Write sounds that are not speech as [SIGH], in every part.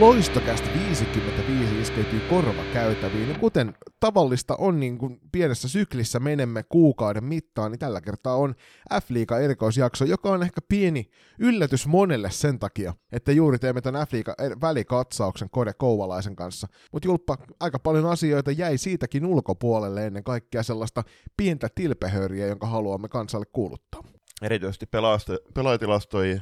Loistokästä 55 iskeytyy korvakäytäviin, ja kuten tavallista on niin kuin pienessä syklissä menemme kuukauden mittaan, niin tällä kertaa on F-liiga erikoisjakso, joka on ehkä pieni yllätys monelle sen takia, että juuri teemme tämän F-liiga välikatsauksen Kode Kouvalaisen kanssa. Mutta Julppa, aika paljon asioita jäi siitäkin ulkopuolelle ennen kaikkea sellaista pientä tilpehöriä, jonka haluamme kansalle kuuluttaa erityisesti pelaajatilastoja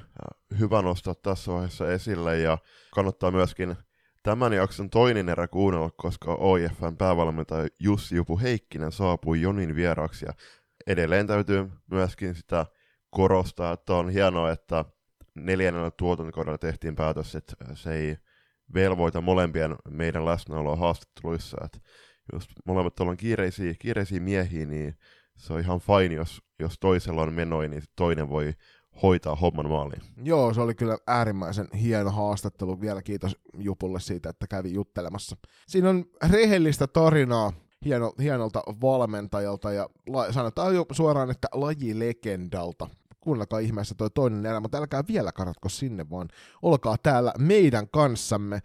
hyvä nostaa tässä vaiheessa esille ja kannattaa myöskin tämän jakson toinen erä kuunnella, koska OIFn päävalmentaja Jussi Jupu Heikkinen saapui Jonin vieraaksi ja edelleen täytyy myöskin sitä korostaa, että on hienoa, että neljännellä tuotantokaudella tehtiin päätös, että se ei velvoita molempien meidän läsnäoloa haastatteluissa, että jos molemmat ollaan kiireisiä, kiireisiä miehiä, niin se on ihan fine, jos, jos toisella on menoi, niin toinen voi hoitaa homman maaliin. Joo, se oli kyllä äärimmäisen hieno haastattelu. Vielä kiitos Jupulle siitä, että kävi juttelemassa. Siinä on rehellistä tarinaa hieno, hienolta valmentajalta ja la, sanotaan jo suoraan, että lajilegendalta. Kuunnelkaa ihmeessä toi toinen erä, mutta älkää vielä karatko sinne, vaan olkaa täällä meidän kanssamme.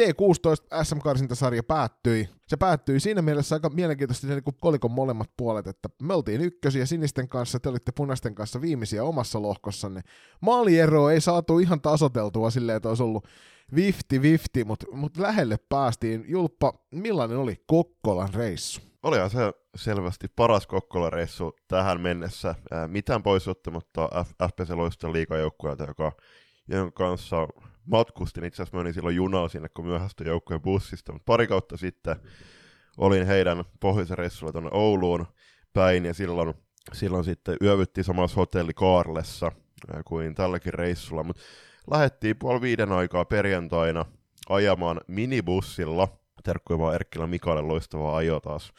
T16 SM-karsintasarja päättyi. Se päättyi siinä mielessä aika mielenkiintoisesti niin kuin kolikon molemmat puolet, että me oltiin ykkösiä sinisten kanssa, te olitte punaisten kanssa viimeisiä omassa lohkossanne. Maaliero ei saatu ihan tasoteltua silleen, että olisi ollut vifti vifti, mutta mut lähelle päästiin. Julppa, millainen oli Kokkolan reissu? Olihan se selvästi paras Kokkolan reissu tähän mennessä. Ää, mitään pois ottamatta FPC Loiston liikajoukkueelta, joka, jonka kanssa matkustin, itse asiassa menin silloin junalla sinne, kun myöhästyin joukkojen bussista, mutta pari kautta sitten olin heidän pohjoisen reissulla tuonne Ouluun päin, ja silloin, silloin sitten yövyttiin samassa hotelli Kaarlessa kuin tälläkin reissulla, mutta lähdettiin puoli viiden aikaa perjantaina ajamaan minibussilla, terkkuja vaan Erkkilä Mikalle loistavaa ajo taas,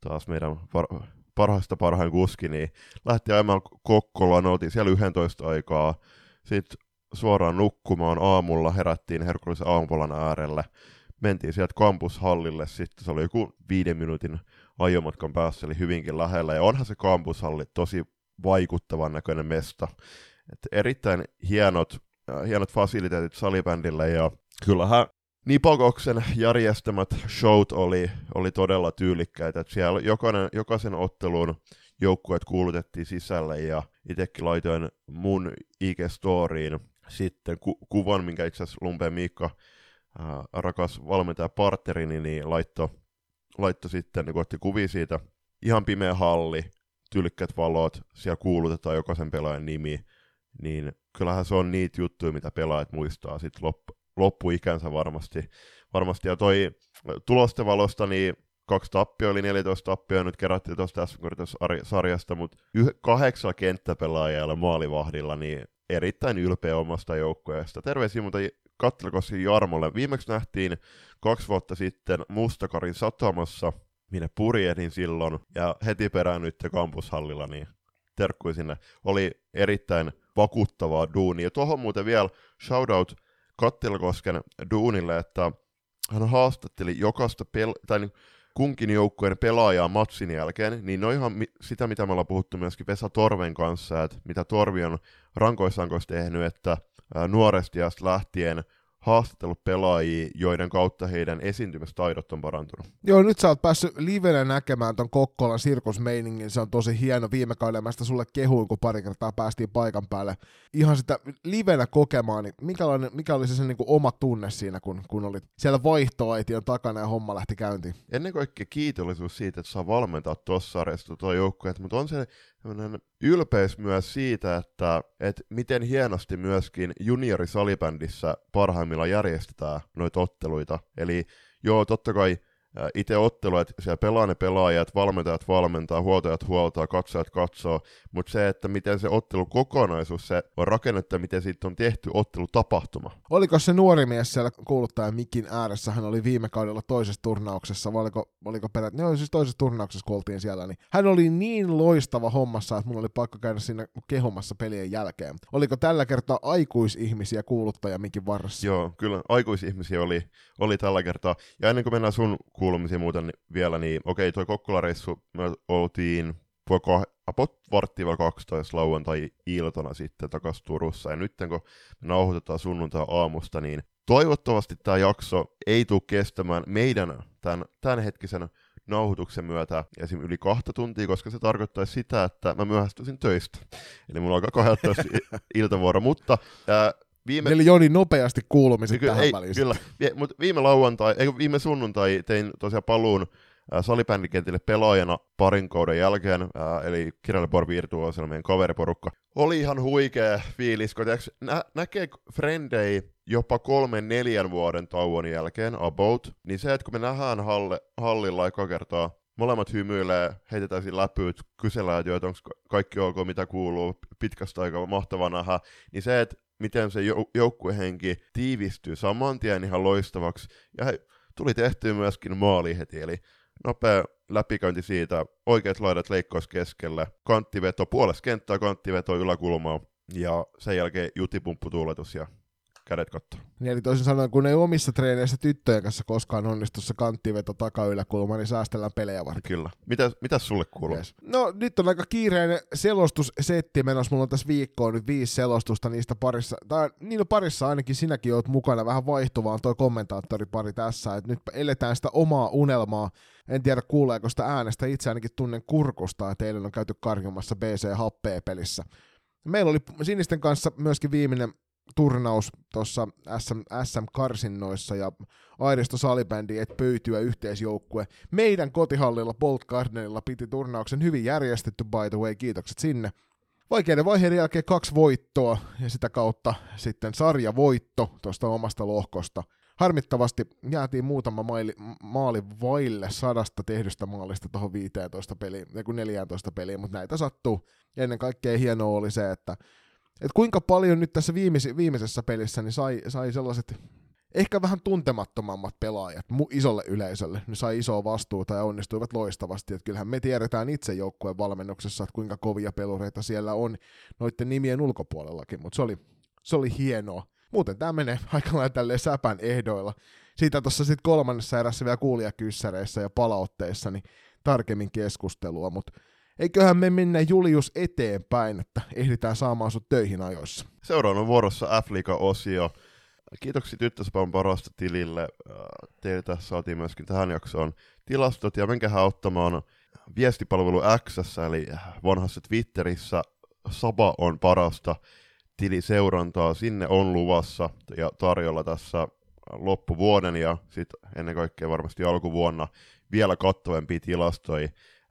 taas meidän par- parhaista parhain kuski, niin lähti ajamaan Kokkolaan, oltiin siellä 11 aikaa, sitten suoraan nukkumaan aamulla, herättiin Herkullisen aamupalan äärelle, mentiin sieltä kampushallille, sitten se oli joku viiden minuutin ajomatkan päässä, eli hyvinkin lähellä, ja onhan se kampushalli tosi vaikuttavan näköinen mesta. Et erittäin hienot, äh, hienot fasiliteetit salibändille, ja kyllähän Nipokoksen järjestämät showt oli, oli todella tyylikkäitä. että siellä jokainen, jokaisen ottelun joukkueet kuulutettiin sisälle ja itsekin laitoin mun IG-storiin sitten ku- kuvan, minkä itse asiassa Lumpeen Miikka, ää, rakas valmentaja partnerini, niin laitto, laitto sitten, niin otti kuvia siitä, ihan pimeä halli, tylkkät valot, siellä kuulutetaan jokaisen pelaajan nimi, niin kyllähän se on niitä juttuja, mitä pelaajat muistaa sitten loppu, loppuikänsä varmasti. varmasti. Ja toi tulosten valosta, niin kaksi tappia oli 14 tappia, nyt kerättiin tuosta sarjasta, mutta yh- kahdeksan kenttäpelaajalla maalivahdilla, niin erittäin ylpeä omasta joukkueesta. Terveisiä muuta Kattelkoski Jarmolle. Viimeksi nähtiin kaksi vuotta sitten Mustakarin satamassa, minne purjehdin silloin, ja heti perään nyt kampushallilla, niin terkkui sinne. Oli erittäin vakuuttavaa duunia. Tuohon muuten vielä shoutout Kattelkosken duunille, että hän haastatteli jokaista pel- tai niin kunkin joukkueen pelaajaa matsin jälkeen, niin ne on ihan sitä, mitä me ollaan puhuttu myöskin Vesa Torven kanssa, että mitä Torvi on rankoissankoissa tehnyt, että nuoresti lähtien haastatellut pelaajia, joiden kautta heidän esiintymistaidot on parantunut. Joo, nyt sä oot päässyt livenä näkemään ton Kokkolan sirkusmeiningin, se on tosi hieno. Viime kaudella mä sitä sulle kehuin, kun pari kertaa päästiin paikan päälle. Ihan sitä livenä kokemaan, niin mikä, oli, mikä oli se sen niin kuin oma tunne siinä, kun, kun olit siellä vaihtoaition takana ja homma lähti käyntiin? Ennen kaikkea kiitollisuus siitä, että saa valmentaa tuossa sarjassa tuo joukkue, mutta on se ylpeys myös siitä, että, että miten hienosti myöskin juniorisalibändissä parhaimmillaan järjestetään noita otteluita. Eli joo, totta kai itse ottelu, että siellä pelaa ne pelaajat, valmentajat valmentaa, huoltajat huoltaa, katsojat katsoo, mutta se, että miten se ottelu kokonaisuus, se on rakennettu, miten siitä on tehty ottelutapahtuma. Oliko se nuori mies siellä kuuluttajan mikin ääressä, hän oli viime kaudella toisessa turnauksessa, vai oliko, oliko perät, no siis toisessa turnauksessa kun oltiin siellä, niin hän oli niin loistava hommassa, että mulla oli pakko käydä siinä kehumassa pelien jälkeen. Oliko tällä kertaa aikuisihmisiä kuuluttaja mikin varressa? Joo, kyllä aikuisihmisiä oli, oli tällä kertaa. Ja ennen kuin mennään sun kuulumisia muuten vielä, niin okei, toi Kokkola-reissu, me oltiin loppua about varttia 12 lauantai-iltana sitten takaisin Turussa. Ja nyt kun me nauhoitetaan sunnuntai aamusta, niin toivottavasti tämä jakso ei tule kestämään meidän tämän, tämänhetkisen nauhoituksen myötä esim. yli kahta tuntia, koska se tarkoittaisi sitä, että mä myöhästyisin töistä. Eli mulla alkaa 12 [LAUGHS] iltavuoro, mutta ää, Viime... Eli Joni nopeasti kuulumiset tähän ei, väliin. Kyllä, mutta viime lauantai, ei, viime sunnuntai tein tosiaan paluun äh, salibändikentille pelaajana parin kauden jälkeen, äh, eli Kirjallipor Virtuosilla meidän kaveriporukka. Oli ihan huikea fiilis, kun tiiäks, nä- näkee frendei jopa kolmen neljän vuoden tauon jälkeen, about, niin se, että kun me nähdään halle, hallilla aika kertaa, molemmat hymyilee, heitetään siinä läpyt, kysellään, että onko kaikki ok, mitä kuuluu, pitkästä aikaa mahtavaa nähdä, niin se, että miten se jou- joukkuehenki tiivistyy saman tien ihan loistavaksi, ja he, tuli tehtyä myöskin maali heti, eli nopea läpikäynti siitä, oikeat laidat leikkaus keskelle, kanttiveto, puolesta kenttää kanttiveto yläkulmaa, ja sen jälkeen jutipumpputuuletus ja kädet katto. Niin, eli toisin sanoen, kun ei omissa treeneissä tyttöjen kanssa koskaan onnistu se kanttiveto takayläkulma, niin säästellään pelejä varten. Kyllä. Mitä, mitäs sulle kuuluu? Yes. No nyt on aika kiireinen selostussetti menossa. Mulla on tässä viikkoon nyt viisi selostusta niistä parissa. Tai niin parissa ainakin sinäkin oot mukana. Vähän vaihtuvaan toi kommentaattoripari tässä. Et nyt eletään sitä omaa unelmaa. En tiedä kuuleeko sitä äänestä. Itse ainakin tunnen kurkusta, että eilen on käyty karjumassa BC Happea pelissä. Meillä oli sinisten kanssa myöskin viimeinen turnaus tuossa SM, SM-karsinnoissa ja Airisto Salibändi et pöytyä yhteisjoukkue. Meidän kotihallilla Bolt Gardenilla piti turnauksen hyvin järjestetty by the way, kiitokset sinne. Vaikeiden vaiheiden jälkeen kaksi voittoa ja sitä kautta sitten sarjavoitto tuosta omasta lohkosta. Harmittavasti jäätiin muutama maili, maali vaille sadasta tehdystä maalista tuohon 15 peliin, 14 peliin, mutta näitä sattuu. Ja ennen kaikkea hienoa oli se, että että kuinka paljon nyt tässä viimeis- viimeisessä pelissä niin sai, sai sellaiset ehkä vähän tuntemattomammat pelaajat mu- isolle yleisölle, ne sai isoa vastuuta ja onnistuivat loistavasti. Että kyllähän me tiedetään itse joukkueen valmennuksessa, että kuinka kovia pelureita siellä on noiden nimien ulkopuolellakin, mutta se oli, se oli hienoa. Muuten tämä menee [LAUGHS] aika lailla tälleen säpän ehdoilla. Siitä tuossa sitten kolmannessa erässä vielä kuulijakyssäreissä ja palautteissa, niin tarkemmin keskustelua, mutta eiköhän me mennä Julius eteenpäin, että ehditään saamaan sut töihin ajoissa. Seuraavana vuorossa f osio Kiitoksia Tyttöspan parasta tilille. Äh, Teiltä saatiin myöskin tähän jaksoon tilastot ja menkää auttamaan viestipalvelu X, eli vanhassa Twitterissä Saba on parasta tiliseurantaa. Sinne on luvassa ja tarjolla tässä loppuvuoden ja sitten ennen kaikkea varmasti alkuvuonna vielä kattavempia tilastoja,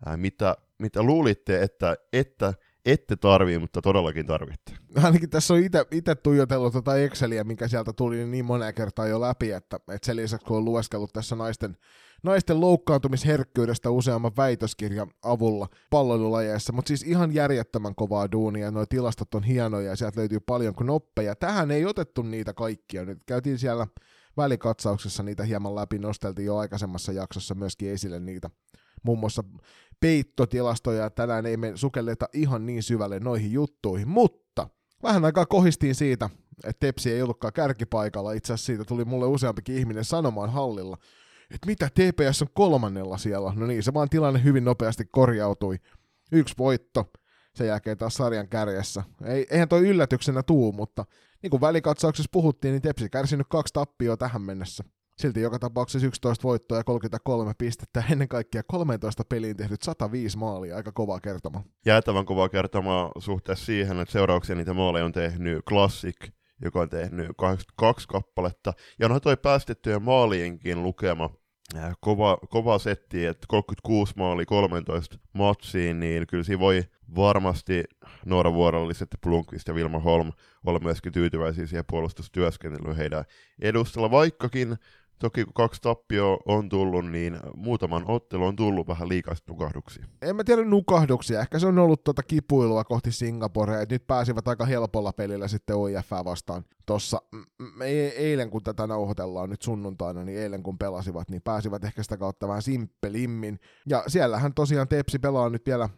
äh, mitä mitä luulitte, että, että ette tarvii, mutta todellakin tarvitte. Ainakin tässä on itse tuijotellut tuota Exceliä, mikä sieltä tuli niin moneen kertaan jo läpi, että, että sen lisäksi kun on lueskellut tässä naisten, naisten loukkaantumisherkkyydestä useamman väitöskirjan avulla palloilulajeissa, mutta siis ihan järjettömän kovaa duunia, nuo tilastot on hienoja ja sieltä löytyy paljon knoppeja. Tähän ei otettu niitä kaikkia, nyt käytiin siellä välikatsauksessa niitä hieman läpi, nosteltiin jo aikaisemmassa jaksossa myöskin esille niitä muun muassa peittotilastoja, tänään ei me sukelleta ihan niin syvälle noihin juttuihin, mutta vähän aikaa kohistiin siitä, että Tepsi ei ollutkaan kärkipaikalla, itse asiassa siitä tuli mulle useampikin ihminen sanomaan hallilla, että mitä TPS on kolmannella siellä, no niin, se vaan tilanne hyvin nopeasti korjautui, yksi voitto, sen jälkeen taas sarjan kärjessä. Ei, eihän toi yllätyksenä tuu, mutta niin kuin välikatsauksessa puhuttiin, niin Tepsi kärsinyt kaksi tappioa tähän mennessä. Silti joka tapauksessa 11 voittoa ja 33 pistettä, ennen kaikkea 13 peliin tehnyt 105 maalia, aika kova kertoma. Jäätävän kova kertoma suhteessa siihen, että seurauksia niitä maaleja on tehnyt Classic, joka on tehnyt 82 kappaletta, ja onhan toi päästettyjen maalienkin lukema äh, kova, kova setti, että 36 maali 13 matsiin, niin kyllä siinä voi varmasti Noora Vuorolliset, Blomqvist ja Vilma Holm olla myöskin tyytyväisiä siihen puolustustyöskentelyyn heidän edustalla, vaikkakin Toki kun kaksi tappioa on tullut, niin muutaman ottelu on tullut vähän liikaista nukahduksia. En mä tiedä nukahduksia, ehkä se on ollut tuota kipuilua kohti Singaporea, että nyt pääsivät aika helpolla pelillä sitten OIF vastaan. Tossa eilen kun tätä nauhoitellaan nyt sunnuntaina, niin eilen kun pelasivat, niin pääsivät ehkä sitä kautta vähän simppelimmin. Ja siellähän tosiaan Tepsi pelaa nyt vielä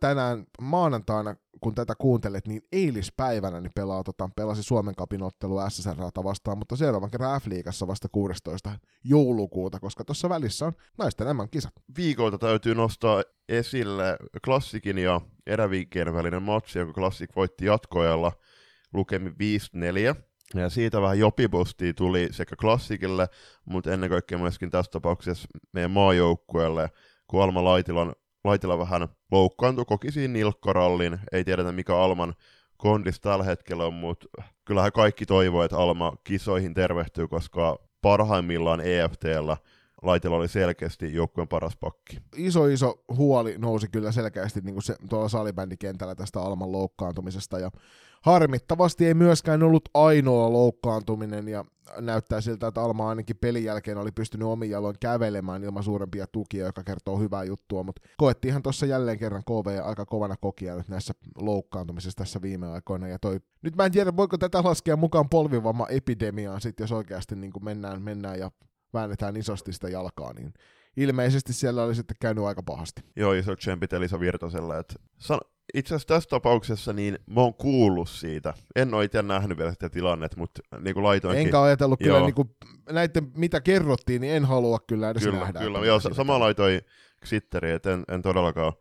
tänään maanantaina kun tätä kuuntelet, niin eilispäivänä niin pelaa, tota, pelasi Suomen kapin ottelu SSR vastaan, mutta seuraavan kerran F-liigassa vasta 16. joulukuuta, koska tuossa välissä on naisten nämä kisat. Viikolta täytyy nostaa esille Klassikin ja eräviikkien välinen matsi, jonka Klassik voitti jatkoajalla lukemi 5-4. Ja siitä vähän jopibustia tuli sekä klassikille, mutta ennen kaikkea myöskin tässä tapauksessa meidän maajoukkueelle, kun Alma Laitilan, Laitila vähän loukkaantui, koki siinä nilkkarallin, ei tiedetä mikä Alman kondis tällä hetkellä on, mutta kyllähän kaikki toivoo, että Alma kisoihin tervehtyy, koska parhaimmillaan EFTllä Laitila oli selkeästi joukkueen paras pakki. Iso iso huoli nousi kyllä selkeästi niin kuin se, tuolla salibändikentällä tästä Alman loukkaantumisesta ja Harmittavasti ei myöskään ollut ainoa loukkaantuminen ja näyttää siltä, että Alma ainakin pelin jälkeen oli pystynyt omin jaloin kävelemään ilman suurempia tukia, joka kertoo hyvää juttua, mutta koettiinhan tuossa jälleen kerran KV aika kovana kokia nyt näissä loukkaantumisissa tässä viime aikoina ja toi, nyt mä en tiedä voiko tätä laskea mukaan polvivamma epidemiaan sitten, jos oikeasti niin mennään, mennään ja väännetään isosti sitä jalkaa, niin ilmeisesti siellä oli sitten käynyt aika pahasti. Joo, iso tsempit Elisa Virtasella. Että san- itse asiassa tässä tapauksessa niin mä oon kuullut siitä. En ole itse nähnyt vielä sitä tilannetta, mutta niin kuin laitoinkin. Enkä ajatellut joo. kyllä, niin kuin, näiden mitä kerrottiin, niin en halua kyllä edes kyllä, nähdä. Kyllä, joo, sama laitoin Xitteri, että en, en todellakaan,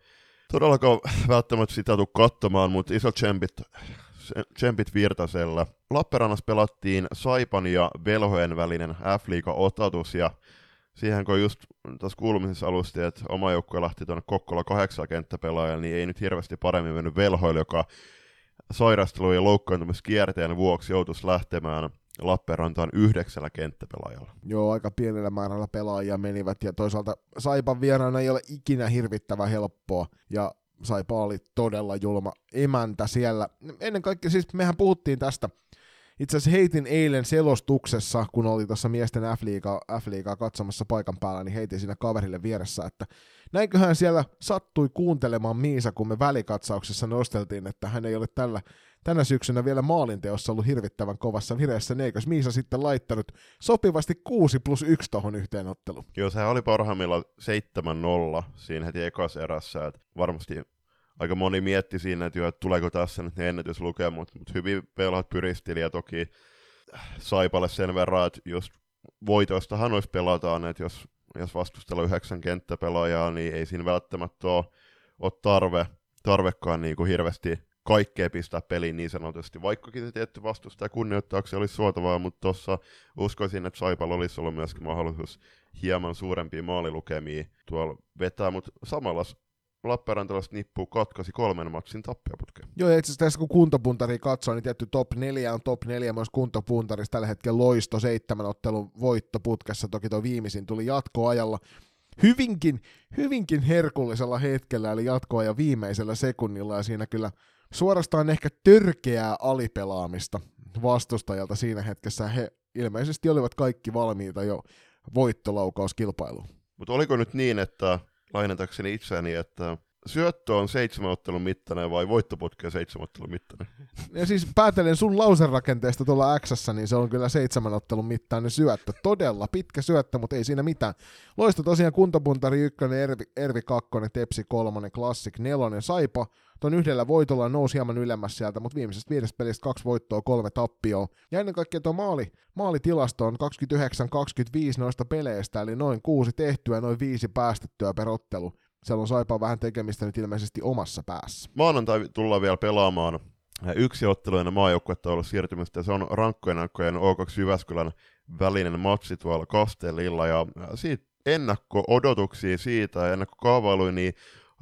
todellakaan [LAUGHS] välttämättä sitä tule katsomaan, mutta iso tsempit, tsempit Virtasella. Lappeenrannassa pelattiin Saipan ja Velhojen välinen F-liiga-otatus, ja siihen kun just tuossa kuulumisessa alusti, että oma joukkue lähti tuonne Kokkola kahdeksan kenttäpelaajalle, niin ei nyt hirveästi paremmin mennyt velhoille, joka sairastelu- ja loukkaantumiskierteen vuoksi joutuisi lähtemään Lappeenrantaan yhdeksällä kenttäpelaajalla. Joo, aika pienellä määrällä pelaajia menivät, ja toisaalta Saipan vieraana ei ole ikinä hirvittävän helppoa, ja Saipa oli todella julma emäntä siellä. Ennen kaikkea, siis mehän puhuttiin tästä itse asiassa heitin eilen selostuksessa, kun oli tuossa miesten F-liigaa, F-liigaa katsomassa paikan päällä, niin heitin siinä kaverille vieressä, että näinköhän siellä sattui kuuntelemaan Miisa, kun me välikatsauksessa nosteltiin, että hän ei ole tällä, tänä syksynä vielä maalinteossa ollut hirvittävän kovassa vireessä, niin eikös Miisa sitten laittanut sopivasti 6 plus 1 tohon yhteenotteluun? Joo, sehän oli parhaimmillaan 7-0 siinä heti ekassa erässä, että varmasti aika moni mietti siinä, että, jo, että tuleeko tässä nyt ne ennätyslukemat, mutta hyvin pelaat pyristili ja toki. Saipalle sen verran, että jos voitoistahan olisi pelataan, että jos, jos vastustella yhdeksän kenttäpelaajaa, niin ei siinä välttämättä ole, ole tarve, tarvekaan niin kuin hirveästi kaikkea pistää peliin niin sanotusti, vaikkakin se tietty vastustaja kunnioittaakseen olisi suotavaa, mutta tuossa uskoisin, että Saipalla olisi ollut myöskin mahdollisuus hieman suurempia maalilukemia tuolla vetää, mutta samalla Lappeenrantalaiset nippuu katkasi kolmen matsin tappiaputkeen. Joo, ja itse asiassa tässä kun kuntopuntari katsoo, niin tietty top 4 on top 4 myös kuntopuntarissa. Tällä hetkellä loisto seitsemän ottelun voitto putkessa, toki tuo viimeisin tuli jatkoajalla. Hyvinkin, hyvinkin herkullisella hetkellä, eli jatkoajan viimeisellä sekunnilla, ja siinä kyllä suorastaan ehkä törkeää alipelaamista vastustajalta siinä hetkessä. He ilmeisesti olivat kaikki valmiita jo voittolaukauskilpailuun. Mutta oliko nyt niin, että lainatakseni itseäni, että syöttö on seitsemän ottelun mittainen vai voittoputki on seitsemän ottelun mittainen? [LAUGHS] Ja siis päätelen sun lauserakenteesta tuolla x niin se on kyllä seitsemän ottelun mittainen syöttö. Todella pitkä syöttö, mutta ei siinä mitään. Loisto tosiaan kuntopuntari ykkönen, Ervi, Ervi kakkonen, Tepsi kolmonen, Classic nelonen, Saipa Tuon yhdellä voitolla nousi hieman ylemmäs sieltä, mutta viimeisestä viidestä pelistä kaksi voittoa, kolme tappioa. Ja ennen kaikkea tuo maali, maalitilasto on 29-25 noista peleistä, eli noin kuusi tehtyä, noin viisi päästettyä per ottelu. Siellä on Saipa vähän tekemistä nyt ilmeisesti omassa päässä. Maanantai tullaan vielä pelaamaan yksi ottelu ennen maajoukkuetta ollut siirtymistä, se on rankkojen aikojen O2 Jyväskylän välinen matsi tuolla Kastellilla, ja siitä ennakko-odotuksia siitä ja ennakkokaavailuja, niin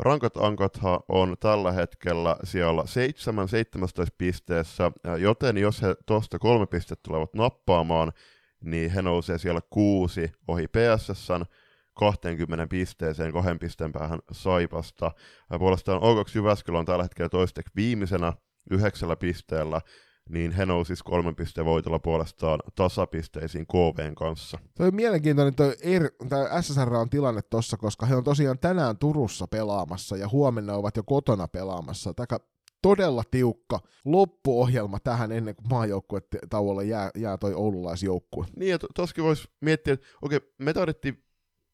Rankat Ankathan on tällä hetkellä siellä 7-17 pisteessä, joten jos he tuosta kolme pistettä tulevat nappaamaan, niin he nousee siellä kuusi ohi PSSn 20 pisteeseen kahden pisteen päähän Saipasta. Puolestaan O2 Jyväskylä on tällä hetkellä toisteksi viimeisenä yhdeksällä pisteellä, niin he nousis kolmen pisteen voitolla puolestaan tasapisteisiin KVn kanssa. Tuo on mielenkiintoinen toi er, SSR on tilanne tossa, koska he on tosiaan tänään Turussa pelaamassa ja huomenna ovat jo kotona pelaamassa. Taka todella tiukka loppuohjelma tähän ennen kuin maajoukkue tauolle jää, jää toi oululaisjoukkue. Niin, ja toskin voisi miettiä, että okei, me tarvittiin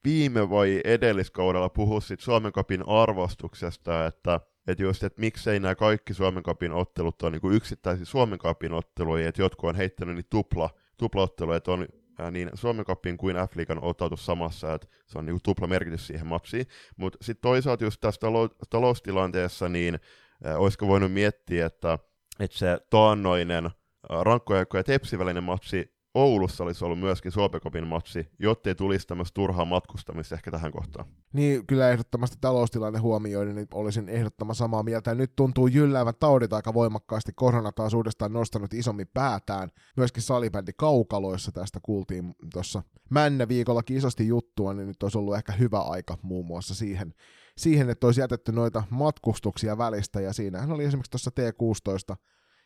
viime vai edelliskaudella puhua siitä Suomen kapin arvostuksesta, että että just, että miksei nämä kaikki Suomen Cupin ottelut on niin yksittäisiä Suomen Cupin otteluja, että jotkut on heittänyt niitä tupla, tuplaotteluja, että on niin Suomen Cupin kuin F-liigan ottautu samassa, että se on niin tupla merkitys siihen matsiin. Mutta sitten toisaalta just tässä talou- taloustilanteessa, niin ää, olisiko voinut miettiä, että, että se taannoinen rankkojaikko ja Tepsi välinen matsi Oulussa olisi ollut myöskin Suomekopin matsi, jottei tulisi tämmöistä turhaa matkustamista ehkä tähän kohtaan. Niin, kyllä ehdottomasti taloustilanne huomioiden, niin olisin ehdottoman samaa mieltä. Nyt tuntuu jylläävän taudit aika voimakkaasti. Korona taas uudestaan nostanut isommin päätään. Myöskin salibändi kaukaloissa tästä kuultiin tuossa Männä viikolla isosti juttua, niin nyt olisi ollut ehkä hyvä aika muun muassa siihen, siihen, että olisi jätetty noita matkustuksia välistä. Ja siinähän oli esimerkiksi tuossa T16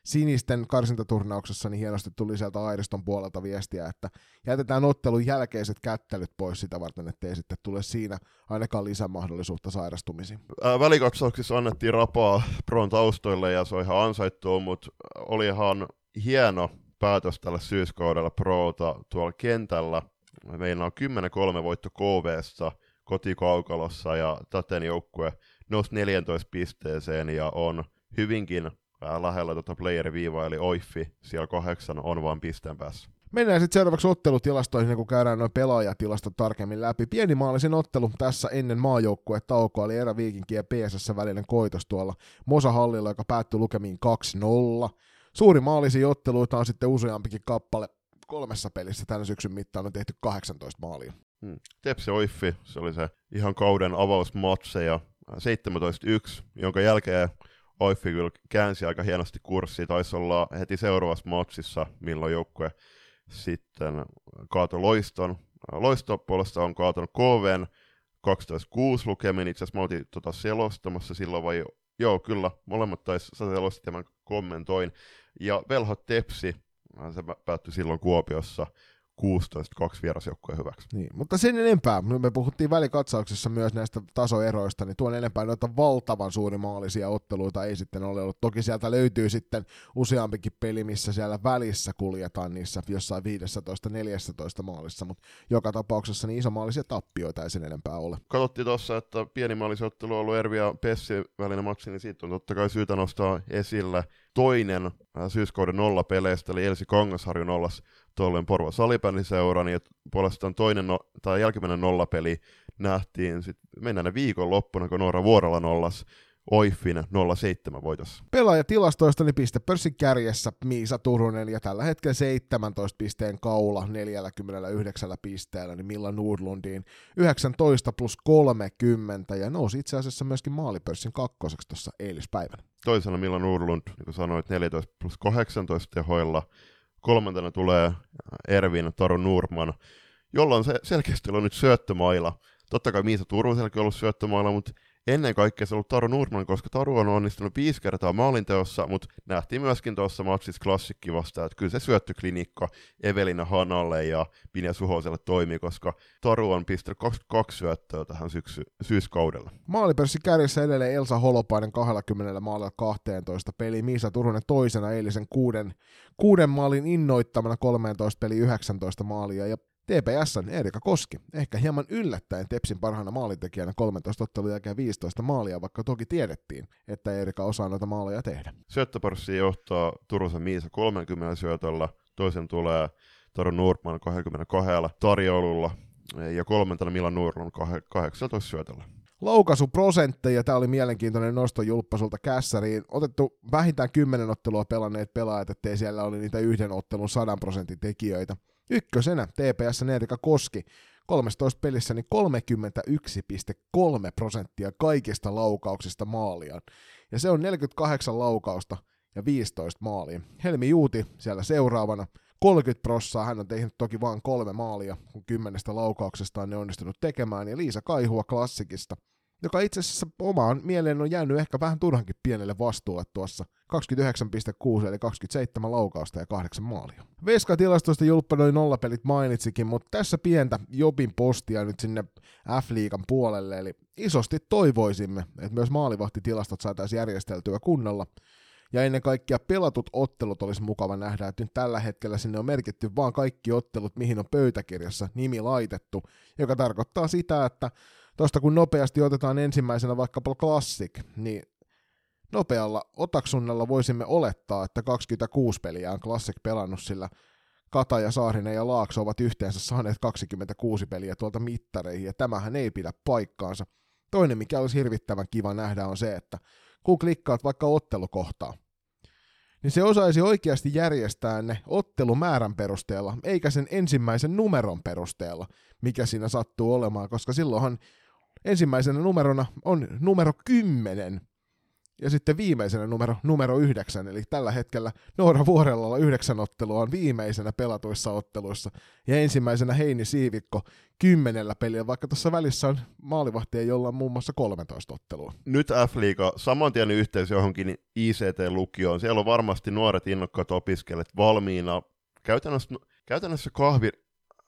sinisten karsintaturnauksessa niin hienosti tuli sieltä Airiston puolelta viestiä, että jätetään ottelun jälkeiset kättelyt pois sitä varten, ettei sitten tule siinä ainakaan lisämahdollisuutta sairastumisiin. Ää, välikatsauksissa annettiin rapaa Pron taustoille ja se on ihan ansaittua, mutta oli ihan hieno päätös tällä syyskaudella Prota tuolla kentällä. Meillä on 10-3 voitto KVssa kotikaukalossa ja täten joukkue nousi 14 pisteeseen ja on hyvinkin lähellä tuota player-viivaa, eli Oiffi siellä kahdeksan on vaan pisteen päässä. Mennään sitten seuraavaksi ottelutilastoihin, kun käydään noin pelaajatilastot tarkemmin läpi. Pienimaallisen ottelu tässä ennen maajoukkue taukoa oli erä Viikinki ja PSS välinen koitos tuolla Mosahallilla, joka päättyi lukemiin 2-0. Suuri maalisi otteluita on sitten useampikin kappale kolmessa pelissä tämän syksyn mittaan on tehty 18 maalia. Hmm. Tepsi Oiffi, se oli se ihan kauden avausmatseja 17-1, jonka jälkeen Oiffi kyllä käänsi aika hienosti kurssia, taisi olla heti seuraavassa matsissa, milloin joukkue sitten kaato Loiston. Loisto puolesta on kaatanut KVn 12-6 lukemin, itse asiassa mä oltiin tota selostamassa silloin, vai joo, kyllä, molemmat taisi, ja mä kommentoin. Ja Velho Tepsi, se päättyi silloin Kuopiossa 16-2 vierasjoukkueen hyväksi. Niin, mutta sen enempää, me puhuttiin välikatsauksessa myös näistä tasoeroista, niin tuon enempää noita valtavan suurimaalisia otteluita ei sitten ole ollut. Toki sieltä löytyy sitten useampikin peli, missä siellä välissä kuljetaan niissä jossain 15-14 maalissa, mutta joka tapauksessa niin isomaalisia tappioita ei sen enempää ole. Katsottiin tuossa, että pienimaalisen ottelu on ollut Ervi ja Pessi välinen matsi, niin siitä on totta kai syytä nostaa esille toinen äh, syyskauden nolla peleistä, eli Elsi Kangasharju nollas tuolloin Porvo Salibändiseuran, ja puolestaan toinen no, tai jälkimmäinen nollapeli nähtiin sit mennään viikon loppuna, kun Noora Vuorolla nollas Oiffin 07 voitossa. Pelaajatilastoista niin pistepörssin kärjessä Miisa Turunen ja tällä hetkellä 17 pisteen kaula 49 pisteellä, niin Milla Nordlundin 19 plus 30 ja nousi itse asiassa myöskin maalipörssin kakkoseksi tuossa eilispäivänä. Toisena Milla Nordlund, niin kuin sanoit, 14 plus 18 tehoilla. Kolmantena tulee Ervin Taru Nurman, jolla on se selkeästi ollut nyt syöttömaila. Totta kai Miisa Turuselkin on ollut syöttömaila, mutta ennen kaikkea se on ollut Taru Nurman, koska Taru on onnistunut viisi kertaa maalinteossa, mutta nähtiin myöskin tuossa matsissa klassikki vastaan, että kyllä se syöttöklinikka Evelina Hanalle ja Pinja Suhoselle toimii, koska Taru on pistänyt 22 syöttöä tähän syksy, syyskaudella. Maalipörssi kärjessä edelleen Elsa Holopainen 20 maalilla 12 peli, Miisa Turunen toisena eilisen kuuden, kuuden maalin innoittamana 13 peli 19 maalia ja TPSn Erika Koski, ehkä hieman yllättäen Tepsin parhaana maalintekijänä 13 ottelun jälkeen 15 maalia, vaikka toki tiedettiin, että Erika osaa noita maaleja tehdä. Syöttöpörssi johtaa Turusen Miisa 30 syötöllä, toisen tulee Taru Nurman 22 tarjoululla ja kolmantena Milan Nurman 18 syötöllä laukaisuprosentteja. Tämä oli mielenkiintoinen nosto julppasulta kässäriin. Otettu vähintään 10 ottelua pelanneet pelaajat, ettei siellä oli niitä yhden ottelun 100 prosentin tekijöitä. Ykkösenä TPS Erika Koski, 13 pelissä niin 31,3 prosenttia kaikista laukauksista maalia. Ja se on 48 laukausta ja 15 maalia. Helmi Juuti siellä seuraavana, 30 prossaa, hän on tehnyt toki vain kolme maalia, kun kymmenestä laukauksesta on ne onnistunut tekemään, ja Liisa Kaihua klassikista, joka itse asiassa omaan mieleen on jäänyt ehkä vähän turhankin pienelle vastuulle tuossa 29,6 eli 27 laukausta ja 8 maalia. Veska-tilastoista Julppa noin nollapelit mainitsikin, mutta tässä pientä Jobin postia nyt sinne F-liigan puolelle, eli isosti toivoisimme, että myös maalivahtitilastot saataisiin järjesteltyä kunnolla, ja ennen kaikkea pelatut ottelut olisi mukava nähdä, että nyt tällä hetkellä sinne on merkitty vaan kaikki ottelut, mihin on pöytäkirjassa nimi laitettu, joka tarkoittaa sitä, että Tuosta kun nopeasti otetaan ensimmäisenä vaikkapa Classic, niin nopealla otaksunnalla voisimme olettaa, että 26 peliä on Classic pelannut, sillä Kata ja Saarinen ja Laakso ovat yhteensä saaneet 26 peliä tuolta mittareihin, ja tämähän ei pidä paikkaansa. Toinen, mikä olisi hirvittävän kiva nähdä, on se, että kun klikkaat vaikka ottelukohtaa, niin se osaisi oikeasti järjestää ne ottelumäärän perusteella, eikä sen ensimmäisen numeron perusteella, mikä siinä sattuu olemaan, koska silloinhan ensimmäisenä numerona on numero 10, ja sitten viimeisenä numero, numero yhdeksän, eli tällä hetkellä Noora Vuorellalla yhdeksän ottelua on viimeisenä pelatuissa otteluissa, ja ensimmäisenä Heini Siivikko kymmenellä peliä, vaikka tuossa välissä on maalivahtia, jolla on muun muassa 13 ottelua. Nyt F-liiga, saman tien yhteys johonkin ICT-lukioon, siellä on varmasti nuoret innokkaat opiskelijat valmiina käytännössä, käytännössä kahvi,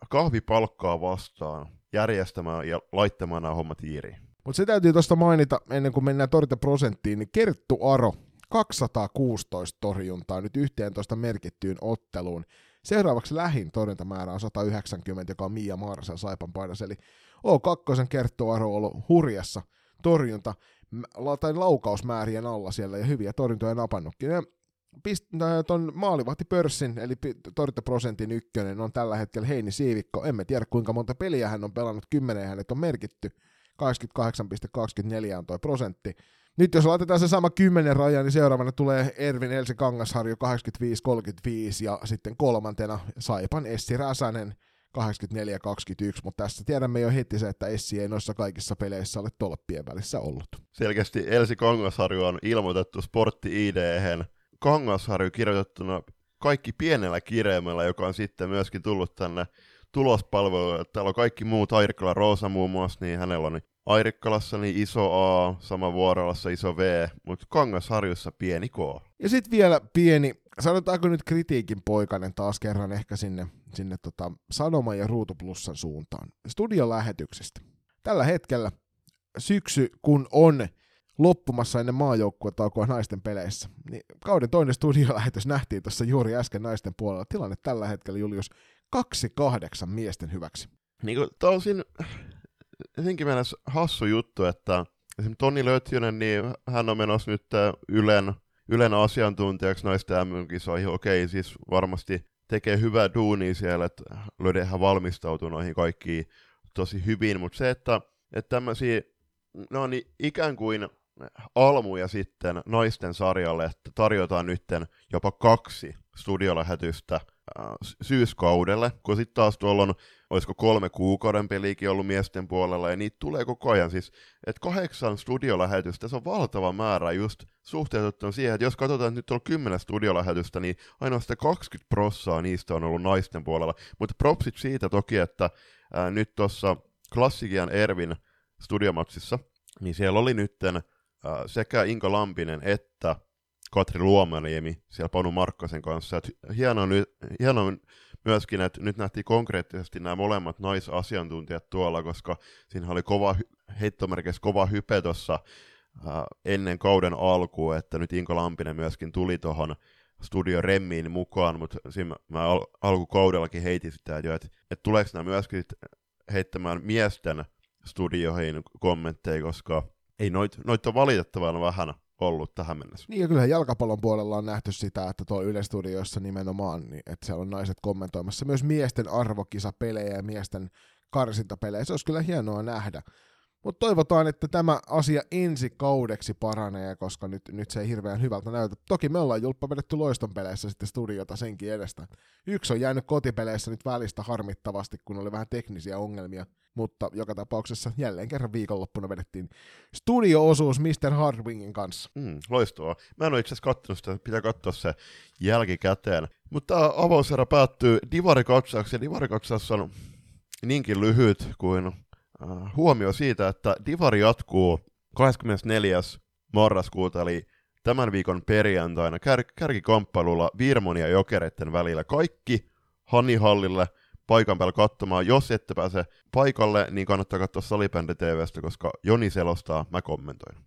kahvipalkkaa vastaan järjestämään ja laittamaan nämä hommat iiriin. Mutta se täytyy tuosta mainita, ennen kuin mennään torjuntaprosenttiin, niin Kerttu Aro, 216 torjuntaa nyt 11 merkittyyn otteluun. Seuraavaksi lähin torjuntamäärä on 190, joka on Mia Marsa Saipan paidassa, eli O2 Kerttu Aro on ollut hurjassa torjunta tai laukausmäärien alla siellä ja hyviä torjuntoja napannutkin. Ja pist- ton maalivahtipörssin, eli torjuntaprosentin ykkönen on tällä hetkellä Heini Siivikko. Emme tiedä kuinka monta peliä hän on pelannut, kymmenen hänet on merkitty. 88,24 on toi prosentti. Nyt jos laitetaan se sama 10 raja, niin seuraavana tulee Ervin Elsi Kangasharju 85-35 ja sitten kolmantena Saipan Essi Räsänen 84-21, mutta tässä tiedämme jo heti se, että Essi ei noissa kaikissa peleissä ole tolppien välissä ollut. Selkeästi Elsi Kangasharju on ilmoitettu sportti id Kangasharju kirjoitettuna kaikki pienellä kirjaimella, joka on sitten myöskin tullut tänne tulospalvelu. Täällä on kaikki muut, Airikkala Roosa muun muassa, niin hänellä on Airikkalassa niin iso A, sama Vuorolassa iso V, mutta Kangasharjussa pieni K. Ja sitten vielä pieni, sanotaanko nyt kritiikin poikainen taas kerran ehkä sinne, sinne tota Sanoma ja Ruutu Plussan suuntaan. Studiolähetyksestä. Tällä hetkellä syksy, kun on loppumassa ennen maajoukkuetaukoa naisten peleissä. Niin kauden toinen studiolähetys nähtiin tuossa juuri äsken naisten puolella. Tilanne tällä hetkellä, Julius, kaksi kahdeksan miesten hyväksi. Niin kuin, tosin jotenkin mielessä hassu juttu, että esimerkiksi Toni Lötjönen, niin hän on menossa nyt Ylen, Ylen asiantuntijaksi naisten MM-kisoihin. Okei, siis varmasti tekee hyvää duunia siellä, että löydetään valmistautuu noihin kaikkiin tosi hyvin, mutta se, että, että tämmöisiä, no niin ikään kuin almuja sitten naisten sarjalle, että tarjotaan nytten jopa kaksi studiolähetystä äh, syyskaudelle, kun sitten taas tuolla on, olisiko kolme kuukauden peliäkin ollut miesten puolella, ja niitä tulee koko ajan. Siis, että kahdeksan studiolähetystä, se on valtava määrä just suhteutettuna siihen, että jos katsotaan, että nyt on kymmenen studiolähetystä, niin ainoastaan 20 prossaa niistä on ollut naisten puolella. Mutta propsit siitä toki, että ää, äh, nyt tuossa Klassikian Ervin studiomatsissa, niin siellä oli nytten sekä Inka Lampinen että Katri Luomaniemi siellä Panu Markkasen kanssa. Et hienoa, nyt, hienoa myöskin, että nyt nähtiin konkreettisesti nämä molemmat naisasiantuntijat tuolla, koska siinä oli kova, heittomerkissä kova hype tuossa äh, ennen kauden alkua, että nyt Inka Lampinen myöskin tuli tuohon Studio Remmiin mukaan, mutta siinä mä al- alkukaudellakin heitin sitä, että, että, että tuleeko nämä myöskin heittämään miesten studioihin kommentteja, koska ei noita noit on valitettavan vähän ollut tähän mennessä. Niin ja kyllähän jalkapallon puolella on nähty sitä, että tuo Yle Studioissa nimenomaan, niin, että siellä on naiset kommentoimassa myös miesten arvokisapelejä ja miesten karsintapelejä. Se olisi kyllä hienoa nähdä. Mutta toivotaan, että tämä asia ensi kaudeksi paranee, koska nyt, nyt se ei hirveän hyvältä näytä. Toki me ollaan julppa vedetty loiston peleissä sitten studiota senkin edestä. Yksi on jäänyt kotipeleissä nyt välistä harmittavasti, kun oli vähän teknisiä ongelmia. Mutta joka tapauksessa jälleen kerran viikonloppuna vedettiin studio-osuus Mr. Hardwingin kanssa. Mm, loistavaa. Mä en ole itse asiassa katsonut sitä, pitää katsoa se jälkikäteen. Mutta avauserä päättyy divarikatsaukseen. Divarikatsaus on niinkin lyhyt kuin Äh, huomio siitä, että Divari jatkuu 24. marraskuuta, eli tämän viikon perjantaina kär- kärkikamppailulla Virmon ja Jokereiden välillä. Kaikki Hanihallille paikan päällä katsomaan. Jos ette pääse paikalle, niin kannattaa katsoa Salibändi TVstä, koska Joni selostaa, mä kommentoin.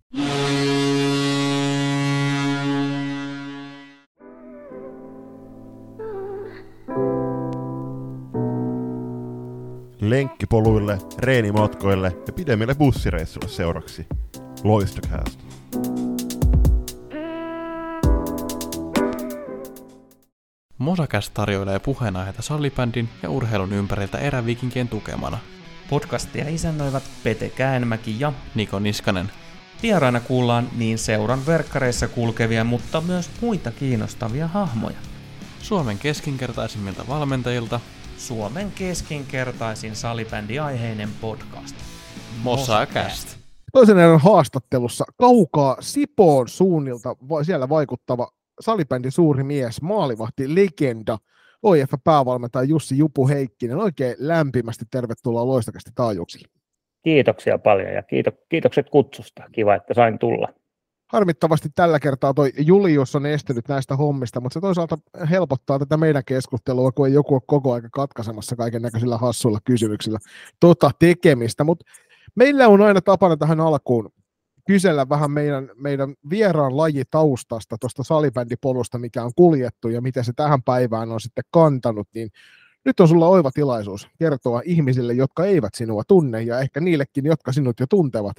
lenkkipoluille, reenimatkoille ja pidemmille bussireissuille seuraksi. Loistokäästä! Mosakäs tarjoilee puheenaiheita sallibändin ja urheilun ympäriltä erävikinkien tukemana. Podcastia isännöivät Pete Käänmäki ja Niko Niskanen. Vieraina kuullaan niin seuran verkkareissa kulkevia, mutta myös muita kiinnostavia hahmoja. Suomen keskinkertaisimmilta valmentajilta Suomen keskinkertaisin salibändiaiheinen podcast. Mosakäst. Toisen erän haastattelussa kaukaa Sipoon suunnilta siellä vaikuttava salibändin suuri mies, maalivahti, legenda, OIF-päävalmentaja Jussi Jupu Heikkinen. Oikein lämpimästi tervetuloa loistakästi taajuuksille. Kiitoksia paljon ja kiito, kiitokset kutsusta. Kiva, että sain tulla. Harmittavasti tällä kertaa toi Julius on estynyt näistä hommista, mutta se toisaalta helpottaa tätä meidän keskustelua, kun ei joku ole koko aika katkaisemassa kaiken näköisillä hassuilla kysymyksillä tota tekemistä. Mutta meillä on aina tapana tähän alkuun kysellä vähän meidän, meidän vieraan lajitaustasta, tuosta salibändipolusta, mikä on kuljettu ja miten se tähän päivään on sitten kantanut, niin nyt on sulla oiva tilaisuus kertoa ihmisille, jotka eivät sinua tunne ja ehkä niillekin, jotka sinut jo tuntevat,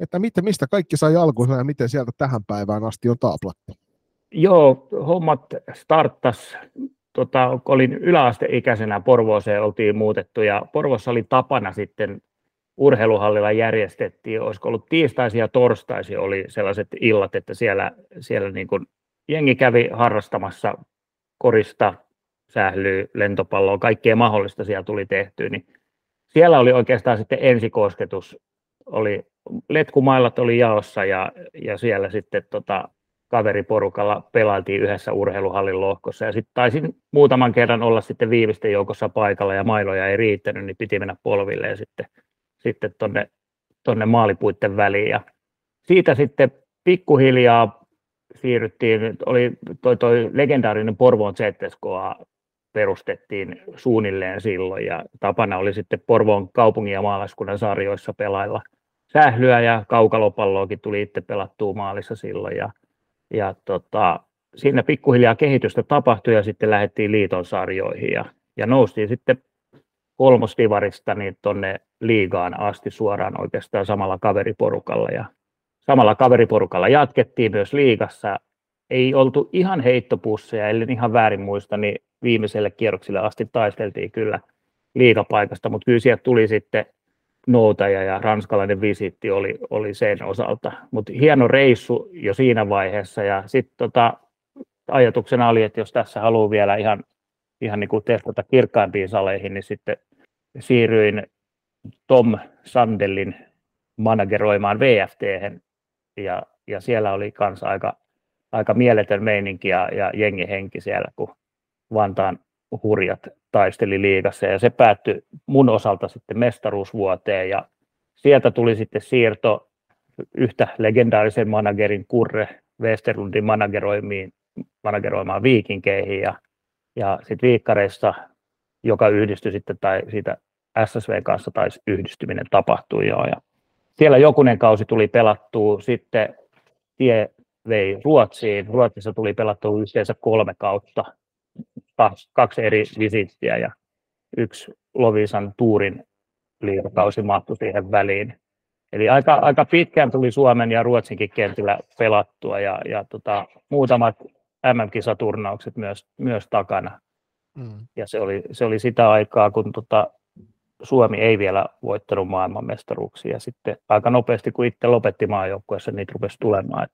että miten, mistä kaikki sai alkunsa ja miten sieltä tähän päivään asti on taaplattu. Joo, hommat starttas. Tota, olin yläasteikäisenä Porvooseen oltiin muutettu ja Porvossa oli tapana sitten urheiluhallilla järjestettiin, olisiko ollut tiistaisia ja torstaisia oli sellaiset illat, että siellä, siellä niin kuin jengi kävi harrastamassa korista, sählyä, lentopalloa, kaikkea mahdollista siellä tuli tehtyä, niin siellä oli oikeastaan sitten ensikosketus, oli, letkumailat oli jaossa ja, ja siellä sitten tota, kaveriporukalla pelailtiin yhdessä urheiluhallin lohkossa ja sitten taisin muutaman kerran olla sitten viimeisten joukossa paikalla ja mailoja ei riittänyt, niin piti mennä polville ja sitten sitten tuonne tonne maalipuitten väliin. Ja siitä sitten pikkuhiljaa siirryttiin, oli toi, toi legendaarinen Porvoon ZSKA perustettiin suunnilleen silloin ja tapana oli sitten Porvoon kaupungin ja maalaiskunnan sarjoissa pelailla sählyä ja kaukalopalloakin tuli itse pelattua maalissa silloin ja, ja tota, siinä pikkuhiljaa kehitystä tapahtui ja sitten lähdettiin liiton sarjoihin ja, ja noustiin sitten kolmosdivarista niin tuonne liigaan asti suoraan oikeastaan samalla kaveriporukalla. Ja samalla kaveriporukalla jatkettiin myös liigassa. Ei oltu ihan heittopusseja, eli ihan väärin muista, niin viimeiselle kierrokselle asti taisteltiin kyllä liigapaikasta, mutta kyllä sieltä tuli sitten noutaja ja ranskalainen visiitti oli, oli sen osalta. Mutta hieno reissu jo siinä vaiheessa ja sitten tota, ajatuksena oli, että jos tässä haluaa vielä ihan ihan niin kuin testata kirkkaimpiin saleihin, niin sitten siirryin Tom Sandellin manageroimaan VFT ja, ja siellä oli kanssa aika, aika mieletön meininki ja, ja jengihenki siellä, kun Vantaan hurjat taisteli liigassa. Ja se päättyi mun osalta sitten mestaruusvuoteen ja sieltä tuli sitten siirto yhtä legendaarisen managerin Kurre Westerlundin manageroimiin, manageroimaan viikinkeihin ja ja sitten viikkareissa, joka yhdistyi sitten, tai siitä SSV kanssa taisi yhdistyminen tapahtui jo. Ja siellä jokunen kausi tuli pelattua, sitten tie vei Ruotsiin. Ruotsissa tuli pelattua yhteensä kolme kautta, kaksi eri visittiä ja yksi Lovisan tuurin liikakausi mahtui siihen väliin. Eli aika, aika pitkään tuli Suomen ja Ruotsinkin kentillä pelattua ja, ja tota, muutamat MM-kisaturnaukset myös, myös takana. Mm. Ja se oli, se oli sitä aikaa, kun tota, Suomi ei vielä voittanut maailmanmestaruuksia. Ja sitten aika nopeasti, kun itse lopetti maajoukkueessa, niitä rupesi tulemaan.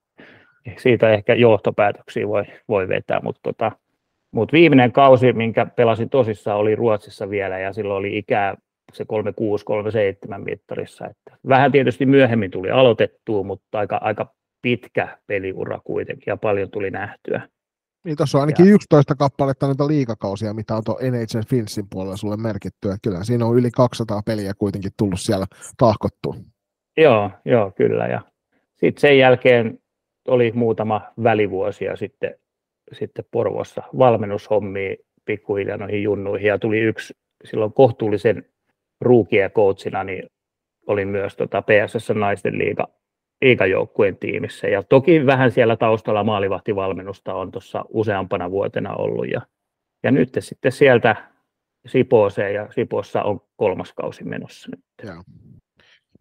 Et siitä ehkä johtopäätöksiä voi, voi vetää, mutta tota, mut viimeinen kausi, minkä pelasin tosissaan, oli Ruotsissa vielä, ja silloin oli ikää se 36-37 mittarissa. Että vähän tietysti myöhemmin tuli aloitettua, mutta aika, aika pitkä peliura kuitenkin, ja paljon tuli nähtyä. Niin tuossa on ainakin ja. 11 kappaletta noita liikakausia, mitä on tuon NHL Finsin puolella sulle merkitty. Että kyllä siinä on yli 200 peliä kuitenkin tullut siellä tahkottua. Joo, joo kyllä. Ja sitten sen jälkeen oli muutama välivuosi ja sitten, sitten Porvossa valmennushommia pikkuhiljaa noihin junnuihin. Ja tuli yksi silloin kohtuullisen ruukia coachina, niin olin myös tota PSS naisten liiga liikajoukkueen tiimissä. Ja toki vähän siellä taustalla maalivahtivalmennusta on tuossa useampana vuotena ollut. Ja, ja nyt sitten sieltä Sipooseen ja Sipossa on kolmas kausi menossa nyt.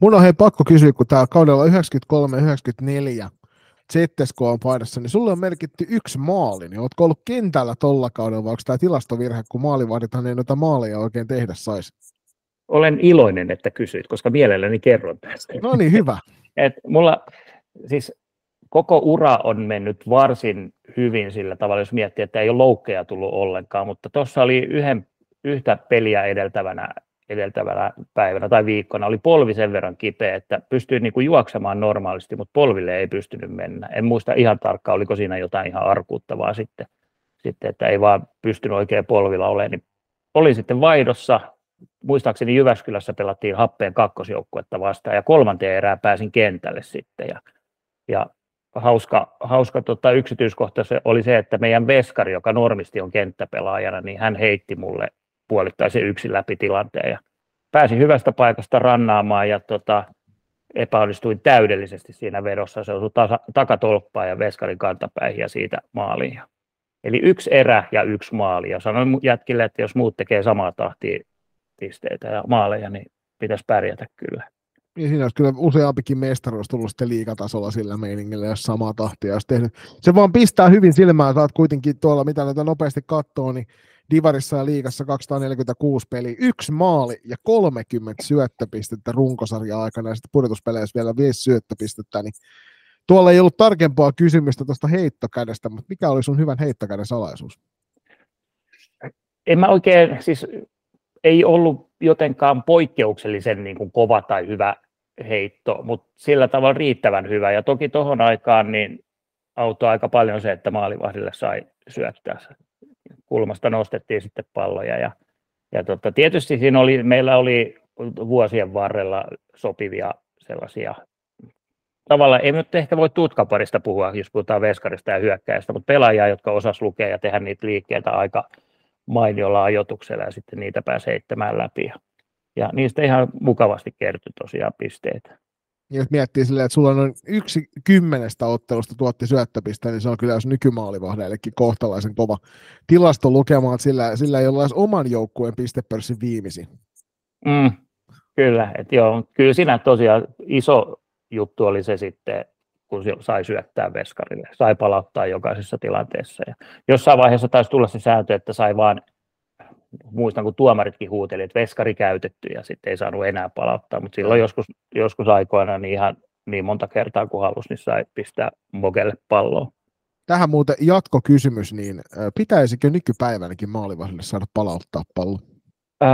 Mun on hei pakko kysyä, kun tämä kaudella 93-94 ZSK on paidassa, niin sulle on merkitty yksi maali, niin ootko ollut kentällä tolla kaudella, vai onko tämä tilastovirhe, kun maalivahdithan ei noita maaleja oikein tehdä saisi? Olen iloinen, että kysyit, koska mielelläni kerron tästä. No niin, hyvä. Et mulla, siis koko ura on mennyt varsin hyvin sillä tavalla, jos miettii, että ei ole loukkeja tullut ollenkaan, mutta tuossa oli yhden, yhtä peliä edeltävänä, edeltävänä päivänä tai viikkona, oli polvi sen verran kipeä, että pystyi niin kuin juoksemaan normaalisti, mutta polville ei pystynyt mennä. En muista ihan tarkkaan, oliko siinä jotain ihan arkuuttavaa sitten, sitten että ei vaan pystynyt oikein polvilla olemaan. Niin olin sitten vaihdossa, muistaakseni Jyväskylässä pelattiin happeen kakkosjoukkuetta vastaan ja kolmanteen erää pääsin kentälle sitten ja, ja hauska, hauska tota, yksityiskohta se oli se, että meidän veskari, joka normisti on kenttäpelaajana, niin hän heitti mulle puolittaisen yksin läpi tilanteen ja pääsin hyvästä paikasta rannaamaan ja tota, epäonnistuin täydellisesti siinä vedossa. Se osui tasa, takatolppaan ja veskarin kantapäihin ja siitä maaliin. Eli yksi erä ja yksi maali. Ja sanoin jätkille, että jos muut tekee samaa tahtia pisteitä ja maaleja, niin pitäisi pärjätä kyllä. Niin siinä olisi kyllä useampikin mestaruus tullut sitten liikatasolla sillä meiningillä, jos samaa tahtia olisi tehnyt. Se vaan pistää hyvin silmään, saat kuitenkin tuolla, mitä näitä nopeasti katsoo, niin Divarissa ja liigassa 246 peli, yksi maali ja 30 syöttöpistettä runkosarja aikana ja sitten pudotuspeleissä vielä 5 syöttöpistettä, niin tuolla ei ollut tarkempaa kysymystä tuosta heittokädestä, mutta mikä oli sun hyvän heittokäden salaisuus? En mä oikein, siis ei ollut jotenkaan poikkeuksellisen niin kuin kova tai hyvä heitto, mutta sillä tavalla riittävän hyvä. Ja toki tuohon aikaan niin auttoi aika paljon se, että maalivahdille sai syöttää. Kulmasta nostettiin sitten palloja. Ja, ja tota, tietysti siinä oli, meillä oli vuosien varrella sopivia sellaisia tavallaan, ei nyt ehkä voi tutkaparista puhua, jos puhutaan veskarista ja hyökkäistä, mutta pelaajia, jotka osas lukea ja tehdä niitä liikkeitä aika mainiolla ajoituksella ja sitten niitä pääsee heittämään läpi. Ja, ja niistä ihan mukavasti kertyi tosiaan pisteitä. Jos miettii silleen, että sulla on noin yksi kymmenestä ottelusta tuotti syöttöpiste, niin se on kyllä jos nykymaalivahdeillekin kohtalaisen kova tilasto lukemaan, että sillä, sillä ei ole edes oman joukkueen pistepörssin viimisi. Mm, kyllä, että joo, kyllä siinä tosiaan iso juttu oli se sitten, kun sai syöttää veskarille, sai palauttaa jokaisessa tilanteessa. Ja jossain vaiheessa taisi tulla se sääntö, että sai vaan, muistan kun tuomaritkin huuteli, että veskari käytetty ja sitten ei saanut enää palauttaa, mutta silloin joskus, joskus aikoina niin ihan niin monta kertaa kuin halusi, niin sai pistää Mogelle palloa. Tähän muuten jatkokysymys, niin pitäisikö nykypäivänäkin maalivahdille saada palauttaa pallo? Öö,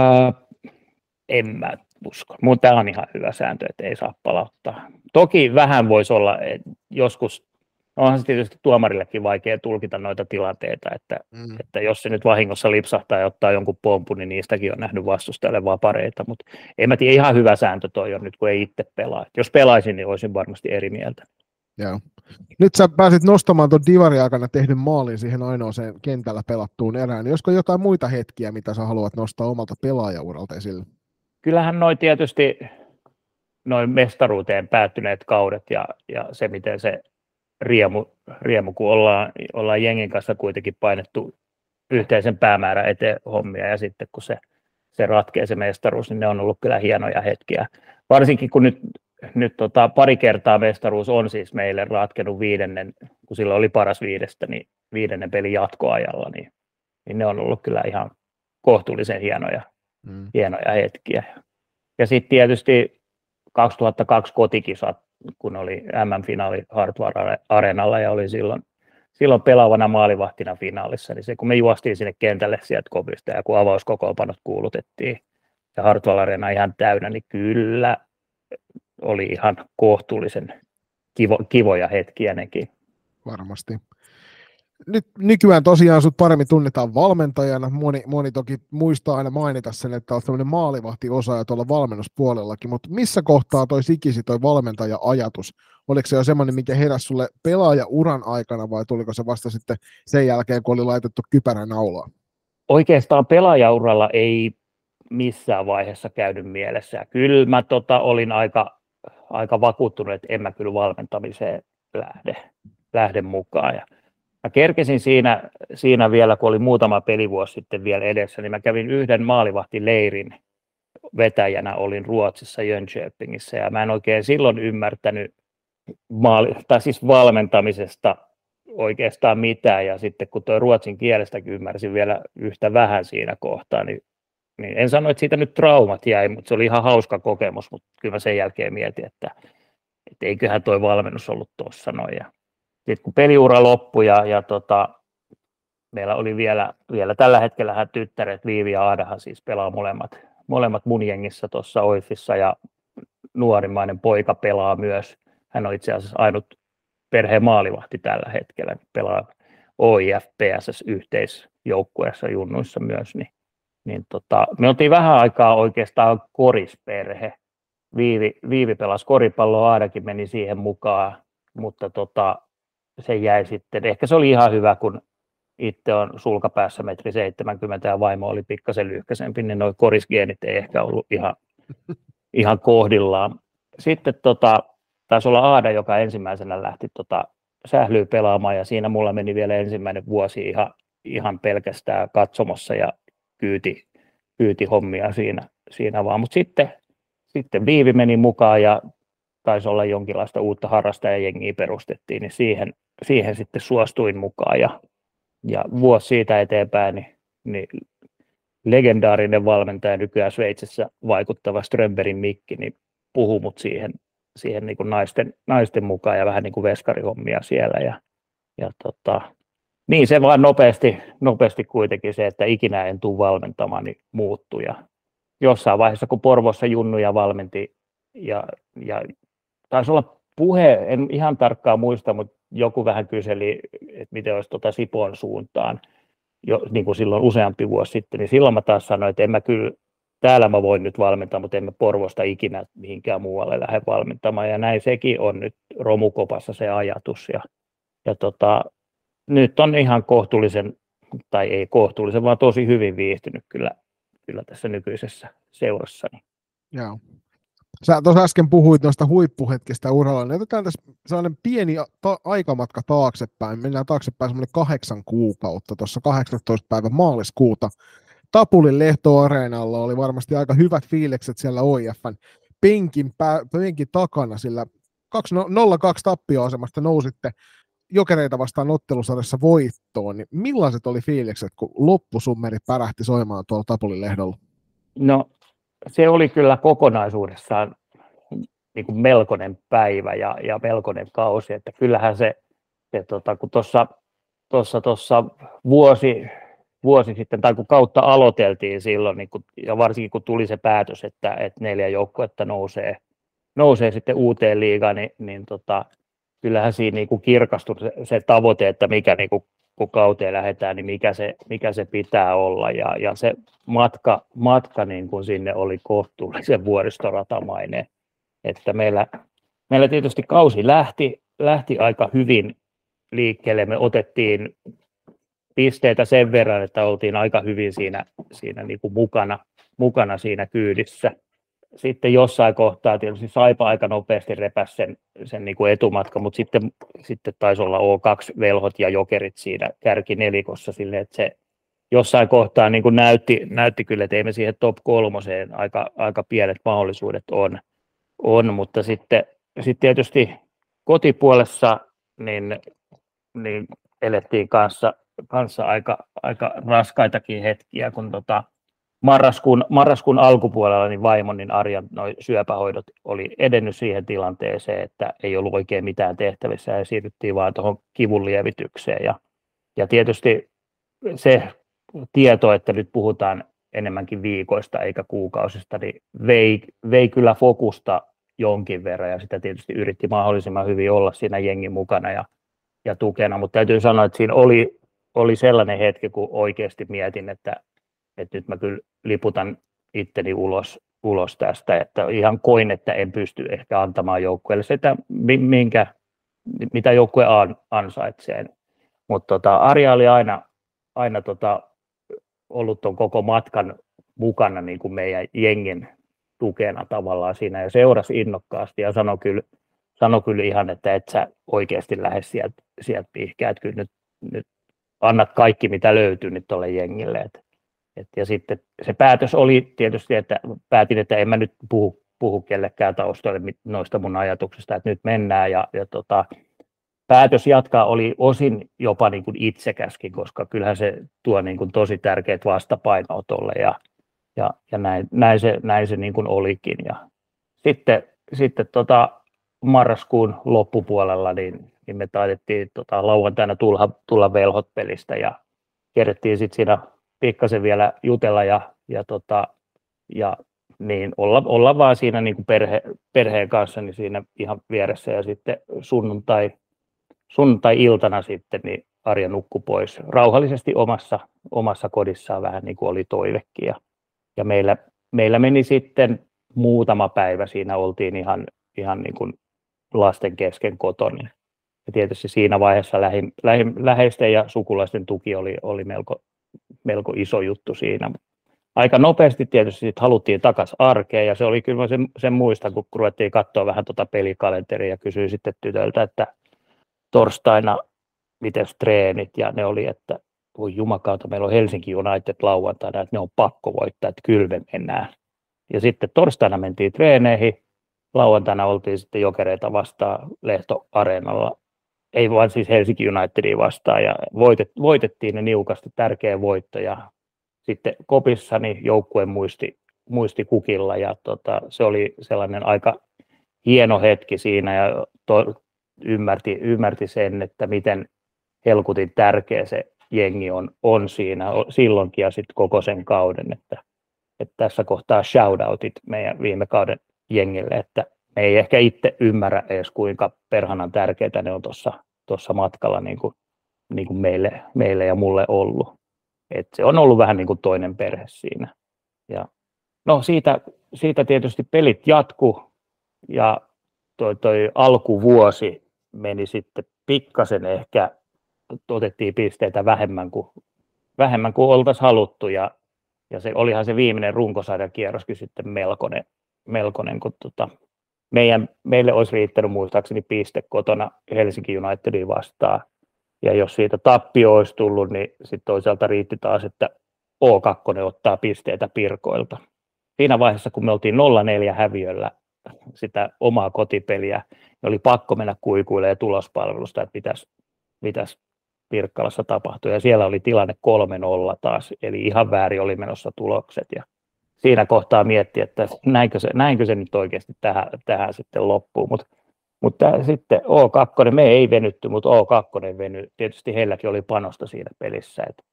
en mä usko. Mutta tämä on ihan hyvä sääntö, että ei saa palauttaa. Toki vähän voisi olla, että joskus, onhan se tietysti tuomarillekin vaikea tulkita noita tilanteita, että, mm. että jos se nyt vahingossa lipsahtaa ja ottaa jonkun pompun, niin niistäkin on nähnyt vastustajalle pareita, mutta en mä tiedä, ihan hyvä sääntö toi on nyt, kun ei itse pelaa. Jos pelaisin, niin olisin varmasti eri mieltä. Joo. Nyt sä pääsit nostamaan tuon Divari aikana tehdyn maalin siihen ainoaseen kentällä pelattuun erään. Olisiko jotain muita hetkiä, mitä sä haluat nostaa omalta pelaajauralta esille? Kyllähän noin tietysti noin mestaruuteen päättyneet kaudet ja, ja se, miten se riemu, riemu kun ollaan, ollaan jengin kanssa kuitenkin painettu yhteisen päämäärän eteen hommia ja sitten kun se, se ratkee se mestaruus, niin ne on ollut kyllä hienoja hetkiä. Varsinkin kun nyt, nyt tota, pari kertaa mestaruus on siis meille ratkennut viidennen, kun silloin oli paras viidestä, niin viidennen pelin jatkoajalla, niin, niin ne on ollut kyllä ihan kohtuullisen hienoja mm. hienoja hetkiä. Ja sitten tietysti 2002 kotikisat, kun oli MM-finaali Hartwell Arenalla ja oli silloin, silloin pelaavana maalivahtina finaalissa, niin se kun me juostiin sinne kentälle sieltä kovista ja kun avauskokoonpanot kuulutettiin ja Hartwell Arena ihan täynnä, niin kyllä oli ihan kohtuullisen kivo, kivoja hetkiä nekin. Varmasti nyt nykyään tosiaan sut paremmin tunnetaan valmentajana. Moni, moni toki muistaa aina mainita sen, että olet sellainen maalivahtiosaaja tuolla valmennuspuolellakin, mutta missä kohtaa toi sikisi toi valmentaja-ajatus? Oliko se jo semmoinen, mikä heräsi sulle pelaaja-uran aikana vai tuliko se vasta sitten sen jälkeen, kun oli laitettu kypärä naulaa? Oikeastaan pelaajauralla ei missään vaiheessa käynyt mielessä. Kyllä mä tota, olin aika, aika vakuuttunut, että en mä kyllä valmentamiseen lähde, lähde mukaan. Ja Mä kerkesin siinä, siinä vielä, kun oli muutama pelivuosi sitten vielä edessä, niin mä kävin yhden maalivahtileirin vetäjänä, olin Ruotsissa Jönköpingissä, ja mä en oikein silloin ymmärtänyt, maali, tai siis valmentamisesta oikeastaan mitään, ja sitten kun tuo ruotsin kielestä ymmärsin vielä yhtä vähän siinä kohtaa, niin, niin en sano, että siitä nyt traumat jäi, mutta se oli ihan hauska kokemus, mutta kyllä mä sen jälkeen mietin, että, että eiköhän tuo valmennus ollut tuossa noin. Sitten kun peliura loppui ja, ja tota, meillä oli vielä, vielä tällä hetkellä tyttäret Viivi ja Aadahan siis pelaa molemmat, molemmat mun jengissä tuossa Oifissa ja nuorimmainen poika pelaa myös. Hän on itse asiassa ainut perheen maalivahti tällä hetkellä, pelaa OIF PSS yhteisjoukkueessa junnuissa myös, niin, niin tota, me oltiin vähän aikaa oikeastaan korisperhe. Viivi, Viivi pelasi koripalloa, Aadakin meni siihen mukaan, mutta tota, se jäi sitten, ehkä se oli ihan hyvä, kun itse on sulkapäässä metri 70 ja vaimo oli pikkasen lyhkäisempi, niin nuo korisgeenit ei ehkä ollut ihan, [LAUGHS] ihan kohdillaan. Sitten tota, taisi olla Aada, joka ensimmäisenä lähti tota, sählyä pelaamaan ja siinä mulla meni vielä ensimmäinen vuosi ihan, ihan pelkästään katsomossa ja kyyti, kyyti hommia siinä, siinä vaan. Mutta sitten, sitten Viivi meni mukaan ja taisi olla jonkinlaista uutta harrastajajengiä perustettiin, niin siihen, siihen sitten suostuin mukaan ja ja vuosi siitä eteenpäin, niin, niin legendaarinen valmentaja nykyään Sveitsissä vaikuttava Strömberin Mikki, niin puhuu mut siihen, siihen niin kuin naisten, naisten mukaan ja vähän niin kuin veskarihommia siellä. Ja, ja tota, niin se vaan nopeasti, nopeasti kuitenkin se, että ikinä en tule valmentamaan, niin muuttui. Ja jossain vaiheessa, kun Porvossa junnuja valmenti, ja, ja taisi olla puhe, en ihan tarkkaan muista, mutta joku vähän kyseli, että miten olisi tuota Sipon suuntaan, jo, niin kuin silloin useampi vuosi sitten, niin silloin mä taas sanoin, että en mä kyllä, täällä mä voin nyt valmentaa, mutta en mä Porvosta ikinä mihinkään muualle lähde valmentamaan, ja näin sekin on nyt romukopassa se ajatus, ja, ja tota, nyt on ihan kohtuullisen, tai ei kohtuullisen, vaan tosi hyvin viihtynyt kyllä, kyllä tässä nykyisessä seurassani. Joo. Sä tuossa äsken puhuit noista huippuhetkistä uralla, niin otetaan tässä sellainen pieni ta- aikamatka taaksepäin. Mennään taaksepäin semmoinen kahdeksan kuukautta, tuossa 18. päivä maaliskuuta. Tapulin Lehto-areenalla oli varmasti aika hyvät fiilikset siellä OIFn penkin, pää, penkin takana, sillä 0-2 tappioasemasta nousitte jokereita vastaan ottelusarjassa voittoon, niin millaiset oli fiilikset, kun loppusummeri pärähti soimaan tuolla Tapulin lehdolla? No se oli kyllä kokonaisuudessaan niin kuin melkoinen päivä ja, ja melkoinen kausi, että kyllähän se, se tota, kun tuossa tossa, tossa vuosi, vuosi sitten, tai kun kautta aloiteltiin silloin, niin kun, ja varsinkin kun tuli se päätös, että, että neljä joukkuetta nousee, nousee sitten uuteen liigaan, niin, niin tota, kyllähän siinä niin kuin kirkastui se, se tavoite, että mikä niin kuin kun kauteen lähdetään, niin mikä se, mikä se pitää olla. Ja, ja se matka, matka niin kuin sinne oli kohtuullisen vuoristoratamainen. Että meillä, meillä tietysti kausi lähti, lähti aika hyvin liikkeelle. Me otettiin pisteitä sen verran, että oltiin aika hyvin siinä, siinä niin kuin mukana, mukana siinä kyydissä sitten jossain kohtaa tietysti Saipa aika nopeasti repäs sen, sen niin kuin etumatka, mutta sitten, sitten taisi olla O2-velhot ja jokerit siinä kärkinelikossa silleen, että se jossain kohtaa niin kuin näytti, näytti kyllä, että ei me siihen top kolmoseen aika, aika pienet mahdollisuudet on, on mutta sitten, sitten tietysti kotipuolessa niin, niin elettiin kanssa, kanssa aika, aika raskaitakin hetkiä, kun tota, marraskuun, marraskuun alkupuolella niin vaimon niin Arjan noi syöpähoidot oli edennyt siihen tilanteeseen, että ei ollut oikein mitään tehtävissä ja siirryttiin vaan tuohon kivun lievitykseen. Ja, ja tietysti se tieto, että nyt puhutaan enemmänkin viikoista eikä kuukausista, niin vei, vei kyllä fokusta jonkin verran ja sitä tietysti yritti mahdollisimman hyvin olla siinä jengin mukana ja, ja tukena, mutta täytyy sanoa, että siinä oli, oli sellainen hetki, kun oikeasti mietin, että että nyt mä kyllä liputan itteni ulos, ulos tästä, että ihan koin, että en pysty ehkä antamaan joukkueelle sitä, minkä, mitä joukkue ansaitsee. Mutta tota, Arja oli aina, aina tota, ollut tuon koko matkan mukana niin kuin meidän jengin tukena tavallaan siinä ja seurasi innokkaasti ja sanoi kyllä, sanoi kyllä ihan, että et sä oikeasti lähde sieltä sielt pihkää, että kyllä nyt, nyt annat kaikki mitä löytyy nyt tuolle jengille. Et et, ja sitten se päätös oli tietysti, että päätin, että en mä nyt puhu puhu kellekään taustalle noista mun ajatuksista, että nyt mennään ja, ja tota, päätös jatkaa oli osin jopa niin kuin itsekäskin, koska kyllähän se tuo niin kuin tosi tärkeät vastapainoa tuolle ja, ja, ja näin, näin, se, näin se niin kuin olikin. Ja sitten sitten tota, marraskuun loppupuolella niin, niin me taidettiin tota, lauantaina tulla, tulla velhot pelistä ja kerättiin sitten siinä pikkasen vielä jutella ja, ja, tota, ja niin olla, olla vaan siinä niin kuin perhe, perheen kanssa niin siinä ihan vieressä ja sitten sunnuntai, sunnuntai-iltana sitten niin Arja nukku pois rauhallisesti omassa, omassa kodissaan vähän niin kuin oli toivekin ja, ja meillä, meillä meni sitten muutama päivä siinä oltiin ihan, ihan niin kuin lasten kesken kotona. Ja tietysti siinä vaiheessa lähi, lähi, läheisten ja sukulaisten tuki oli, oli melko, melko iso juttu siinä. Aika nopeasti tietysti sit haluttiin takaisin arkeen ja se oli kyllä sen, sen muista, kun ruvettiin katsoa vähän tuota pelikalenteria ja kysyin sitten tytöltä, että torstaina miten treenit ja ne oli, että voi jumakautta, meillä on Helsinki United lauantaina, että ne on pakko voittaa, että kyllä me mennään. Ja sitten torstaina mentiin treeneihin, lauantaina oltiin sitten jokereita vastaan Lehto-areenalla, ei vaan siis Helsinki Unitedia vastaan, ja voitet, voitettiin ne niukasti, tärkeä voitto, ja sitten kopissani joukkue muisti, muisti kukilla, ja tota, se oli sellainen aika hieno hetki siinä, ja to, ymmärti, ymmärti sen, että miten helkutin tärkeä se jengi on, on siinä silloinkin ja sitten koko sen kauden, että että tässä kohtaa shoutoutit meidän viime kauden jengille, että me ei ehkä itse ymmärrä edes kuinka perhanan tärkeitä ne on tuossa matkalla niin kuin, niin kuin meille, meille ja mulle ollut. Et se on ollut vähän niin kuin toinen perhe siinä. Ja no siitä, siitä tietysti pelit jatku ja toi, toi alkuvuosi meni sitten pikkasen ehkä, otettiin pisteitä vähemmän kuin, vähemmän kuin oltaisiin haluttu ja ja se olihan se viimeinen runkosarjan kierroskin sitten melkoinen, melkoinen kun tota, meidän, meille olisi riittänyt muistaakseni piste kotona Helsinki Unitedin vastaan. Ja jos siitä tappio olisi tullut, niin sitten toisaalta riitti taas, että O2 ottaa pisteitä Pirkoilta. Siinä vaiheessa, kun me oltiin 0-4 häviöllä sitä omaa kotipeliä, niin oli pakko mennä kuikuille tulospalvelusta, että mitäs, mitäs Pirkkalassa tapahtui ja siellä oli tilanne 3-0 taas, eli ihan väärin oli menossa tulokset ja siinä kohtaa mietti, että näinkö se, näinkö se nyt oikeasti tähän, tähän sitten loppuu, mutta mutta sitten O2, me ei venytty, mutta O2 veny, tietysti heilläkin oli panosta siinä pelissä. Et,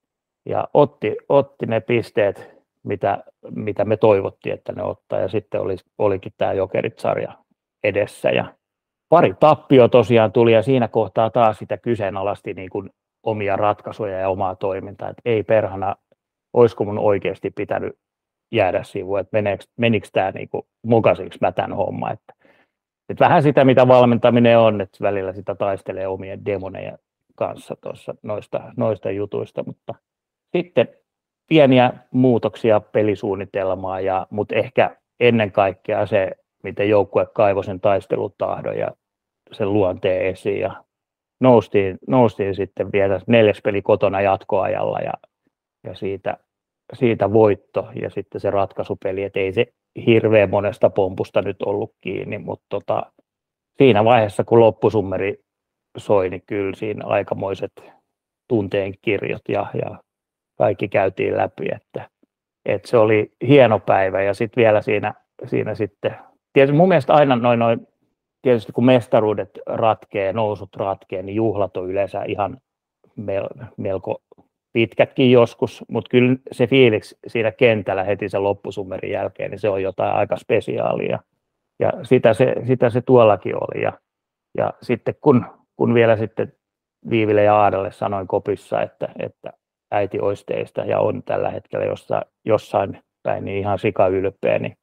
ja otti, otti ne pisteet, mitä, mitä me toivottiin, että ne ottaa, ja sitten oli, olikin tämä Jokerit-sarja edessä. Ja pari tappio tosiaan tuli, ja siinä kohtaa taas sitä kyseenalaisti niin kuin omia ratkaisuja ja omaa toimintaa, että ei perhana, olisiko mun oikeasti pitänyt jäädä sivuun, että meneekö, menikö tämä niinku mukaisiksi mä tämän homma. Että, että vähän sitä, mitä valmentaminen on, että välillä sitä taistelee omien demoneja kanssa tuossa noista, noista jutuista, mutta sitten pieniä muutoksia pelisuunnitelmaa, ja, mutta ehkä ennen kaikkea se, miten joukkue kaivoi sen taistelutahdon ja sen luonteen esiin ja noustiin, noustiin sitten vielä neljäs peli kotona jatkoajalla ja, ja siitä, siitä voitto ja sitten se ratkaisupeli, että ei se hirveän monesta pompusta nyt ollut kiinni, mutta tota, siinä vaiheessa kun loppusummeri soi, niin kyllä siinä aikamoiset tunteen kirjot ja, ja kaikki käytiin läpi, että, että se oli hieno päivä ja sitten vielä siinä, siinä sitten, tietysti mun mielestä aina noin, noin tietysti kun mestaruudet ratkee, nousut ratkee, niin juhlat on yleensä ihan melko pitkätkin joskus, mutta kyllä se fiiliksi siinä kentällä heti sen loppusummerin jälkeen, niin se on jotain aika spesiaalia. Ja sitä se, sitä se tuollakin oli. Ja, ja sitten kun, kun vielä sitten Viiville ja Aadalle sanoin kopissa, että, että äiti olisi teistä ja on tällä hetkellä jossain, jossain päin niin ihan sika ylpeä, niin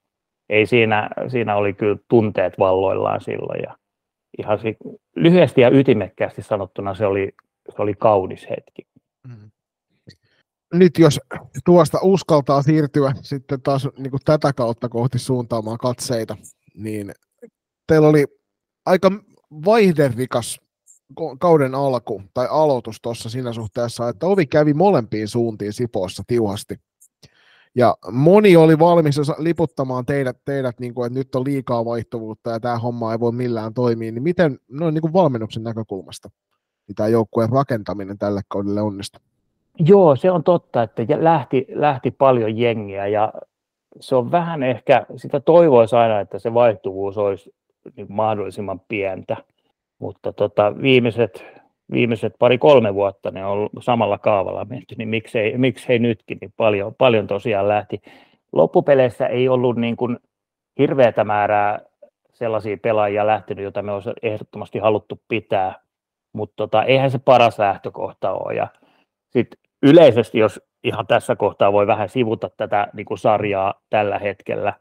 ei siinä, siinä oli kyllä tunteet valloillaan silloin ja ihan lyhyesti ja ytimekkäästi sanottuna se oli, se oli kaunis hetki. Mm. Nyt jos tuosta uskaltaa siirtyä sitten taas niin kuin tätä kautta kohti suuntaamaan katseita, niin teillä oli aika vaihderikas kauden alku tai aloitus tuossa siinä suhteessa, että ovi kävi molempiin suuntiin Sipoossa tiuhasti. Ja moni oli valmis liputtamaan teidät, teidät niin kuin, että nyt on liikaa vaihtuvuutta ja tämä homma ei voi millään toimia, niin miten noin niin kuin valmennuksen näkökulmasta niin tämä joukkueen rakentaminen tälle kaudelle onnistuu? Joo, se on totta, että lähti, lähti paljon jengiä ja se on vähän ehkä, sitä toivoisi aina, että se vaihtuvuus olisi niin mahdollisimman pientä, mutta tota, viimeiset, viimeiset pari-kolme vuotta ne on samalla kaavalla menty, niin miksei, miksei nytkin, niin paljon, paljon tosiaan lähti. Loppupeleissä ei ollut niin kuin hirveätä määrää sellaisia pelaajia lähtenyt, joita me olisi ehdottomasti haluttu pitää, mutta tota, eihän se paras lähtökohta ole. Ja sitten yleisesti, jos ihan tässä kohtaa voi vähän sivuta tätä niin kuin sarjaa tällä hetkellä,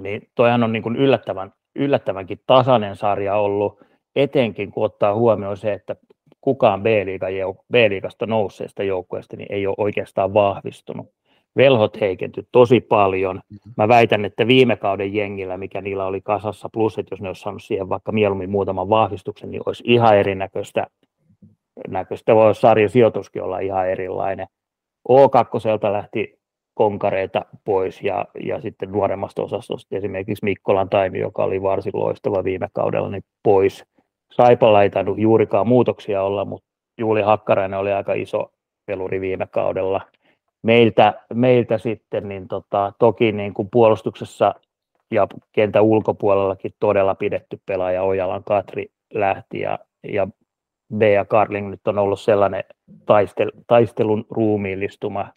niin toihan on niin kuin yllättävän, yllättävänkin tasainen sarja ollut, etenkin kun ottaa huomioon se, että kukaan B-liigasta nousseesta joukkueesta niin ei ole oikeastaan vahvistunut. Velhot heikentyi tosi paljon. Mm-hmm. Mä väitän, että viime kauden jengillä, mikä niillä oli kasassa, plus että jos ne olisi saanut siihen vaikka mieluummin muutaman vahvistuksen, niin olisi ihan erinäköistä näköistä. Voi sarjan sijoituskin olla ihan erilainen. O2 lähti konkareita pois ja, ja sitten nuoremmasta osastosta esimerkiksi Mikkolan Taimi, joka oli varsin loistava viime kaudella, niin pois. Saipalla ei tainnut juurikaan muutoksia olla, mutta Juuli Hakkarainen oli aika iso peluri viime kaudella. Meiltä, meiltä sitten niin tota, toki niin kuin puolustuksessa ja kentän ulkopuolellakin todella pidetty pelaaja Ojalan Katri lähti ja, ja Bea Carling nyt on ollut sellainen taistel, taistelun ruumiillistuma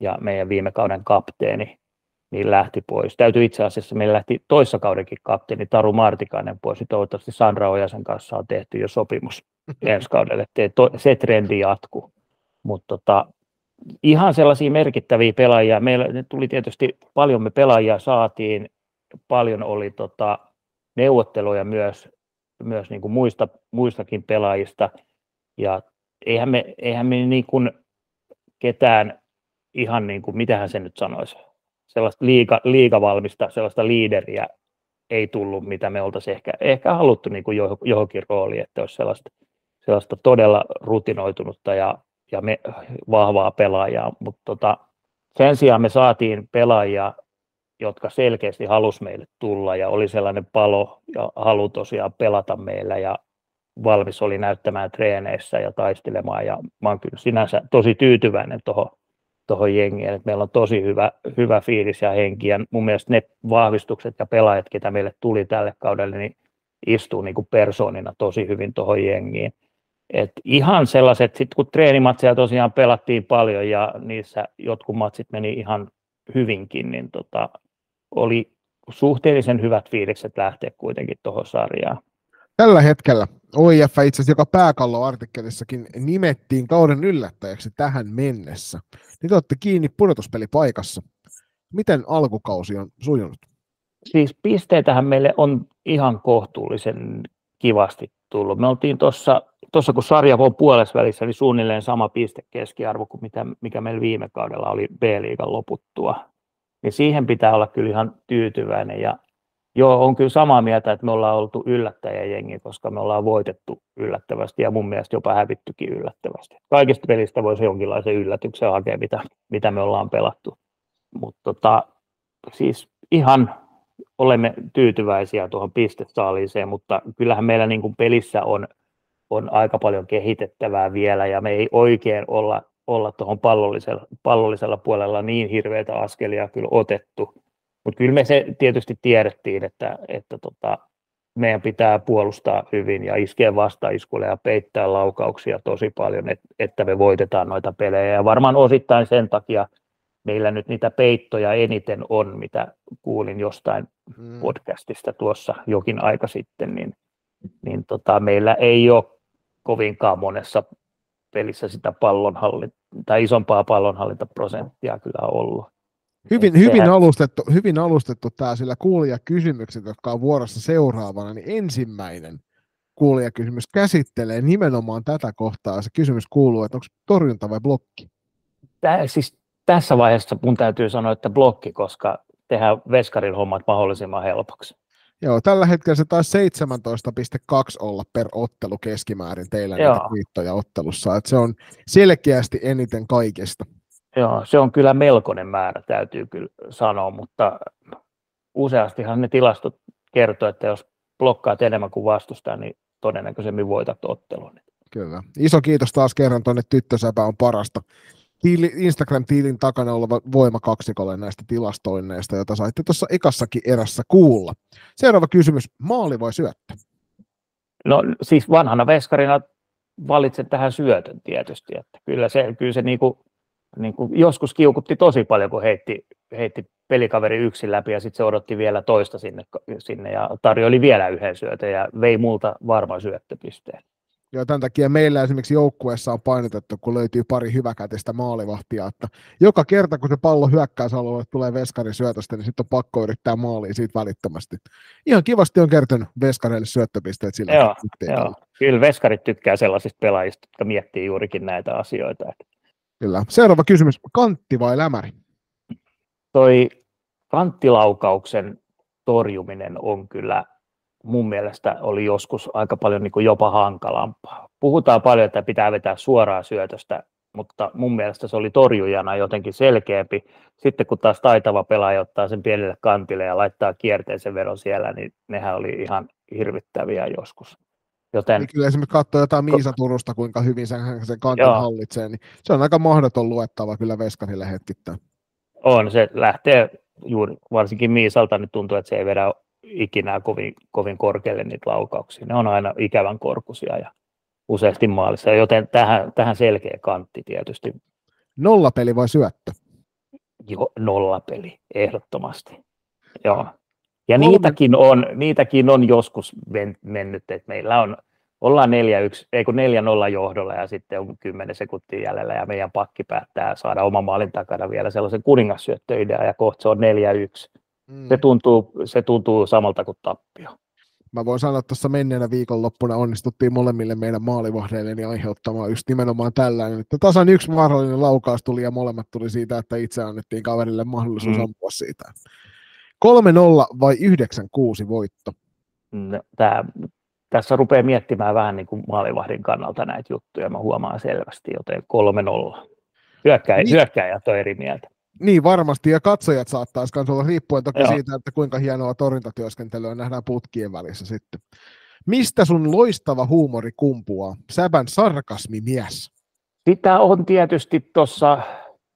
ja meidän viime kauden kapteeni niin lähti pois. Täytyy itse asiassa, meillä lähti toissa kaudenkin kapteeni Taru Martikainen pois, ja toivottavasti Sandra Ojasen kanssa on tehty jo sopimus [LAUGHS] ensi kaudelle, että se trendi jatkuu. Mutta tota, ihan sellaisia merkittäviä pelaajia, meillä tuli tietysti paljon me pelaajia saatiin, paljon oli tota, neuvotteluja myös myös niin kuin muista, muistakin pelaajista. Ja eihän me, eihän me niin kuin ketään ihan niin kuin, mitähän se nyt sanoisi, sellaista liiga, liigavalmista, sellaista liideriä ei tullut, mitä me oltaisiin ehkä, ehkä haluttu niin kuin johonkin rooliin, että olisi sellaista, sellaista todella rutinoitunutta ja, ja me, vahvaa pelaajaa, mutta tota, sen sijaan me saatiin pelaajia, jotka selkeästi halusi meille tulla ja oli sellainen palo ja halu tosiaan pelata meillä ja valmis oli näyttämään treeneissä ja taistelemaan. Ja mä oon kyllä sinänsä tosi tyytyväinen tuohon tuohon jengiin, että meillä on tosi hyvä, hyvä fiilis ja henki. Ja mun mielestä ne vahvistukset ja pelaajat, ketä meille tuli tälle kaudelle, niin istuu niin kuin persoonina tosi hyvin tuohon jengiin. Et ihan sellaiset, sit kun treenimatseja tosiaan pelattiin paljon ja niissä jotkut matsit meni ihan hyvinkin, niin tota, oli suhteellisen hyvät fiilikset lähteä kuitenkin tuohon sarjaan. Tällä hetkellä OIF itse asiassa, joka pääkalloartikkelissakin nimettiin kauden yllättäjäksi tähän mennessä, niin te olette kiinni pudotuspelipaikassa. Miten alkukausi on sujunut? Siis pisteitähän meille on ihan kohtuullisen kivasti tullut. Me oltiin tuossa, tuossa kun sarja on puolessa välissä, niin suunnilleen sama piste keskiarvo kuin mitä, mikä meillä viime kaudella oli B-liigan loputtua niin siihen pitää olla kyllä ihan tyytyväinen. Ja joo, on kyllä samaa mieltä, että me ollaan oltu yllättäjäjengi, koska me ollaan voitettu yllättävästi ja mun mielestä jopa hävittykin yllättävästi. Kaikista pelistä voisi jonkinlaisen yllätyksen hakea, mitä, mitä me ollaan pelattu. Mutta tota, siis ihan olemme tyytyväisiä tuohon pistesaaliiseen, mutta kyllähän meillä niin kuin pelissä on, on aika paljon kehitettävää vielä ja me ei oikein olla olla tuohon pallollisella, pallollisella puolella niin hirveitä askelia kyllä otettu. Mutta kyllä me se tietysti tiedettiin, että, että tota, meidän pitää puolustaa hyvin ja iskeä vastaiskulle ja peittää laukauksia tosi paljon, et, että me voitetaan noita pelejä. Ja varmaan osittain sen takia meillä nyt niitä peittoja eniten on, mitä kuulin jostain hmm. podcastista tuossa jokin aika sitten, niin, niin tota, meillä ei ole kovinkaan monessa pelissä sitä pallonhallinta, tai isompaa pallonhallintaprosenttia kyllä ollut. Hyvin, hyvin, alustettu, hyvin alustettu tämä, sillä kuulijakysymykset, jotka on vuorossa seuraavana, niin ensimmäinen kuulijakysymys käsittelee nimenomaan tätä kohtaa. Se kysymys kuuluu, että onko torjunta vai blokki? Tää, siis tässä vaiheessa mun täytyy sanoa, että blokki, koska tehdään veskarin hommat mahdollisimman helpoksi. Joo, tällä hetkellä se taisi 17,2 olla per ottelu keskimäärin teillä Joo. niitä viittoja ottelussa. että se on selkeästi eniten kaikesta. Joo, se on kyllä melkoinen määrä, täytyy kyllä sanoa, mutta useastihan ne tilastot kertoo, että jos blokkaat enemmän kuin vastustaa, niin todennäköisemmin voitat ottelun. Kyllä. Iso kiitos taas kerran tuonne Tyttösäpä on parasta. Tiili, Instagram-tiilin takana oleva voimakaksikolle näistä tilastoinneista, joita saitte tuossa ekassakin erässä kuulla. Seuraava kysymys, maali vai syöttö? No siis vanhana veskarina valitsen tähän syötön tietysti, että kyllä se, kyllä se niinku, niinku joskus kiukutti tosi paljon, kun heitti, heitti pelikaveri yksin läpi ja sitten se odotti vielä toista sinne, sinne ja tarjoili vielä yhden syötön ja vei multa varmaan syöttöpisteen. Ja tämän takia meillä esimerkiksi joukkueessa on painotettu, kun löytyy pari hyväkätistä maalivahtia, että joka kerta kun se pallo hyökkäysalueelle tulee veskarin syötöstä, niin sitten on pakko yrittää maalia siitä välittömästi. Ihan kivasti on kertynyt veskareille syöttöpisteet sillä joo, joo. Kyllä veskarit tykkää sellaisista pelaajista, jotka miettii juurikin näitä asioita. Kyllä. Seuraava kysymys, kantti vai lämäri? Toi kanttilaukauksen torjuminen on kyllä mun mielestä oli joskus aika paljon niin kuin jopa hankalampaa. Puhutaan paljon, että pitää vetää suoraa syötöstä, mutta mun mielestä se oli torjujana jotenkin selkeämpi. Sitten kun taas taitava pelaaja ottaa sen pienelle kantille ja laittaa kierteisen veron siellä, niin nehän oli ihan hirvittäviä joskus. Joten, niin kyllä esimerkiksi katsoa jotain Miisa Turusta, kuinka hyvin sen, sen kantin joo. hallitsee, niin se on aika mahdoton luettava kyllä Veskarille hetkittäin. On, se lähtee juuri, varsinkin Miisalta nyt tuntuu, että se ei vedä ikinä kovin, kovin korkealle niitä laukauksia. Ne on aina ikävän korkuisia ja useasti maalissa, joten tähän, tähän selkeä kantti tietysti. Nollapeli vai syöttö? Joo, nollapeli, ehdottomasti. Joo. Ja niitäkin on, niitäkin on joskus mennyt, että meillä on, ollaan 4-1, ei kun 4-0 johdolla ja sitten on 10 sekuntia jäljellä ja meidän pakki päättää saada oman maalin takana vielä sellaisen kuningassyöttöidea ja kohta se on 4-1 Mm. Se, tuntuu, se tuntuu samalta kuin tappio. Mä voin sanoa, että tuossa menneenä viikonloppuna onnistuttiin molemmille meidän maalivahdeille niin aiheuttamaan just nimenomaan tällainen, että tasan yksi mahdollinen laukaus tuli ja molemmat tuli siitä, että itse annettiin kaverille mahdollisuus mm. ampua siitä. 3-0 vai 9-6 voitto? No, tää, tässä rupeaa miettimään vähän niin kuin maalivahdin kannalta näitä juttuja, mä huomaan selvästi, joten 3-0. Hyökkäjät, niin. hyökkäjät on eri mieltä. Niin varmasti, ja katsojat saattaisi myös olla riippuen toki Joo. siitä, että kuinka hienoa torjuntatyöskentelyä nähdään putkien välissä sitten. Mistä sun loistava huumori kumpuaa? Säbän sarkasmimies. Sitä on tietysti tuossa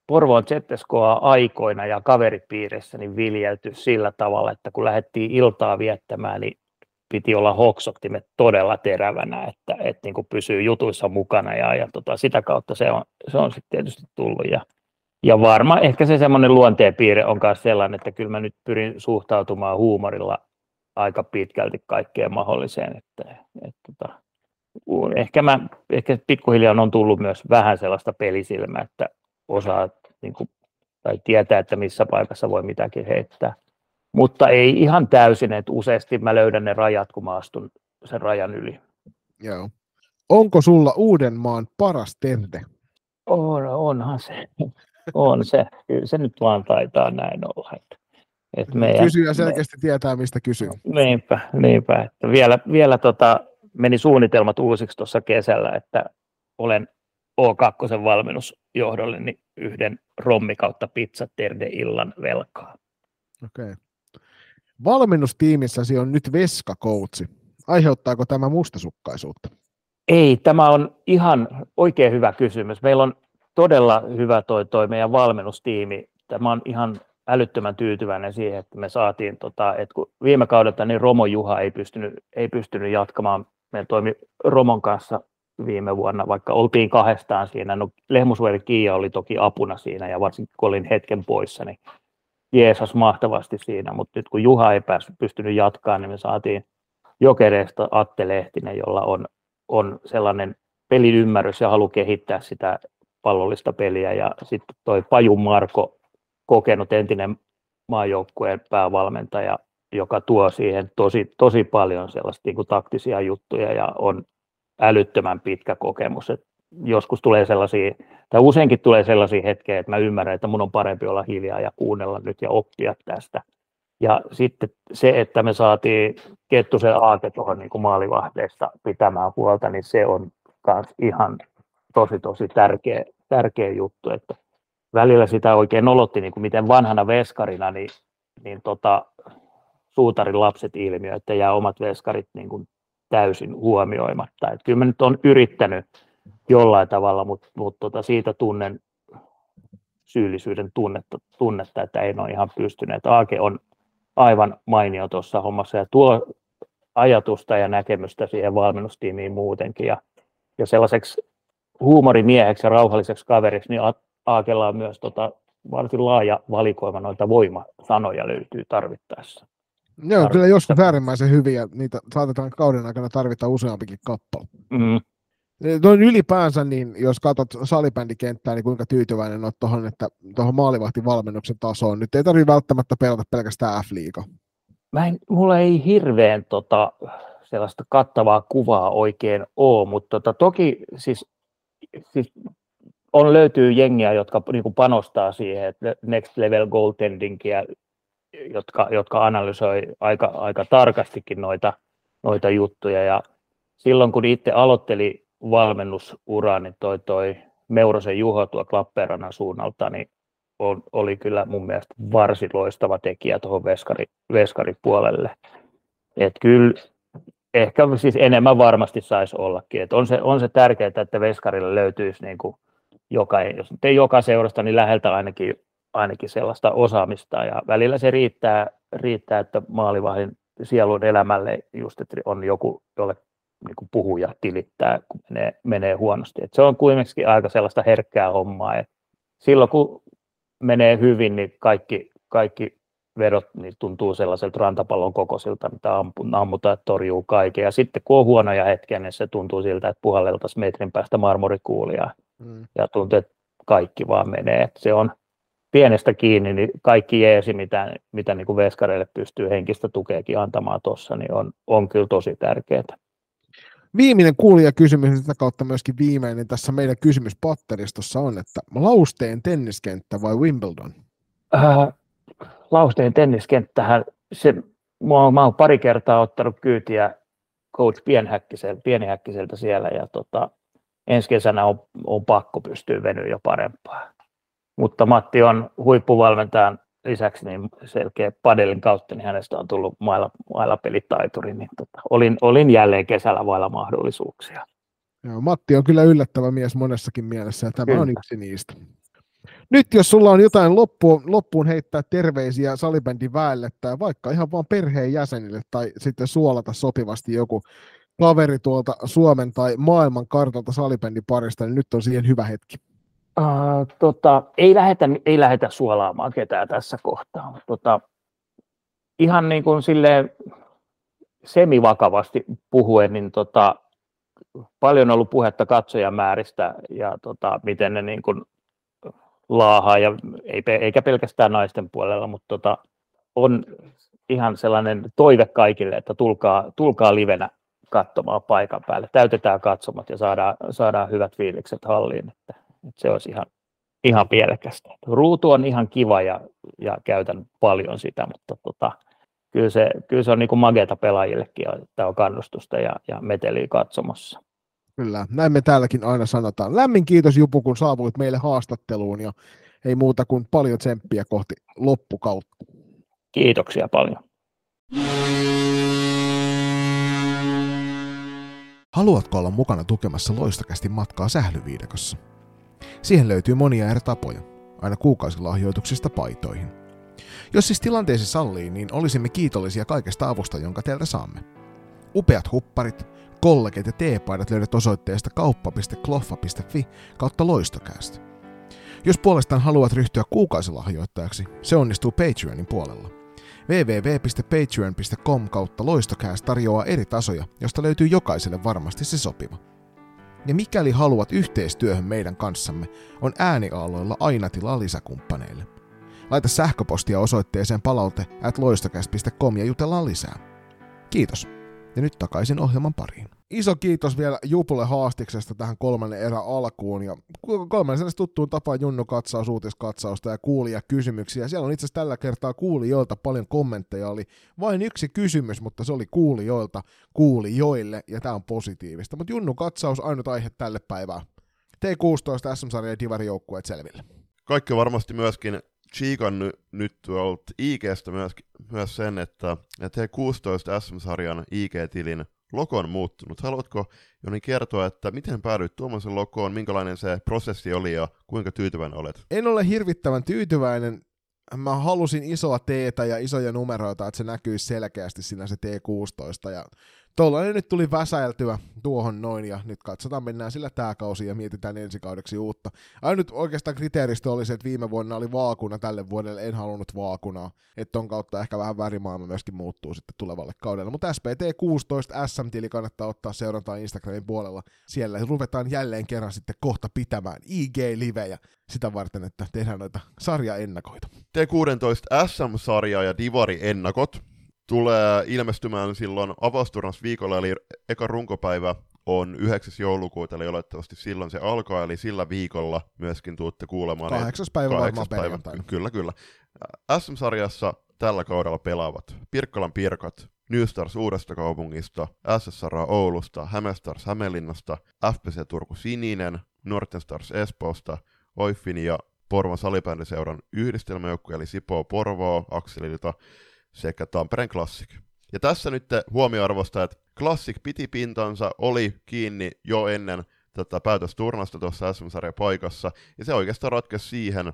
Porvoon ZSKa aikoina ja kaveripiirissä niin viljelty sillä tavalla, että kun lähdettiin iltaa viettämään, niin piti olla hoksottimet todella terävänä, että, että niin kuin pysyy jutuissa mukana ja, ja tota, sitä kautta se on, se on sitten tietysti tullut. Ja ja varmaan ehkä se semmoinen luonteenpiirre on myös sellainen, että kyllä mä nyt pyrin suhtautumaan huumorilla aika pitkälti kaikkeen mahdolliseen. Että, että, että, ehkä, mä, ehkä pikkuhiljaa on tullut myös vähän sellaista pelisilmää, että osaa niin kuin, tai tietää, että missä paikassa voi mitäkin heittää. Mutta ei ihan täysin, että useasti mä löydän ne rajat, kun mä astun sen rajan yli. Joo. Onko sulla Uudenmaan paras terde? On, onhan se on se. Kyllä se nyt vaan taitaa näin olla. Että, että meidän, Kysyjä selkeästi me, tietää, mistä kysyy. Niinpä, niinpä. Että vielä vielä tota, meni suunnitelmat uusiksi tuossa kesällä, että olen O2 valmennusjohdolle niin yhden rommi kautta pizza terde illan velkaa. Okei. Okay. Valmennustiimissäsi on nyt veskakoutsi. Aiheuttaako tämä mustasukkaisuutta? Ei, tämä on ihan oikein hyvä kysymys. Meillä on todella hyvä toi, toi meidän valmennustiimi. Tämä on ihan älyttömän tyytyväinen siihen, että me saatiin, tota, että kun viime kaudelta niin Romo Juha ei pystynyt, ei pystynyt jatkamaan, meillä toimi Romon kanssa viime vuonna, vaikka oltiin kahdestaan siinä, no Lehmusveri Kiia oli toki apuna siinä ja varsinkin kun olin hetken poissa, niin jeesas mahtavasti siinä, mutta nyt kun Juha ei päässyt, pystynyt jatkamaan, niin me saatiin Jokereesta Atte Lehtinen, jolla on, on sellainen pelin ymmärrys ja halu kehittää sitä pallollista peliä ja sitten toi Paju Marko, kokenut entinen maajoukkueen päävalmentaja, joka tuo siihen tosi, tosi paljon sellaista niin kuin taktisia juttuja ja on älyttömän pitkä kokemus. Et joskus tulee sellaisia, tai useinkin tulee sellaisia hetkiä, että mä ymmärrän, että mun on parempi olla hiljaa ja kuunnella nyt ja oppia tästä. Ja sitten se, että me saatiin Kettusen aate tuohon niin kuin maalivahdeista pitämään huolta, niin se on myös ihan tosi tosi tärkeä, tärkeä juttu, että välillä sitä oikein olotti, niin kuin miten vanhana veskarina, niin, niin tota, suutarin lapset ilmiö, että jää omat veskarit niin kuin täysin huomioimatta. Et kyllä mä nyt on yrittänyt jollain tavalla, mutta mut tota, siitä tunnen syyllisyyden tunnetta, tunnetta, että en ole ihan pystynyt. Aake on aivan mainio tuossa hommassa ja tuo ajatusta ja näkemystä siihen valmennustiimiin muutenkin. Ja, ja sellaiseksi huumorimieheksi ja rauhalliseksi kaveriksi, niin Aakella on myös tota, varsin laaja valikoima noita voimasanoja löytyy tarvittaessa. Ne on kyllä joskus äärimmäisen hyviä, niitä saatetaan kauden aikana tarvita useampikin kappale. Mm. Noin ylipäänsä, niin jos katsot salibändikenttää, niin kuinka tyytyväinen olet tuohon, että tuohon maalivahtivalmennuksen tasoon. Nyt ei tarvitse välttämättä pelata pelkästään F-liiga. Mä en, mulla ei hirveän tota, sellaista kattavaa kuvaa oikein ole, mutta tota, toki siis, siis on löytyy jengiä, jotka niin kuin panostaa siihen, että next level goaltendingia, jotka, jotka analysoi aika, aika tarkastikin noita, noita juttuja. Ja silloin kun itse aloitteli valmennusuraa, niin toi, toi Meurosen Juho tuo Klappeenrannan suunnalta, niin on, oli kyllä mun mielestä varsin loistava tekijä tuohon veskari, veskaripuolelle. Et kyllä ehkä siis enemmän varmasti saisi ollakin. Et on, se, on se tärkeää, että veskarille löytyisi niin kuin joka, jos nyt ei joka seurasta, niin läheltä ainakin, ainakin sellaista osaamista. Ja välillä se riittää, riittää että maalivahdin sielun elämälle just, että on joku, jolle niin kuin puhuja tilittää, kun menee, menee huonosti. Et se on kuitenkin aika sellaista herkkää hommaa. Et silloin kun menee hyvin, niin kaikki, kaikki vedot niin tuntuu sellaiselta rantapallon kokoisilta, mitä ammutaan, että torjuu kaiken. Ja sitten kun on huonoja hetkiä, niin se tuntuu siltä, että puhalleltaisiin metrin päästä marmorikuulia. Mm. Ja tuntuu, että kaikki vaan menee. Että se on pienestä kiinni, niin kaikki jeesi, mitä, mitä niin kuin veskareille pystyy henkistä tukeekin antamaan tuossa, niin on, on kyllä tosi tärkeää. Viimeinen kuulijakysymys, sitä kautta myöskin viimeinen tässä meidän kysymyspatteristossa on, että Lausteen tenniskenttä vai Wimbledon? Äh, Lausteen tenniskenttähän, se, mä, mä oon pari kertaa ottanut kyytiä coach Pienhäkkiseltä, Pienihäkkiseltä siellä ja tota, ensi kesänä on, on pakko pystyä venyä jo parempaa. Mutta Matti on huippuvalmentajan lisäksi niin selkeä padelin kautta, niin hänestä on tullut mailla, mailapelitaituri, niin tota, olin, olin jälleen kesällä vailla mahdollisuuksia. Joo, Matti on kyllä yllättävä mies monessakin mielessä, ja tämä kyllä. on yksi niistä. Nyt jos sulla on jotain loppuun, loppuun heittää terveisiä salibändin väelle tai vaikka ihan vaan perheen jäsenille tai sitten suolata sopivasti joku kaveri tuolta Suomen tai maailman kartalta salibändin parista, niin nyt on siihen hyvä hetki. Uh, tota, ei, lähetä, ei lähetä suolaamaan ketään tässä kohtaa. Tota, ihan niin kuin silleen semivakavasti puhuen, niin tota, paljon on ollut puhetta katsojamääristä ja tota, miten ne niin kuin laahaa, ja ei, eikä pelkästään naisten puolella, mutta tota, on ihan sellainen toive kaikille, että tulkaa, tulkaa livenä katsomaan paikan päälle. Täytetään katsomat ja saadaan, saadaan hyvät fiilikset halliin. Että, että se olisi ihan, ihan pielekästä. Ruutu on ihan kiva ja, ja käytän paljon sitä, mutta tota, kyllä, se, kyllä se on niin mageta pelaajillekin, että on kannustusta ja, ja meteliä katsomassa. Kyllä, näin me täälläkin aina sanotaan. Lämmin kiitos Jupu, kun saavuit meille haastatteluun ja ei muuta kuin paljon tsemppiä kohti loppukautta. Kiitoksia paljon. Haluatko olla mukana tukemassa loistakästi matkaa sählyviidakossa? Siihen löytyy monia eri tapoja, aina kuukausilahjoituksista paitoihin. Jos siis tilanteesi sallii, niin olisimme kiitollisia kaikesta avusta, jonka teiltä saamme. Upeat hupparit, kollegit ja teepaidat löydät osoitteesta kauppa.kloffa.fi kautta loistokäästä. Jos puolestaan haluat ryhtyä kuukausilahjoittajaksi, se onnistuu Patreonin puolella www.patreon.com kautta loistokääs tarjoaa eri tasoja, josta löytyy jokaiselle varmasti se sopiva. Ja mikäli haluat yhteistyöhön meidän kanssamme, on ääniaaloilla aina tilaa lisäkumppaneille. Laita sähköpostia osoitteeseen palaute at ja jutellaan lisää. Kiitos. Ja nyt takaisin ohjelman pariin iso kiitos vielä Jupulle haastiksesta tähän kolmannen erän alkuun. Ja kolmannen tuttuun tapaan Junnu katsaus, uutiskatsausta ja kuulia kysymyksiä. Siellä on itse asiassa tällä kertaa kuulijoilta paljon kommentteja. Oli vain yksi kysymys, mutta se oli kuulijoilta kuulijoille, ja tämä on positiivista. Mutta Junnu katsaus ainut aihe tälle päivään. T16 SM-sarja ja Divari-joukkueet selville. kaikki varmasti myöskin chiikannut nyt tuolta IGstä myös, myös sen, että, että he 16 SM-sarjan IG-tilin logo on muuttunut. Haluatko Joni kertoa, että miten päädyit tuommoisen lokoon, minkälainen se prosessi oli ja kuinka tyytyväinen olet? En ole hirvittävän tyytyväinen. Mä halusin isoa teetä ja isoja numeroita, että se näkyisi selkeästi siinä se T16. Ja Tuollainen nyt tuli väsäiltyä tuohon noin, ja nyt katsotaan, mennään sillä tämä kausi ja mietitään ensi kaudeksi uutta. Ainut oikeastaan kriteeristö oli se, että viime vuonna oli vaakuna, tälle vuodelle en halunnut vaakunaa, että ton kautta ehkä vähän värimaailma myöskin muuttuu sitten tulevalle kaudelle. Mutta SPT16 SM-tili kannattaa ottaa seurantaa Instagramin puolella. Siellä ruvetaan jälleen kerran sitten kohta pitämään IG-livejä sitä varten, että tehdään noita sarjaennakoita. T16 SM-sarja ja Divari-ennakot tulee ilmestymään silloin viikolla, eli eka runkopäivä on 9. joulukuuta, eli olettavasti silloin se alkaa, eli sillä viikolla myöskin tuutte kuulemaan. Kahdeksas päivä kahdeksas päivä, Kyllä, kyllä. SM-sarjassa tällä kaudella pelaavat Pirkkalan Pirkat, New Stars Uudesta kaupungista, SSR Oulusta, Hämestars Hämeenlinnasta, FPC Turku Sininen, Norten Stars Espoosta, Oiffin ja Porvon salibändiseuran yhdistelmäjoukkue, eli Sipoo Porvoo Akselilta, sekä Tampereen Classic. Ja tässä nyt huomioarvosta, että Classic piti pintansa, oli kiinni jo ennen tätä päätösturnasta tuossa SM-sarjan paikassa, ja se oikeastaan ratkesi siihen,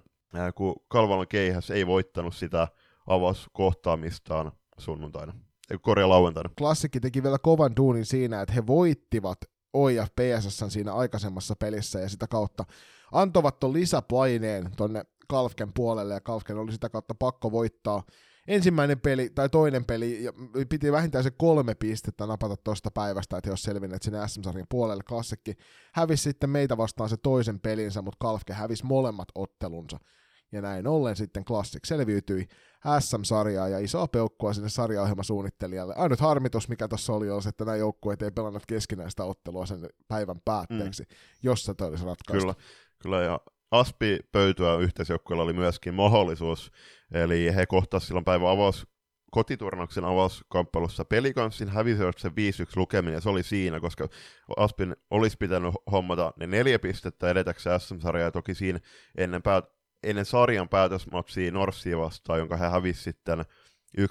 kun Kalvalon keihäs ei voittanut sitä avauskohtaamistaan sunnuntaina, korja lauantaina. Klassikki teki vielä kovan duunin siinä, että he voittivat OIF PSS siinä aikaisemmassa pelissä ja sitä kautta antoivat ton lisäpaineen tonne Kalfken puolelle ja Kalfken oli sitä kautta pakko voittaa ensimmäinen peli tai toinen peli, ja piti vähintään se kolme pistettä napata tuosta päivästä, että jos selvinnyt sinne SM-sarjan puolelle. Klassikki hävisi sitten meitä vastaan se toisen pelinsä, mutta Kalfke hävisi molemmat ottelunsa. Ja näin ollen sitten Classic selviytyi SM-sarjaa ja isoa peukkua sinne sarjaohjelmasuunnittelijalle. Ainut harmitus, mikä tuossa oli, oli, että nämä joukkueet ei pelannut keskinäistä ottelua sen päivän päätteeksi, mm. jos se olisi ratkaistu. Kyllä, kyllä ja Aspi pöytyä yhteisjoukkueella oli myöskin mahdollisuus, eli he kohtasivat silloin päivän avaus, kotiturnauksen avauskamppailussa pelikanssin hävisivät se 5-1 lukeminen, ja se oli siinä, koska Aspin olisi pitänyt hommata ne neljä pistettä edetäkseen SM-sarjaa, toki siinä ennen, päät, ennen sarjan päätösmatsia Norssia vastaan, jonka he hävisivät sitten 1-0,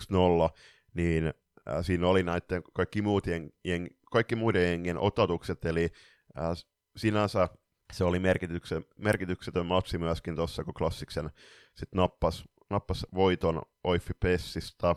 niin äh, siinä oli näiden kaikki, muut jeng, jeng, kaikki muiden jengien otatukset, eli äh, sinänsä se oli merkityksetön matsi myöskin tuossa, kun Klassiksen sitten nappas, nappas voiton Oiffi Pessista.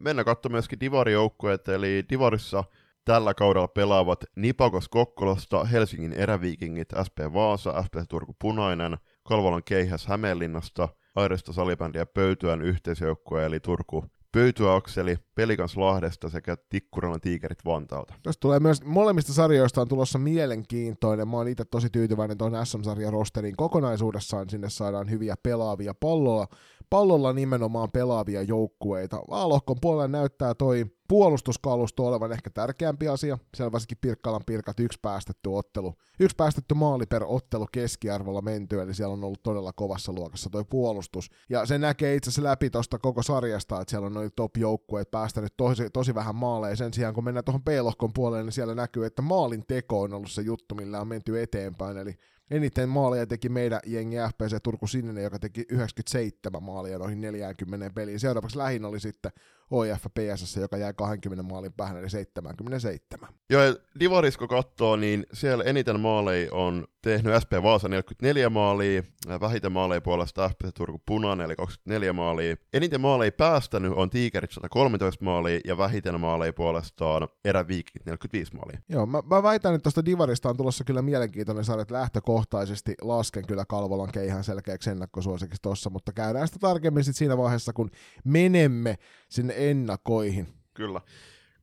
Mennään katsomaan myöskin Divari-joukkueet, eli Divarissa tällä kaudella pelaavat Nipakos Kokkolasta, Helsingin eräviikingit, SP Vaasa, SP Turku Punainen, Kalvalon Keihäs Hämeenlinnasta, Airesta salibändi ja Pöytyän yhteisjoukkue eli Turku Pöytyakseli Pelikans Lahdesta sekä Tikkurilan Tiikerit Vantaalta. Tästä tulee myös molemmista sarjoista on tulossa mielenkiintoinen. Mä oon itse tosi tyytyväinen tuon SM-sarjan rosteriin kokonaisuudessaan. Sinne saadaan hyviä pelaavia pallolla. Pallolla nimenomaan pelaavia joukkueita. Vaalohkon puolella näyttää toi puolustuskalusto olevan ehkä tärkeämpi asia. Siellä Pirkkalan Pirkat yksi päästetty ottelu. Yksi päästetty maali per ottelu keskiarvolla menty, eli siellä on ollut todella kovassa luokassa toi puolustus. Ja se näkee itse asiassa läpi tuosta koko sarjasta, että siellä on noin top-joukkueet päästänyt tosi, tosi vähän maaleja. Sen sijaan kun mennään tuohon P-lohkon puolelle, niin siellä näkyy, että maalin teko on ollut se juttu, millä on menty eteenpäin. Eli eniten maaleja teki meidän jengi FPC Turku Sininen, joka teki 97 maalia noihin 40 peliin. Seuraavaksi lähin oli sitten OIF PSS, joka jäi 20 maalin päähän, eli 77. Joo, ja Divarisko katsoo, niin siellä eniten maaleja on tehnyt SP Vaasa 44 maalia, vähiten maaleja puolesta FPC Turku Punainen, eli 24 maalia. Eniten maaleja päästänyt on Tiikerit 113 maalia, ja vähiten maaleja puolestaan Eräviikit 45 maalia. Joo, mä, mä väitän, että tuosta Divarista on tulossa kyllä mielenkiintoinen sarja, että lähtökohtaisesti lasken kyllä Kalvolan keihän selkeäksi ennakkosuosikiksi tuossa, mutta käydään sitä tarkemmin sit siinä vaiheessa, kun menemme sinne ennakoihin. Kyllä.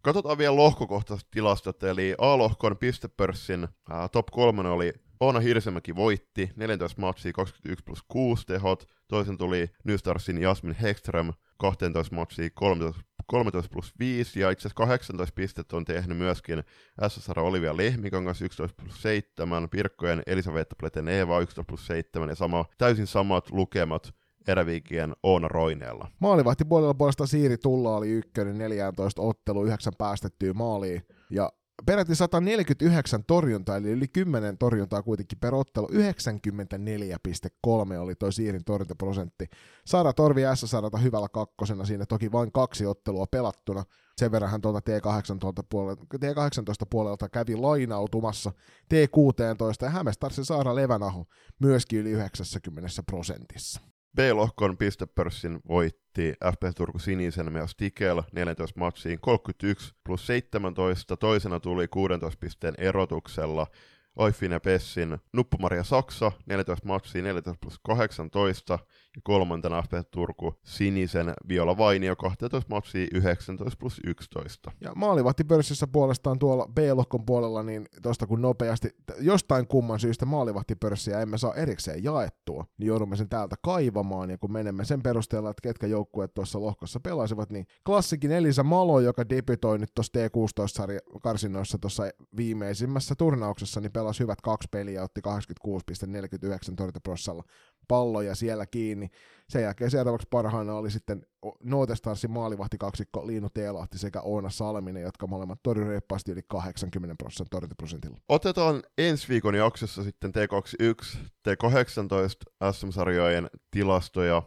Katsotaan vielä lohkokohtaiset tilastot, eli A-lohkon pistepörssin ää, top 3 oli Oona Hirsemäki voitti, 14 matsia 21 plus 6 tehot, toisen tuli New Starsin Jasmin Hekström, 12 matsia 13, 13 plus 5, ja itse asiassa 18 pistettä on tehnyt myöskin SSR Olivia Lehmikangas 11 plus 7, Pirkkojen Elisavetta Pleten Eeva 11 plus 7, ja sama, täysin samat lukemat eräviikien Oona Roineella. puolella puolesta Siiri Tulla oli ykkönen 14 ottelu, 9 päästettyä maaliin. Ja peräti 149 torjuntaa, eli yli 10 torjuntaa kuitenkin per ottelu. 94,3 oli toi Siirin torjuntaprosentti. Sara Torvi S-sarata hyvällä kakkosena, siinä toki vain kaksi ottelua pelattuna. Sen verran hän tuolta T18 puolelta, T18 puolelta kävi lainautumassa T16 ja Hämestarsin Saara Levänaho myöskin yli 90 prosentissa. B-lohkon pistepörssin voitti FP Turku sinisen myös Tikel 14 matsiin 31 plus 17. Toisena tuli 16 pisteen erotuksella Oifin ja Pessin Nuppumaria Saksa 14 matsiin 14 plus 18 ja kolmantena FP Turku sinisen Viola Vainio 12 matsiin 19 plus 11. Ja maalivahtipörssissä puolestaan tuolla B-lohkon puolella, niin tuosta kun nopeasti, jostain kumman syystä maalivahtipörssiä emme saa erikseen jaettua, niin joudumme sen täältä kaivamaan, ja kun menemme sen perusteella, että ketkä joukkueet tuossa lohkossa pelasivat, niin klassikin Elisa Malo, joka debytoi nyt tuossa T16-sarja karsinoissa tuossa viimeisimmässä turnauksessa, niin pelasi hyvät kaksi peliä, otti 86,49 torjuntaprossalla palloja siellä kiinni. Sen jälkeen seuraavaksi parhaana oli sitten Nootestarsin maalivahti kaksikko Liinu Teelahti sekä Oona Salminen, jotka molemmat torjui reippaasti yli 80 prosentin torjuntaprosentilla. Otetaan ensi viikon jaksossa sitten T21, T18 SM-sarjojen tilastoja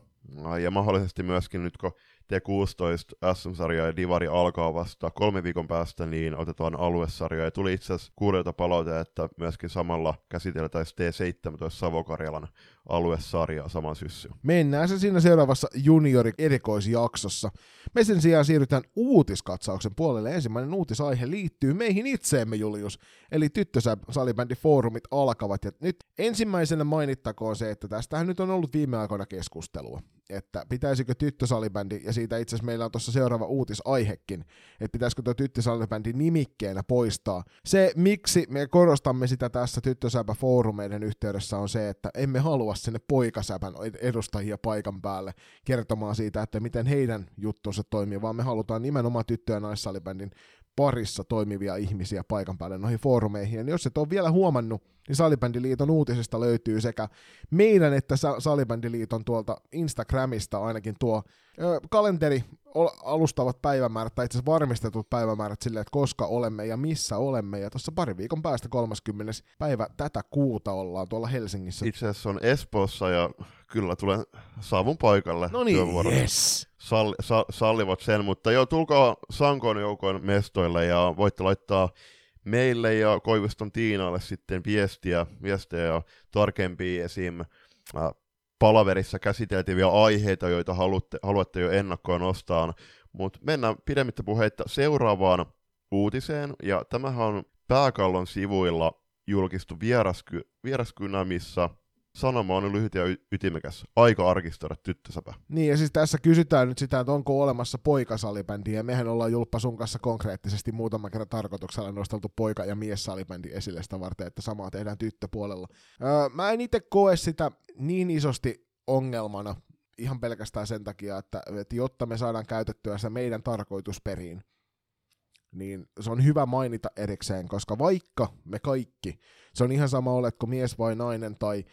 ja mahdollisesti myöskin nyt kun T16 SM-sarja ja Divari alkaa vasta kolme viikon päästä, niin otetaan aluesarja. Ja tuli itse asiassa kuudelta palaute, että myöskin samalla käsiteltäisiin T17 Savokarjalan aluesarjaa saman syssyyn. Mennään se siinä seuraavassa juniori-erikoisjaksossa. Me sen sijaan siirrytään uutiskatsauksen puolelle. Ensimmäinen uutisaihe liittyy meihin itseemme, Julius. Eli tyttösalibändi foorumit alkavat. Ja nyt ensimmäisenä mainittakoon se, että tästähän nyt on ollut viime aikoina keskustelua. Että pitäisikö tyttösalibändi, ja siitä itse asiassa meillä on tuossa seuraava uutisaihekin, että pitäisikö tuo tyttösalibändi nimikkeenä poistaa. Se, miksi me korostamme sitä tässä tyttösäpä foorumeiden yhteydessä on se, että emme halua sinne poikasäpän edustajia paikan päälle kertomaan siitä, että miten heidän juttunsa toimii, vaan me halutaan nimenomaan tyttö- ja naissalibändin parissa toimivia ihmisiä paikan päälle noihin foorumeihin. Ja jos et ole vielä huomannut, niin Salibändiliiton uutisista löytyy sekä meidän että Salibändiliiton tuolta Instagramista ainakin tuo ö, kalenteri, alustavat päivämäärät tai itse asiassa varmistetut päivämäärät sille, että koska olemme ja missä olemme. Ja tuossa pari viikon päästä 30. päivä tätä kuuta ollaan tuolla Helsingissä. Itse asiassa on Espoossa ja kyllä tulen saavun paikalle. No niin, yes. Sall, sa, sallivat sen, mutta joo, tulkaa Sankoon joukon mestoille ja voitte laittaa meille ja Koiviston Tiinalle sitten viestiä, viestejä ja tarkempia esim. Äh, palaverissa käsiteltäviä aiheita, joita haluatte, haluatte jo ennakkoon nostaa. Mutta mennään pidemmittä puheitta seuraavaan uutiseen, ja tämähän on pääkallon sivuilla julkistu vierasky, vieraskynä, missä sanoma on lyhyt ja ytimekäs. Aika arkistoida tyttösäpä. Niin, ja siis tässä kysytään nyt sitä, että onko olemassa poikasalibändi, ja mehän ollaan Julppa sun kanssa konkreettisesti muutama kerran tarkoituksella nosteltu poika- ja miessalibändi esille sitä varten, että samaa tehdään tyttöpuolella. Öö, mä en itse koe sitä niin isosti ongelmana, ihan pelkästään sen takia, että, että jotta me saadaan käytettyä se meidän tarkoitusperiin, niin se on hyvä mainita erikseen, koska vaikka me kaikki, se on ihan sama oletko mies vai nainen tai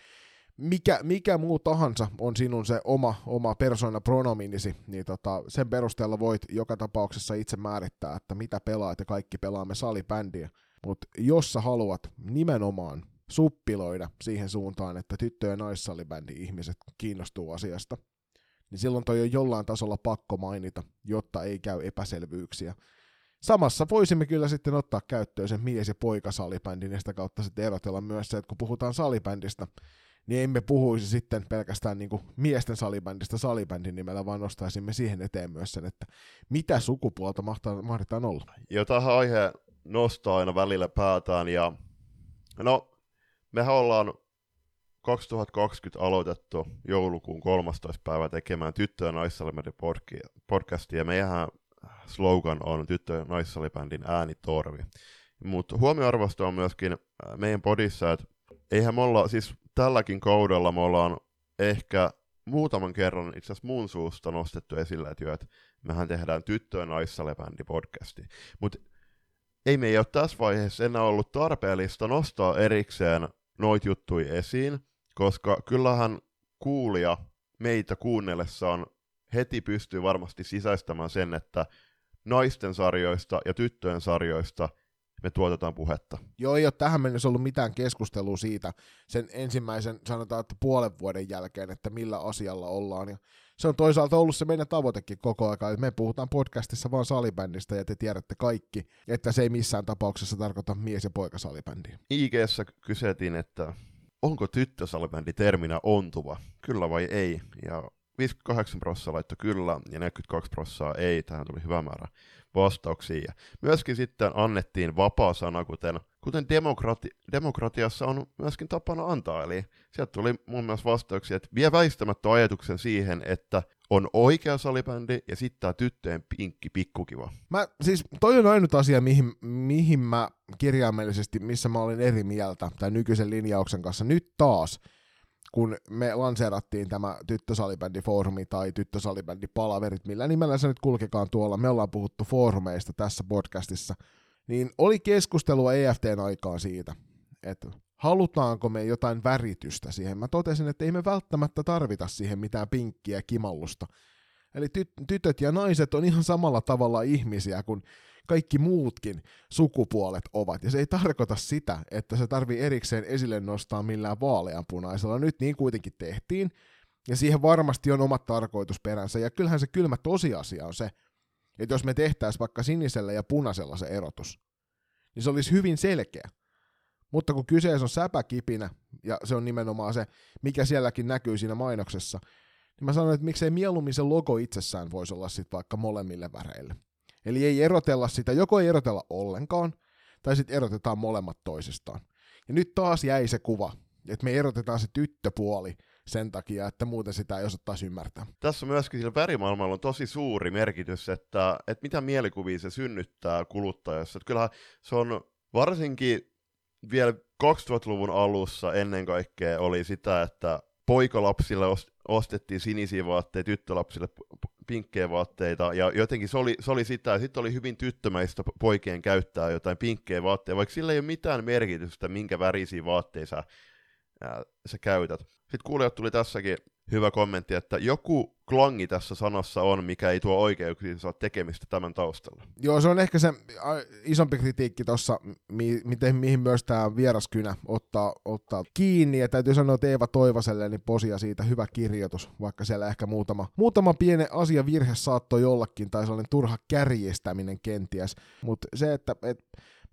mikä, mikä muu tahansa on sinun se oma, oma persona pronominisi, niin tota, sen perusteella voit joka tapauksessa itse määrittää, että mitä pelaat ja kaikki pelaamme salibändiä. Mutta jos sä haluat nimenomaan suppiloida siihen suuntaan, että tyttö- ja naissalibändi ihmiset kiinnostuu asiasta, niin silloin toi on jollain tasolla pakko mainita, jotta ei käy epäselvyyksiä. Samassa voisimme kyllä sitten ottaa käyttöön sen mies- ja poikasalibändin ja sitä kautta sitten erotella myös se, että kun puhutaan salibändistä, niin emme puhuisi sitten pelkästään niin kuin miesten salibändistä salibändin nimellä, vaan nostaisimme siihen eteen myös sen, että mitä sukupuolta mahdetaan olla. Jo tähän aihe nostaa aina välillä päätään, ja no, mehän ollaan 2020 aloitettu joulukuun 13. päivä tekemään tyttö- ja naissalibändin podcastia, ja meidän slogan on tyttö- ja naissalibändin äänitorvi. Mutta huomioarvosta on myöskin äh, meidän podissa, että eihän me olla, siis tälläkin kaudella me ollaan ehkä muutaman kerran itse asiassa mun suusta nostettu esille, että, jo, että mehän tehdään tyttö- ja naissalibändi podcasti. Mutta ei me ei ole tässä vaiheessa enää ollut tarpeellista nostaa erikseen noit juttui esiin, koska kyllähän kuulija meitä kuunnellessaan heti pystyy varmasti sisäistämään sen, että naisten sarjoista ja tyttöjen sarjoista me tuotetaan puhetta. Joo, ei ole tähän mennessä ollut mitään keskustelua siitä sen ensimmäisen, sanotaan, että puolen vuoden jälkeen, että millä asialla ollaan. Ja se on toisaalta ollut se meidän tavoitekin koko ajan, että me puhutaan podcastissa vaan salibändistä ja te tiedätte kaikki, että se ei missään tapauksessa tarkoita mies- ja poikasalibändiä. IGssä kyseltiin, että onko tyttösalibändi terminä ontuva, kyllä vai ei, ja 58 prosenttia laittoi kyllä ja 42 prosenttia ei, tähän tuli hyvä määrä vastauksia. Ja myöskin sitten annettiin vapaa sana, kuten, kuten demokrati, demokratiassa on myöskin tapana antaa. Eli sieltä tuli mun mielestä vastauksia, että vie väistämättä ajatuksen siihen, että on oikea salibändi ja sitten tämä tyttöjen pinkki pikkukiva. Mä, siis toi on ainut asia, mihin, mihin mä kirjaimellisesti, missä mä olin eri mieltä tämän nykyisen linjauksen kanssa. Nyt taas, kun me lanseerattiin tämä tyttösalibändifoorumi tai tyttösalibändipalaverit, millä nimellä se nyt kulkekaan tuolla, me ollaan puhuttu foorumeista tässä podcastissa, niin oli keskustelua EFTn aikaan siitä, että halutaanko me jotain väritystä siihen. Mä totesin, että ei me välttämättä tarvita siihen mitään pinkkiä kimallusta. Eli tyt- tytöt ja naiset on ihan samalla tavalla ihmisiä kuin kaikki muutkin sukupuolet ovat. Ja se ei tarkoita sitä, että se tarvii erikseen esille nostaa millään vaaleanpunaisella. Nyt niin kuitenkin tehtiin, ja siihen varmasti on omat tarkoitusperänsä. Ja kyllähän se kylmä tosiasia on se, että jos me tehtäisiin vaikka sinisellä ja punaisella se erotus, niin se olisi hyvin selkeä. Mutta kun kyseessä on säpäkipinä, ja se on nimenomaan se, mikä sielläkin näkyy siinä mainoksessa, niin mä sanoin, että miksei mieluummin se logo itsessään voisi olla sitten vaikka molemmille väreille. Eli ei erotella sitä, joko ei erotella ollenkaan, tai sitten erotetaan molemmat toisistaan. Ja nyt taas jäi se kuva, että me erotetaan se tyttöpuoli sen takia, että muuten sitä ei osattaisi ymmärtää. Tässä myöskin sillä värimaailmalla on tosi suuri merkitys, että, että mitä mielikuvia se synnyttää kuluttajassa. Että kyllähän se on varsinkin vielä 2000-luvun alussa ennen kaikkea oli sitä, että poikalapsille ostettiin sinisiä vaatteita, tyttölapsille pinkkejä vaatteita, ja jotenkin se oli, se oli sitä, ja sitten oli hyvin tyttömäistä poikien käyttää jotain pinkkejä vaatteita, vaikka sillä ei ole mitään merkitystä, minkä värisiä vaatteita sä, ää, sä käytät. Sitten kuulijat tuli tässäkin hyvä kommentti, että joku klangi tässä sanassa on, mikä ei tuo oikeuksia tekemistä tämän taustalla. Joo, se on ehkä se isompi kritiikki tuossa, mi- miten, mihin myös tämä vieraskynä ottaa, ottaa kiinni. Ja täytyy sanoa, että Eeva Toivaselle niin posia siitä hyvä kirjoitus, vaikka siellä ehkä muutama, muutama pieni asia virhe saattoi jollakin, tai sellainen turha kärjestäminen kenties. Mutta se, että et,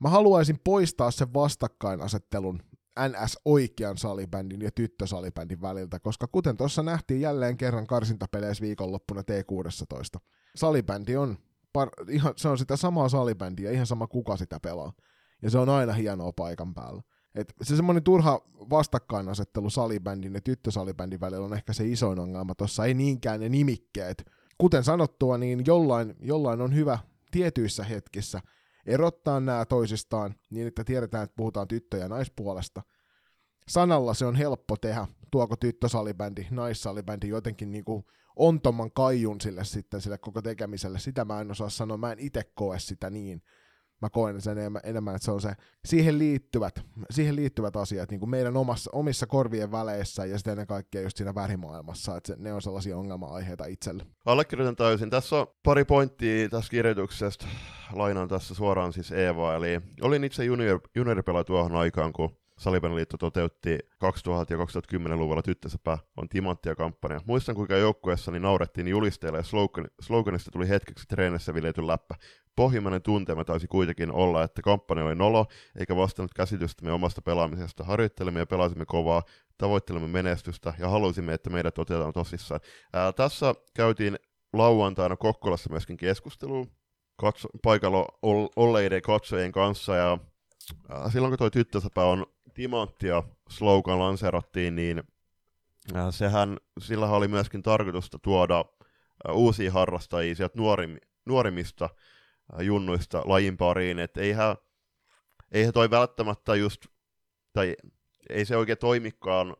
mä haluaisin poistaa sen vastakkainasettelun NS-oikean salibändin ja tyttösalibändin väliltä, koska kuten tuossa nähtiin jälleen kerran karsintapeleissä viikonloppuna T16, salibändi on, par- ihan, se on sitä samaa salibändiä, ihan sama kuka sitä pelaa. Ja se on aina hienoa paikan päällä. Et se semmoinen turha vastakkainasettelu salibändin ja tyttösalibändin välillä on ehkä se isoin ongelma tuossa, ei niinkään ne nimikkeet. Kuten sanottua, niin jollain, jollain on hyvä tietyissä hetkissä – erottaa nämä toisistaan niin, että tiedetään, että puhutaan tyttö- ja naispuolesta. Sanalla se on helppo tehdä, tuoko tyttösalibändi, naissalibändi jotenkin niin kuin ontoman kaijun sille sitten sille koko tekemiselle. Sitä mä en osaa sanoa, mä en itse koe sitä niin mä koen sen enemmän, että se on se, siihen liittyvät, siihen liittyvät asiat niin kuin meidän omassa, omissa korvien väleissä ja sitten ennen kaikkea just siinä värimaailmassa, että se, ne on sellaisia ongelma-aiheita itselle. Allekirjoitan täysin. Tässä on pari pointtia tässä kirjoituksesta. Lainaan tässä suoraan siis Eeva, eli olin itse junior, junioripelaaja tuohon aikaan, kun Salibäniliitto toteutti 2000- ja 2010-luvulla Tyttösäpä on timanttia kampanja. Muistan, kuinka joukkueessani naurettiin julisteille ja slogan, sloganista tuli hetkeksi treenissä viljety läppä. Pohjimmainen tunteema taisi kuitenkin olla, että kampanja oli nolo, eikä vastannut käsitystämme omasta pelaamisesta. Harjoittelimme ja pelasimme kovaa, tavoittelemme menestystä ja halusimme, että meidät otetaan tosissaan. Ää, tässä käytiin lauantaina Kokkolassa myöskin keskustelua katso, paikalla olleiden katsojien kanssa ja ää, silloin kun toi tyttösäpä on timanttia slogan lanserattiin, niin ää, sehän, sillä oli myöskin tarkoitusta tuoda ää, uusia harrastajia sieltä nuorim, nuorimmista junnuista lajin pariin, että eihän, eihän toi välttämättä just, tai ei se oikein toimikaan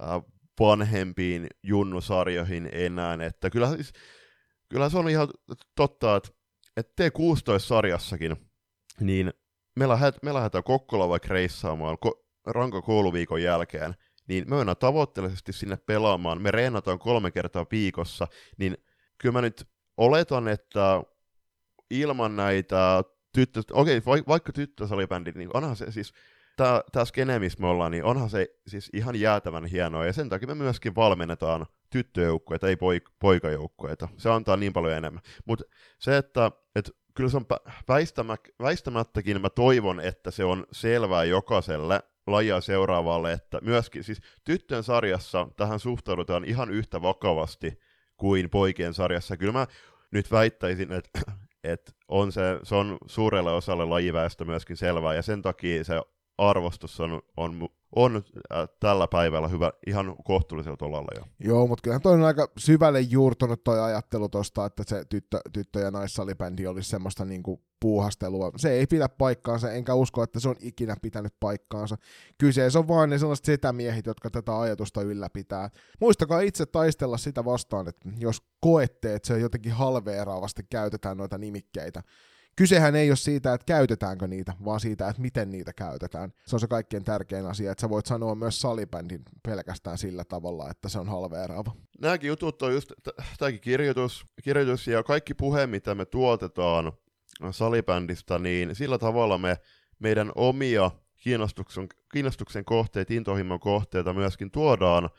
ää, vanhempiin junnusarjoihin enää, että kyllä, siis, kyllä se on ihan totta, että, että T16-sarjassakin, niin me, lähet, me lähdetään Kokkola vaikka reissaamaan ko, ranka kouluviikon jälkeen, niin me mennään tavoitteellisesti sinne pelaamaan, me reenataan kolme kertaa viikossa, niin kyllä mä nyt oletan, että ilman näitä tyttö, okei, okay, vaikka tyttösalibändi, niin onhan se siis, tämä, skene, missä me ollaan, niin onhan se siis ihan jäätävän hienoa, ja sen takia me myöskin valmennetaan tyttöjoukkueita, ei poik- poikajoukkueita. Se antaa niin paljon enemmän. Mutta se, että, että kyllä se on väistämä, väistämättäkin, mä toivon, että se on selvää jokaiselle lajia seuraavalle, että myöskin siis tyttöjen sarjassa tähän suhtaudutaan ihan yhtä vakavasti kuin poikien sarjassa. Kyllä mä nyt väittäisin, että, että on se, se on suurelle osalle lajiväestö myöskin selvää, ja sen takia se arvostus on, on, on äh, tällä päivällä hyvä, ihan kohtuullisella tolalla jo. Joo, mutta kyllähän toi on aika syvälle juurtunut toi ajattelu tosta, että se tyttö, tyttö- ja naissalibändi olisi semmoista niinku puuhastelua. Se ei pidä paikkaansa, enkä usko, että se on ikinä pitänyt paikkaansa. Kyseessä on vain ne sellaiset setämiehet, jotka tätä ajatusta ylläpitää. Muistakaa itse taistella sitä vastaan, että jos koette, että se jotenkin halveeraavasti käytetään noita nimikkeitä, kysehän ei ole siitä, että käytetäänkö niitä, vaan siitä, että miten niitä käytetään. Se on se kaikkein tärkein asia, että sä voit sanoa myös salibändin pelkästään sillä tavalla, että se on halveeraava. Nämäkin jutut on just, tämäkin kirjoitus, kirjoitus ja kaikki puhe, mitä me tuotetaan salibändistä, niin sillä tavalla me meidän omia kiinnostuksen, kiinnostuksen kohteet, intohimon kohteita myöskin tuodaan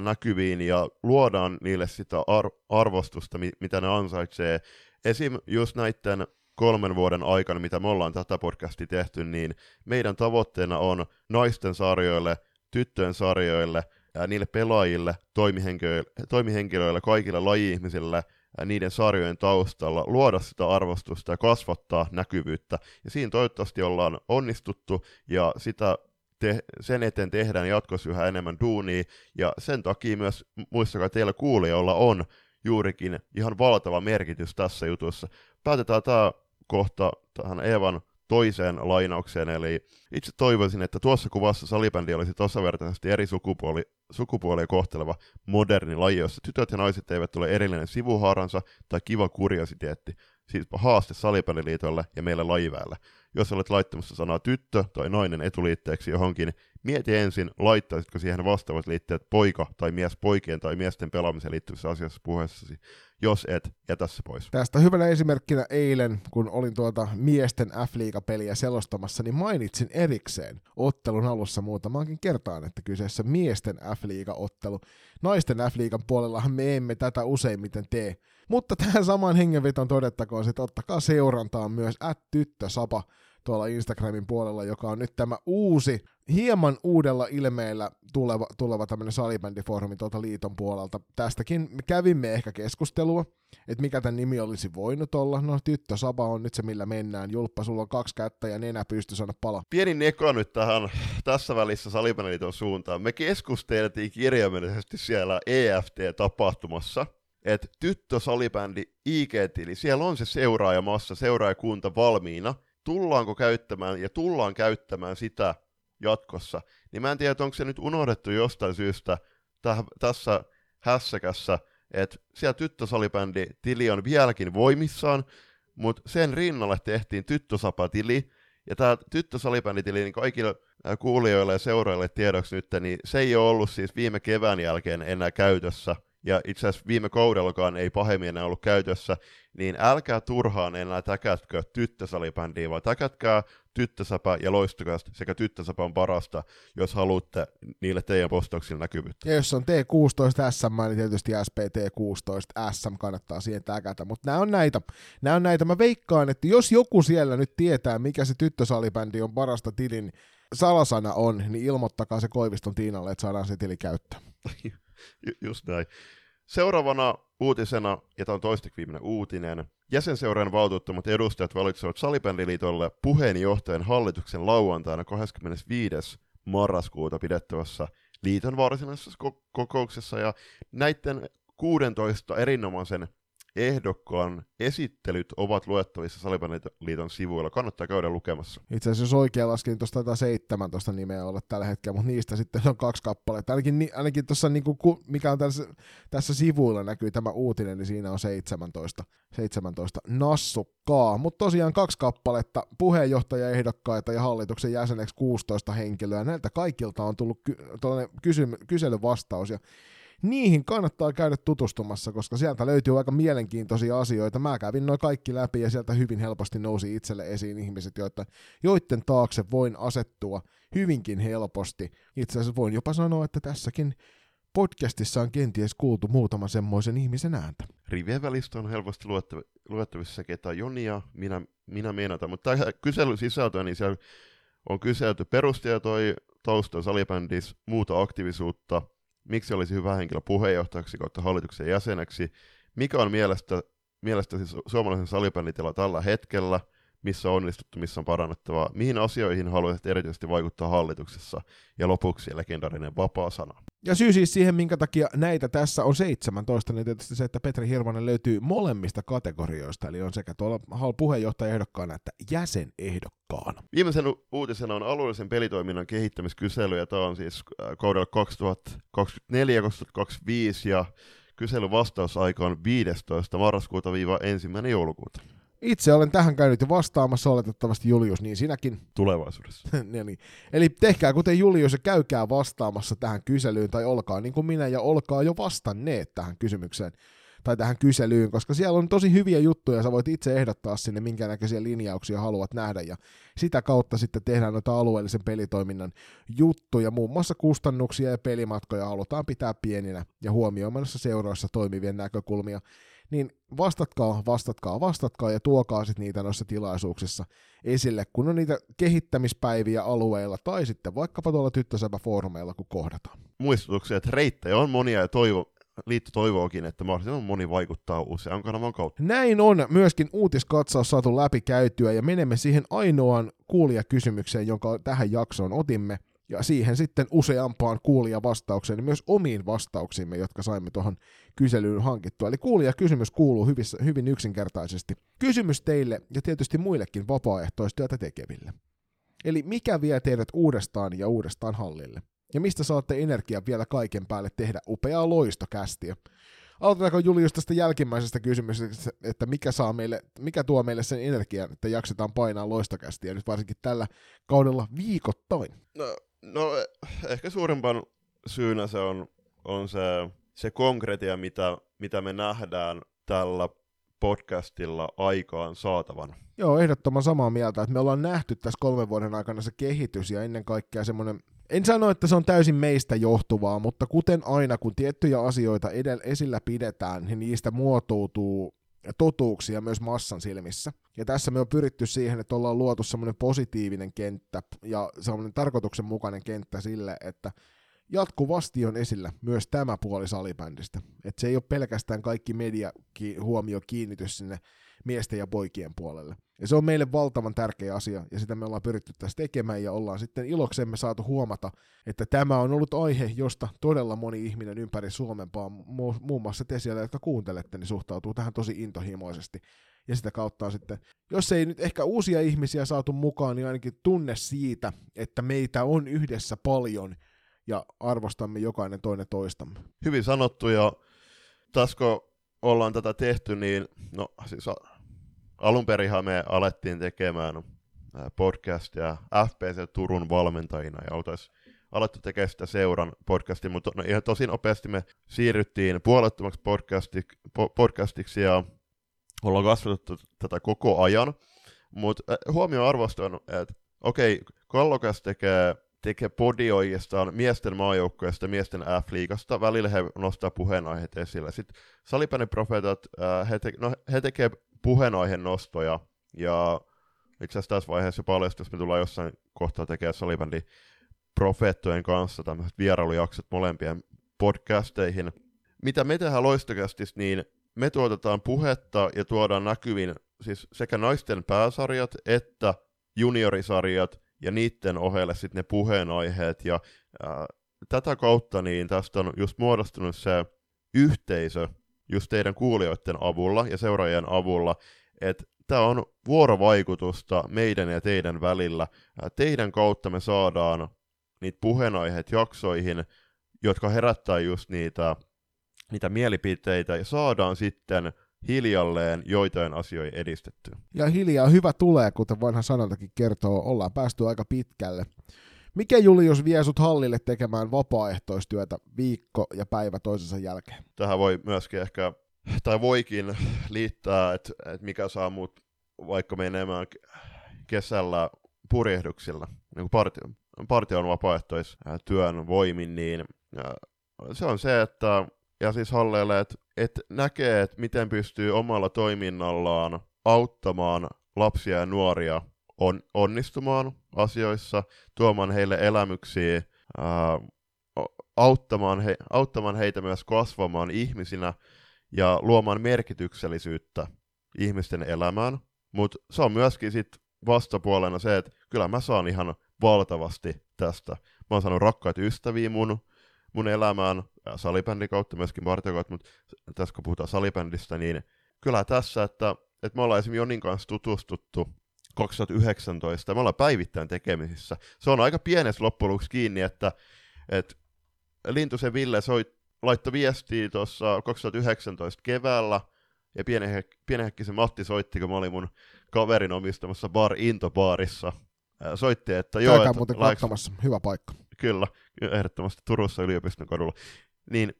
näkyviin ja luodaan niille sitä ar- arvostusta, mitä ne ansaitsee. Esim. just näiden kolmen vuoden aikana, mitä me ollaan tätä podcastia tehty, niin meidän tavoitteena on naisten sarjoille, tyttöjen sarjoille, ja niille pelaajille, toimihenkilöille, toimihenkilöille kaikille laji-ihmisille niiden sarjojen taustalla luoda sitä arvostusta ja kasvattaa näkyvyyttä. Ja siinä toivottavasti ollaan onnistuttu ja sitä te, sen eteen tehdään jatkossa yhä enemmän duunia, ja sen takia myös muistakaa teillä kuulijoilla on juurikin ihan valtava merkitys tässä jutussa. Päätetään tämä kohta tähän Eevan toiseen lainaukseen, eli itse toivoisin, että tuossa kuvassa salibändi olisi tasavertaisesti eri sukupuoli, sukupuolia kohteleva moderni laji, jossa tytöt ja naiset eivät ole erillinen sivuhaaransa tai kiva kuriositeetti, siis haaste salibändiliitolle ja meille lajiväelle. Jos olet laittamassa sanaa tyttö tai nainen etuliitteeksi johonkin, mieti ensin, laittaisitko siihen vastaavat liitteet poika tai mies poikien tai miesten pelaamiseen liittyvissä asiassa puheessasi. Jos et, jätä se pois. Tästä hyvänä esimerkkinä eilen, kun olin tuota miesten F-liiga-peliä selostamassa, niin mainitsin erikseen ottelun alussa muutamaankin kertaan, että kyseessä miesten F-liiga-ottelu. Naisten F-liigan puolellahan me emme tätä useimmiten tee. Mutta tähän samaan hengenveton todettakoon, että ottakaa seurantaan myös at tyttösapa tuolla Instagramin puolella, joka on nyt tämä uusi, hieman uudella ilmeellä tuleva, tuleva tämmöinen salibändifoorumi tuolta liiton puolelta. Tästäkin me kävimme ehkä keskustelua, että mikä tämän nimi olisi voinut olla. No tyttö Saba on nyt se, millä mennään. Julppa, sulla on kaksi kättä ja nenä pysty sana pala. Pieni neko nyt tähän tässä välissä salibändiliiton suuntaan. Me keskusteltiin kirjaimellisesti siellä EFT-tapahtumassa, että tyttö salibändi IG-tili, siellä on se seuraajamassa, seuraajakunta valmiina, tullaanko käyttämään ja tullaan käyttämään sitä jatkossa, niin mä en tiedä, onko se nyt unohdettu jostain syystä täh- tässä hässäkässä, että siellä tyttösalibändi tili on vieläkin voimissaan, mutta sen rinnalle tehtiin tyttösapa-tili, ja tämä tyttösalibänditili niin kaikille kuulijoille ja seuraajille tiedoksi nyt, niin se ei ole ollut siis viime kevään jälkeen enää käytössä, ja itse asiassa viime kaudellakaan ei pahemmin enää ollut käytössä, niin älkää turhaan enää täkätkö tyttösalibändiä, vaan täkätkää tyttösäpä ja loistokasta sekä tyttösäpä on parasta, jos haluatte niille teidän postauksille näkyvyyttä. Ja jos on T16 SM, niin tietysti SPT16 SM kannattaa siihen täkätä, mutta nämä on näitä. Nämä on näitä. Mä veikkaan, että jos joku siellä nyt tietää, mikä se tyttösalibändi on parasta tilin salasana on, niin ilmoittakaa se Koiviston Tiinalle, että saadaan se tili käyttää. [LAUGHS] Just näin. Seuraavana uutisena, ja tämä on toisteksi viimeinen uutinen, jäsenseuran valtuuttamat edustajat valitsevat Salibändiliitolle puheenjohtajan hallituksen lauantaina 25. marraskuuta pidettävässä liiton varsinaisessa kokouksessa, ja näiden 16 erinomaisen ehdokkaan esittelyt ovat luettavissa Salibandiliiton sivuilla. Kannattaa käydä lukemassa. Itse asiassa jos oikein laskin, niin tuosta 17 nimeä olla tällä hetkellä, mutta niistä sitten on kaksi kappaletta. Ainakin, ainakin tuossa, niin kuin, mikä on tässä, tässä sivuilla näkyy tämä uutinen, niin siinä on 17, 17 nassukkaa. Mutta tosiaan kaksi kappaletta, puheenjohtajaehdokkaita ja hallituksen jäseneksi 16 henkilöä. Näiltä kaikilta on tullut ky- kysely- kyselyvastaus ja niihin kannattaa käydä tutustumassa, koska sieltä löytyy aika mielenkiintoisia asioita. Mä kävin noin kaikki läpi ja sieltä hyvin helposti nousi itselle esiin ihmiset, joita, joiden taakse voin asettua hyvinkin helposti. Itse asiassa voin jopa sanoa, että tässäkin podcastissa on kenties kuultu muutama semmoisen ihmisen ääntä. Rivien välistä on helposti luettavissa, ketä Jonia minä, minä meinata, mutta tämä kysely sisältö, niin siellä on kyselty perustietoja taustaa salibändissä, muuta aktiivisuutta, miksi olisi hyvä henkilö puheenjohtajaksi kautta hallituksen jäseneksi, mikä on mielestä, mielestäsi suomalaisen salibänditila tällä hetkellä – missä on onnistuttu, missä on parannettavaa, mihin asioihin haluaisit erityisesti vaikuttaa hallituksessa, ja lopuksi legendaarinen vapaa sana. Ja syy siis siihen, minkä takia näitä tässä on 17, niin tietysti se, että Petri Hirvonen löytyy molemmista kategorioista, eli on sekä tuolla puheenjohtajaehdokkaana että jäsenehdokkaana. Viimeisen uutisena on alueellisen pelitoiminnan kehittämiskysely, ja tämä on siis äh, kaudella 2024-2025, ja kyselyn vastausaika on 15. marraskuuta viiva 1. joulukuuta. Itse olen tähän käynyt jo vastaamassa, oletettavasti Julius, niin sinäkin. [LAUGHS] Tulevaisuudessa. Eli, eli tehkää kuten Julius ja käykää vastaamassa tähän kyselyyn, tai olkaa niin kuin minä ja olkaa jo vastanneet tähän kysymykseen tai tähän kyselyyn, koska siellä on tosi hyviä juttuja, sä voit itse ehdottaa sinne, minkä näköisiä linjauksia haluat nähdä, ja sitä kautta sitten tehdään noita alueellisen pelitoiminnan juttuja, muun muassa kustannuksia ja pelimatkoja halutaan pitää pieninä ja huomioimassa seuroissa toimivien näkökulmia niin vastatkaa, vastatkaa, vastatkaa ja tuokaa sitten niitä noissa tilaisuuksissa esille, kun on niitä kehittämispäiviä alueilla tai sitten vaikkapa tuolla tyttösäpä-foorumeilla, kun kohdataan. Muistutuksia, että reittejä on monia ja toivo, liitto toivookin, että mahdollisimman moni vaikuttaa usean kanavan kautta. Näin on myöskin uutiskatsaus saatu läpi käytyä ja menemme siihen ainoaan kuulijakysymykseen, jonka tähän jaksoon otimme – ja siihen sitten useampaan kuulijavastaukseen, myös omiin vastauksiimme, jotka saimme tuohon kyselyyn hankittua. Eli kuulija kysymys kuuluu hyvissä, hyvin yksinkertaisesti. Kysymys teille ja tietysti muillekin vapaaehtoistyötä tekeville. Eli mikä vie teidät uudestaan ja uudestaan hallille? Ja mistä saatte energiaa vielä kaiken päälle tehdä upeaa loistokästiä? Aloitetaanko Julius tästä jälkimmäisestä kysymyksestä, että mikä, saa meille, mikä tuo meille sen energian, että jaksetaan painaa loistokästiä nyt varsinkin tällä kaudella viikoittain? No, No ehkä suurimpan syynä se on, on se, se konkretia, mitä, mitä me nähdään tällä podcastilla aikaan saatavan. Joo, ehdottoman samaa mieltä, että me ollaan nähty tässä kolmen vuoden aikana se kehitys ja ennen kaikkea semmoinen, en sano, että se on täysin meistä johtuvaa, mutta kuten aina, kun tiettyjä asioita edellä esillä pidetään, niin niistä muotoutuu totuuksia myös massan silmissä. Ja tässä me on pyritty siihen, että ollaan luotu semmoinen positiivinen kenttä ja semmoinen tarkoituksenmukainen kenttä sille, että jatkuvasti on esillä myös tämä puoli salibändistä. Että se ei ole pelkästään kaikki media huomio kiinnitys sinne miesten ja poikien puolelle. Ja se on meille valtavan tärkeä asia, ja sitä me ollaan pyritty tässä tekemään, ja ollaan sitten iloksemme saatu huomata, että tämä on ollut aihe, josta todella moni ihminen ympäri Suomenpaa, muun muassa te siellä, jotka kuuntelette, niin suhtautuu tähän tosi intohimoisesti. Ja sitä kautta on sitten, jos ei nyt ehkä uusia ihmisiä saatu mukaan, niin ainakin tunne siitä, että meitä on yhdessä paljon, ja arvostamme jokainen toinen toistamme. Hyvin sanottu, ja tässä kun ollaan tätä tehty, niin no siis alun perinhan me alettiin tekemään podcastia FPC Turun valmentajina ja oltaisiin alettu tekemään sitä seuran podcastia, mutta no ihan tosi nopeasti me siirryttiin puolettomaksi podcasti, po, podcastiksi ja ollaan kasvatettu tätä koko ajan, mutta huomio arvosta on, että okei, Kallokas tekee tekee podi oikeastaan miesten maajoukkueesta, miesten F-liigasta. Välillä he nostaa puheenaiheet esille. Sitten Salipäinen profeetat, he, te, no, he tekee puheenaiheen nostoja, ja itse asiassa tässä vaiheessa paljastuu, jos me tullaan jossain kohtaa tekemään Salibändin profeettojen kanssa tämmöiset vierailujaksot molempien podcasteihin. Mitä me tehdään loistokästis, niin me tuotetaan puhetta ja tuodaan näkyviin siis sekä naisten pääsarjat että juniorisarjat ja niiden ohelle sitten ne puheenaiheet, ja ää, tätä kautta niin tästä on just muodostunut se yhteisö just teidän kuulijoiden avulla ja seuraajien avulla, että tämä on vuorovaikutusta meidän ja teidän välillä. Teidän kautta me saadaan niitä puheenaiheet jaksoihin, jotka herättää just niitä, niitä mielipiteitä, ja saadaan sitten hiljalleen joitain asioita edistetty. Ja hiljaa hyvä tulee, kuten vanha sanontakin kertoo, ollaan päästy aika pitkälle. Mikä Julius vie sut hallille tekemään vapaaehtoistyötä viikko ja päivä toisensa jälkeen? Tähän voi myöskin ehkä, tai voikin liittää, että, että mikä saa mut vaikka menemään kesällä purjehduksilla, niin kuin partio, partion vapaaehtoistyön voimin, niin se on se, että ja siis Halleelle, että, että näkee, että miten pystyy omalla toiminnallaan auttamaan lapsia ja nuoria on, onnistumaan asioissa, tuomaan heille elämyksiä, ää, auttamaan, he, auttamaan heitä myös kasvamaan ihmisinä ja luomaan merkityksellisyyttä ihmisten elämään. Mutta se on myöskin sit vastapuolena se, että kyllä mä saan ihan valtavasti tästä. Mä oon saanut rakkaita ystäviä mun, mun elämään, salibändin kautta, myöskin Martin kautta, mutta tässä kun puhutaan salibändistä, niin kyllä tässä, että, että me ollaan esimerkiksi Jonin kanssa tutustuttu 2019, me ollaan päivittäin tekemisissä. Se on aika pienessä loppujen kiinni, että, että Lintusen Ville soit, laittoi viestiä tuossa 2019 keväällä, ja pienehäkkisen Matti soitti, kun mä olin mun kaverin omistamassa Bar Into-baarissa. Soitti, että joo... Käykää muuten laiks... katsomassa, hyvä paikka. Kyllä, ehdottomasti Turussa yliopiston kadulla. Niin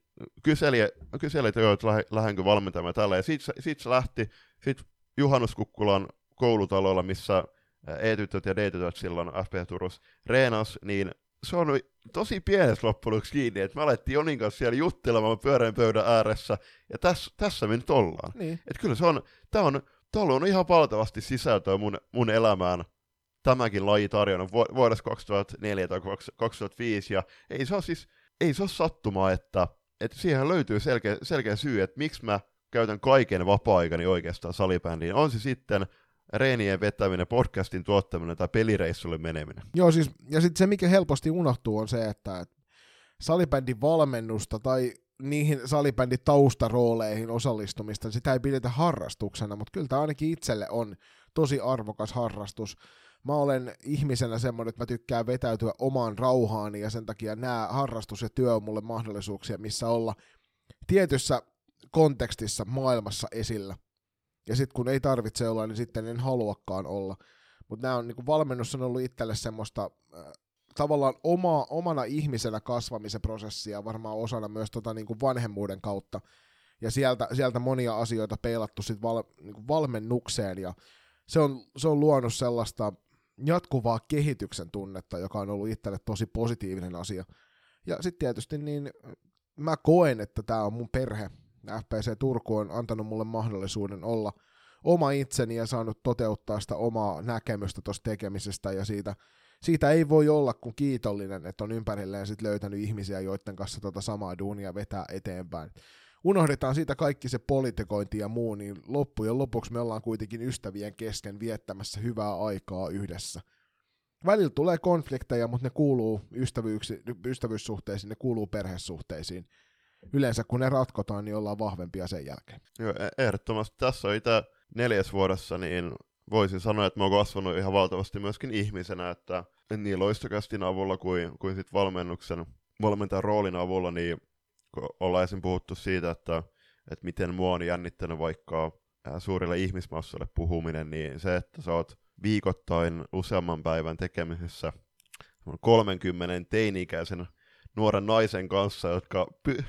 kyseli, kyseli että joo, että lähdenkö valmentamaan tällä, ja siitä, siitä se lähti. Sitten Juhannuskukkulan koulutalolla, missä E-tytöt ja D-tytöt silloin FP Turussa reenas, niin se on tosi pienessä loppujen kiinni, että me alettiin Jonin kanssa siellä juttelemaan pyöreän pöydän ääressä, ja tässä, tässä me nyt ollaan. Niin. Että kyllä se on, tää on, täällä on ihan valtavasti sisältöä mun, mun elämään tämäkin laji tarjonnut vuodessa 2004 tai 2005, ja ei se ole siis, ei se ole sattumaa, että, että siihen löytyy selkeä, selkeä syy, että miksi mä käytän kaiken vapaa-aikani oikeastaan salibändiin. On se sitten reenien vetäminen, podcastin tuottaminen tai pelireissulle meneminen. Joo, siis, ja sitten se, mikä helposti unohtuu, on se, että salibändin valmennusta tai niihin salibändin taustarooleihin osallistumista, sitä ei pidetä harrastuksena, mutta kyllä tämä ainakin itselle on tosi arvokas harrastus. Mä olen ihmisenä semmoinen, että mä tykkään vetäytyä omaan rauhaani ja sen takia nämä harrastus ja työ on mulle mahdollisuuksia, missä olla tietyssä kontekstissa maailmassa esillä. Ja sitten kun ei tarvitse olla, niin sitten en haluakaan olla. Mutta nämä on, niin valmennus on ollut itselle semmoista äh, tavallaan oma, omana ihmisenä kasvamisen prosessia, varmaan osana myös tota, niin kuin vanhemmuuden kautta. Ja sieltä, sieltä monia asioita peilattu sit val, niin kuin valmennukseen, ja se on, se on luonut sellaista jatkuvaa kehityksen tunnetta, joka on ollut itselle tosi positiivinen asia. Ja sitten tietysti niin mä koen, että tämä on mun perhe, FPC Turku on antanut mulle mahdollisuuden olla oma itseni ja saanut toteuttaa sitä omaa näkemystä tuosta tekemisestä ja siitä, siitä ei voi olla kuin kiitollinen, että on ympärilleen sit löytänyt ihmisiä, joiden kanssa tota samaa duunia vetää eteenpäin. Unohdetaan siitä kaikki se politikointi ja muu, niin loppujen lopuksi me ollaan kuitenkin ystävien kesken viettämässä hyvää aikaa yhdessä. Välillä tulee konflikteja, mutta ne kuuluu ystävyyssuhteisiin, ne kuuluu perhesuhteisiin yleensä kun ne ratkotaan, niin ollaan vahvempia sen jälkeen. Joo, e- ehdottomasti. Tässä on itse neljäs vuodessa, niin voisin sanoa, että mä oon kasvanut ihan valtavasti myöskin ihmisenä, että niin loistokästin avulla kuin, kuin sit valmennuksen, valmentajan roolin avulla, niin ollaan esim. puhuttu siitä, että, että miten mua on jännittänyt vaikka suurille ihmismassoille puhuminen, niin se, että sä oot viikoittain useamman päivän tekemisessä 30 teini-ikäisen nuoren naisen kanssa, jotka py-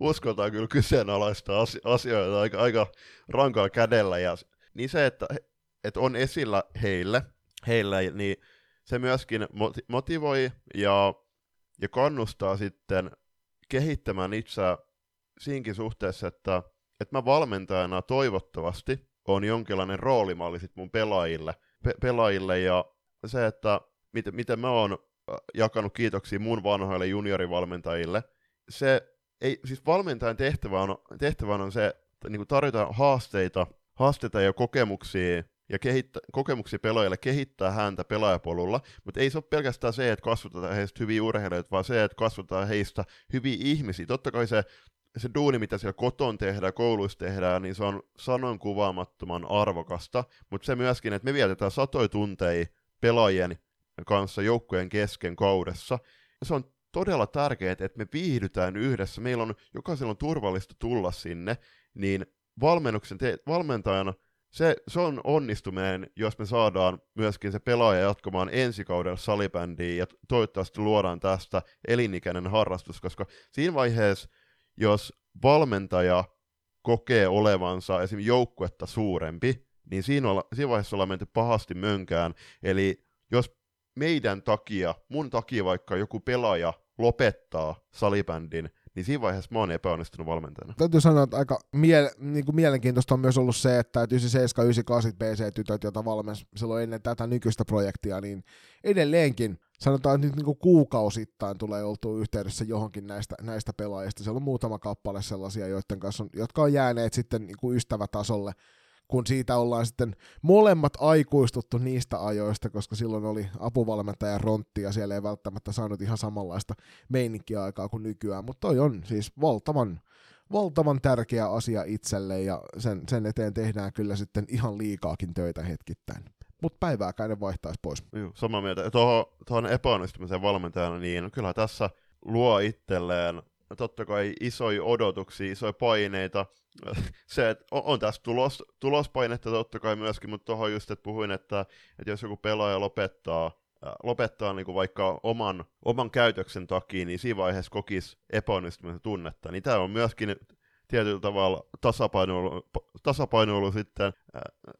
uskaltaa kyllä kyseenalaista asioita aika, aika rankalla kädellä. Ja, niin se, että, että on esillä heille, heille, niin se myöskin motivoi ja, ja kannustaa sitten kehittämään itseä siinkin suhteessa, että, että mä valmentajana toivottavasti on jonkinlainen roolimalli sit mun pelaajille, pe- pelaajille ja se, että miten, miten mä oon jakanut kiitoksia mun vanhoille juniorivalmentajille, se ei, siis valmentajan tehtävä on, tehtävä on se, että niin tarjota haasteita, haasteita ja kokemuksia ja kehittä, kokemuksia pelaajille kehittää häntä pelaajapolulla, mutta ei se ole pelkästään se, että kasvatetaan heistä hyviä urheilijoita, vaan se, että kasvatetaan heistä hyviä ihmisiä. Totta kai se, se duuni, mitä siellä koton tehdään, kouluissa tehdään, niin se on sanon kuvaamattoman arvokasta, mutta se myöskin, että me vietetään satoja tunteja pelaajien kanssa joukkojen kesken kaudessa, se on todella tärkeää, että me viihdytään yhdessä. Meillä on, jokaisella on turvallista tulla sinne, niin valmennuksen te- valmentajana se, se on onnistuminen, jos me saadaan myöskin se pelaaja jatkamaan ensi kaudella salibändiin ja toivottavasti luodaan tästä elinikäinen harrastus, koska siinä vaiheessa, jos valmentaja kokee olevansa esim. joukkuetta suurempi, niin siinä, olla, siinä vaiheessa ollaan menty pahasti mönkään. Eli jos meidän takia, mun takia vaikka joku pelaaja lopettaa salibändin, niin siinä vaiheessa mä oon epäonnistunut valmentajana. Täytyy sanoa, että aika miele, niin kuin mielenkiintoista on myös ollut se, että 97, 98 BC-tytöt, joita valmensi silloin ennen tätä nykyistä projektia, niin edelleenkin sanotaan, että nyt niin kuin kuukausittain tulee oltu yhteydessä johonkin näistä, näistä pelaajista. Siellä on muutama kappale sellaisia, joiden kanssa on, jotka on jääneet sitten niin kuin ystävätasolle kun siitä ollaan sitten molemmat aikuistuttu niistä ajoista, koska silloin oli apuvalmentaja Rontti ja siellä ei välttämättä saanut ihan samanlaista meininkiä aikaa kuin nykyään, mutta toi on siis valtavan, valtavan tärkeä asia itselle ja sen, sen eteen tehdään kyllä sitten ihan liikaakin töitä hetkittäin. Mutta päivääkään ne vaihtaisi pois. Joo, samaa mieltä. Tuohon, tuohon epäonnistumisen valmentajana, niin kyllä tässä luo itselleen totta kai isoja odotuksia, isoja paineita. [LAUGHS] Se, että on, on tässä tulos, tulospainetta totta kai myöskin, mutta tuohon just, että puhuin, että, että jos joku pelaaja lopettaa, äh, lopettaa niin kuin vaikka oman, oman käytöksen takia, niin siinä vaiheessa kokisi epäonnistumisen tunnetta. Niin tämä on myöskin tietyllä tavalla tasapainoilu, tasapainoilu sitten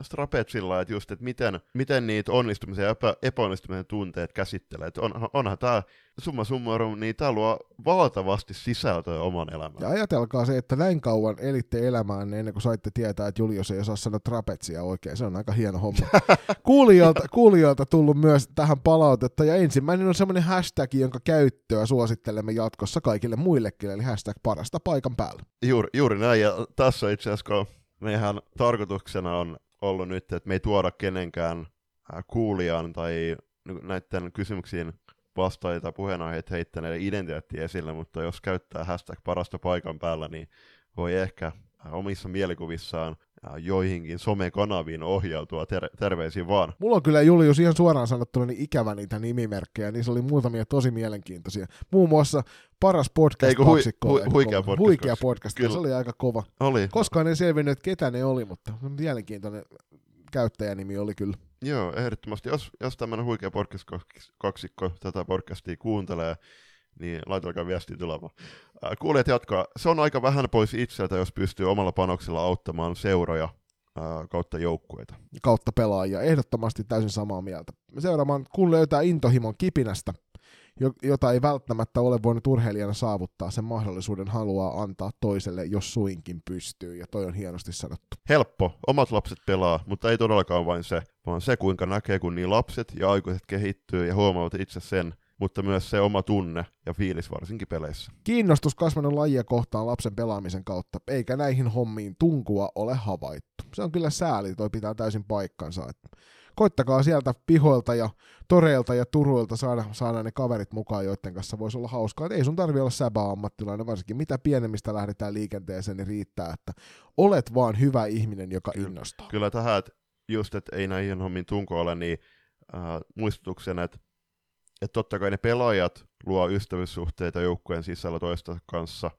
Strapetsilla, että just, että miten, miten niitä onnistumisen ja epä, epäonnistumisen tunteet käsittelee. Että on, onhan tämä summa summarum, niin tämä luo valtavasti sisältöä oman elämään. Ja ajatelkaa se, että näin kauan elitte elämään ennen kuin saitte tietää, että Julius ei osaa sanoa trapetsia oikein. Se on aika hieno homma. [LAUGHS] kuulijoilta, kuulijoilta tullut myös tähän palautetta, ja ensimmäinen on semmoinen hashtag, jonka käyttöä suosittelemme jatkossa kaikille muillekin, eli hashtag parasta paikan päällä. Juuri, juuri näin, ja tässä itse asiassa, kun meidän tarkoituksena on ollut nyt, että me ei tuoda kenenkään kuulijan tai näiden kysymyksiin vastaajia puheenaiheet heittäneiden identiteetti esille, mutta jos käyttää hashtag parasta paikan päällä, niin voi ehkä omissa mielikuvissaan joihinkin somekanaviin ohjautua. Ter- terveisiin vaan. Mulla on kyllä Julius ihan suoraan sanottuna niin ikävä niitä nimimerkkejä, niin se oli muutamia tosi mielenkiintoisia. Muun muassa paras podcast Eikö, hui, hui, huikea podcast. Huikea podcast, kyllä. se oli aika kova. Oli. Koskaan en selvinnyt, että ketä ne oli, mutta mielenkiintoinen käyttäjänimi oli kyllä. Joo, ehdottomasti. Jos, jos tämmöinen huikea podcast-kaksikko tätä podcastia kuuntelee, niin laitelkaa viestiä tulemaan. Äh, kuulijat jatkaa. Se on aika vähän pois itseltä, jos pystyy omalla panoksella auttamaan seuroja äh, kautta joukkueita. Kautta pelaajia. Ehdottomasti täysin samaa mieltä. Seuraamaan, kun löytää intohimon kipinästä, jota ei välttämättä ole voinut urheilijana saavuttaa, sen mahdollisuuden haluaa antaa toiselle, jos suinkin pystyy, ja toi on hienosti sanottu. Helppo, omat lapset pelaa, mutta ei todellakaan vain se, vaan se kuinka näkee, kun niin lapset ja aikuiset kehittyy ja huomaavat itse sen, mutta myös se oma tunne ja fiilis varsinkin peleissä. Kiinnostus kasvanut lajia kohtaan lapsen pelaamisen kautta, eikä näihin hommiin tunkua ole havaittu. Se on kyllä sääli, toi pitää täysin paikkansa. Että koittakaa sieltä pihoilta ja toreilta ja turuilta saada, saada ne kaverit mukaan, joiden kanssa voisi olla hauskaa. Et ei sun tarvi olla säbä-ammattilainen, varsinkin mitä pienemmistä lähdetään liikenteeseen, niin riittää, että olet vaan hyvä ihminen, joka innostaa. Kyllä tähän, että just, että ei näihin hommiin tunko ole, niin äh, muistutuksena, että että totta kai ne pelaajat luo ystävyyssuhteita joukkueen sisällä toista kanssa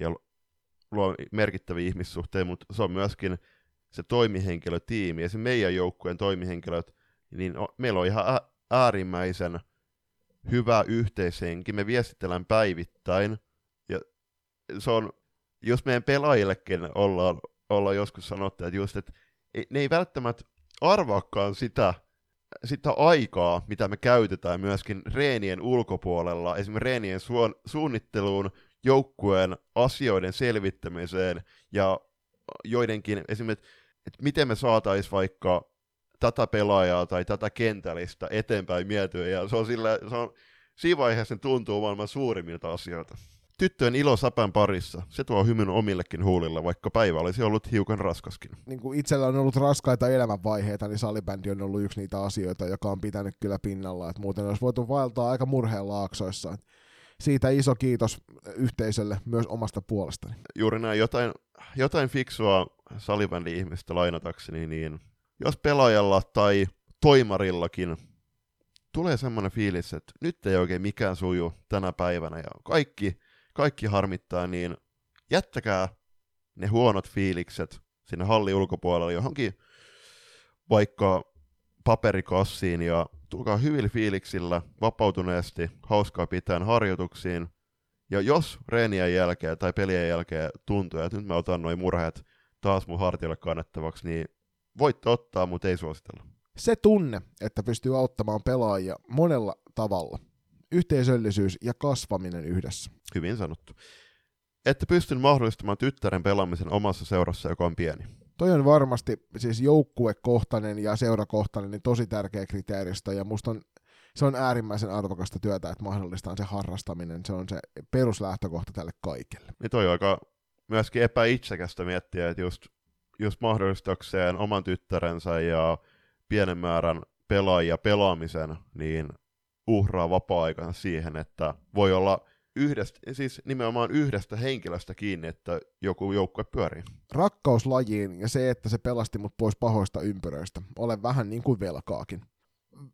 ja luo merkittäviä ihmissuhteita, mutta se on myöskin se toimihenkilötiimi. Esimerkiksi meidän joukkueen toimihenkilöt, niin meillä on ihan äärimmäisen hyvä yhteishenki. Me viestitellään päivittäin. Ja se on, jos meidän pelaajillekin ollaan, ollaan joskus sanottu, että just, että ne ei välttämättä arvaakaan sitä, sitä aikaa, mitä me käytetään myöskin reenien ulkopuolella, esimerkiksi reenien suon, suunnitteluun, joukkueen asioiden selvittämiseen ja joidenkin esimerkiksi, että miten me saataisiin vaikka tätä pelaajaa tai tätä kentällistä eteenpäin miettiä, ja se on, sillä, se on siinä vaiheessa se tuntuu maailman suurimmilta asioita. Tyttöjen ilo säpän parissa, se tuo hymyn omillekin huulilla, vaikka päivä olisi ollut hiukan raskaskin. Niin kuin itsellä on ollut raskaita elämänvaiheita, niin salibändi on ollut yksi niitä asioita, joka on pitänyt kyllä pinnalla. että muuten olisi voitu vaeltaa aika murheen laaksoissa. Siitä iso kiitos yhteisölle myös omasta puolestani. Juuri näin, jotain, jotain fiksua salibändi-ihmistä lainatakseni, niin jos pelaajalla tai toimarillakin tulee semmoinen fiilis, että nyt ei oikein mikään suju tänä päivänä ja kaikki kaikki harmittaa, niin jättäkää ne huonot fiilikset sinne hallin ulkopuolelle johonkin vaikka paperikassiin ja tulkaa hyvillä fiiliksillä, vapautuneesti, hauskaa pitäen harjoituksiin. Ja jos reenien jälkeen tai pelien jälkeen tuntuu, että nyt mä otan noin murheet taas mun hartiolle kannettavaksi, niin voitte ottaa, mutta ei suositella. Se tunne, että pystyy auttamaan pelaajia monella tavalla. Yhteisöllisyys ja kasvaminen yhdessä. Hyvin sanottu. Että pystyn mahdollistamaan tyttären pelaamisen omassa seurassa, joka on pieni. Toi on varmasti siis joukkuekohtainen ja seurakohtainen niin tosi tärkeä kriteeristö, ja musta on, se on äärimmäisen arvokasta työtä, että mahdollistaa se harrastaminen. Se on se peruslähtökohta tälle kaikelle. Niin toi on aika myöskin epäitsekästä miettiä, että just, just mahdollistakseen oman tyttärensä ja pienen määrän pelaajia pelaamisen, niin uhraa vapaa-aikansa siihen, että voi olla yhdestä, siis nimenomaan yhdestä henkilöstä kiinni, että joku joukkue pyörii. Rakkaus lajiin ja se, että se pelasti mut pois pahoista ympyröistä. Olen vähän niin kuin velkaakin.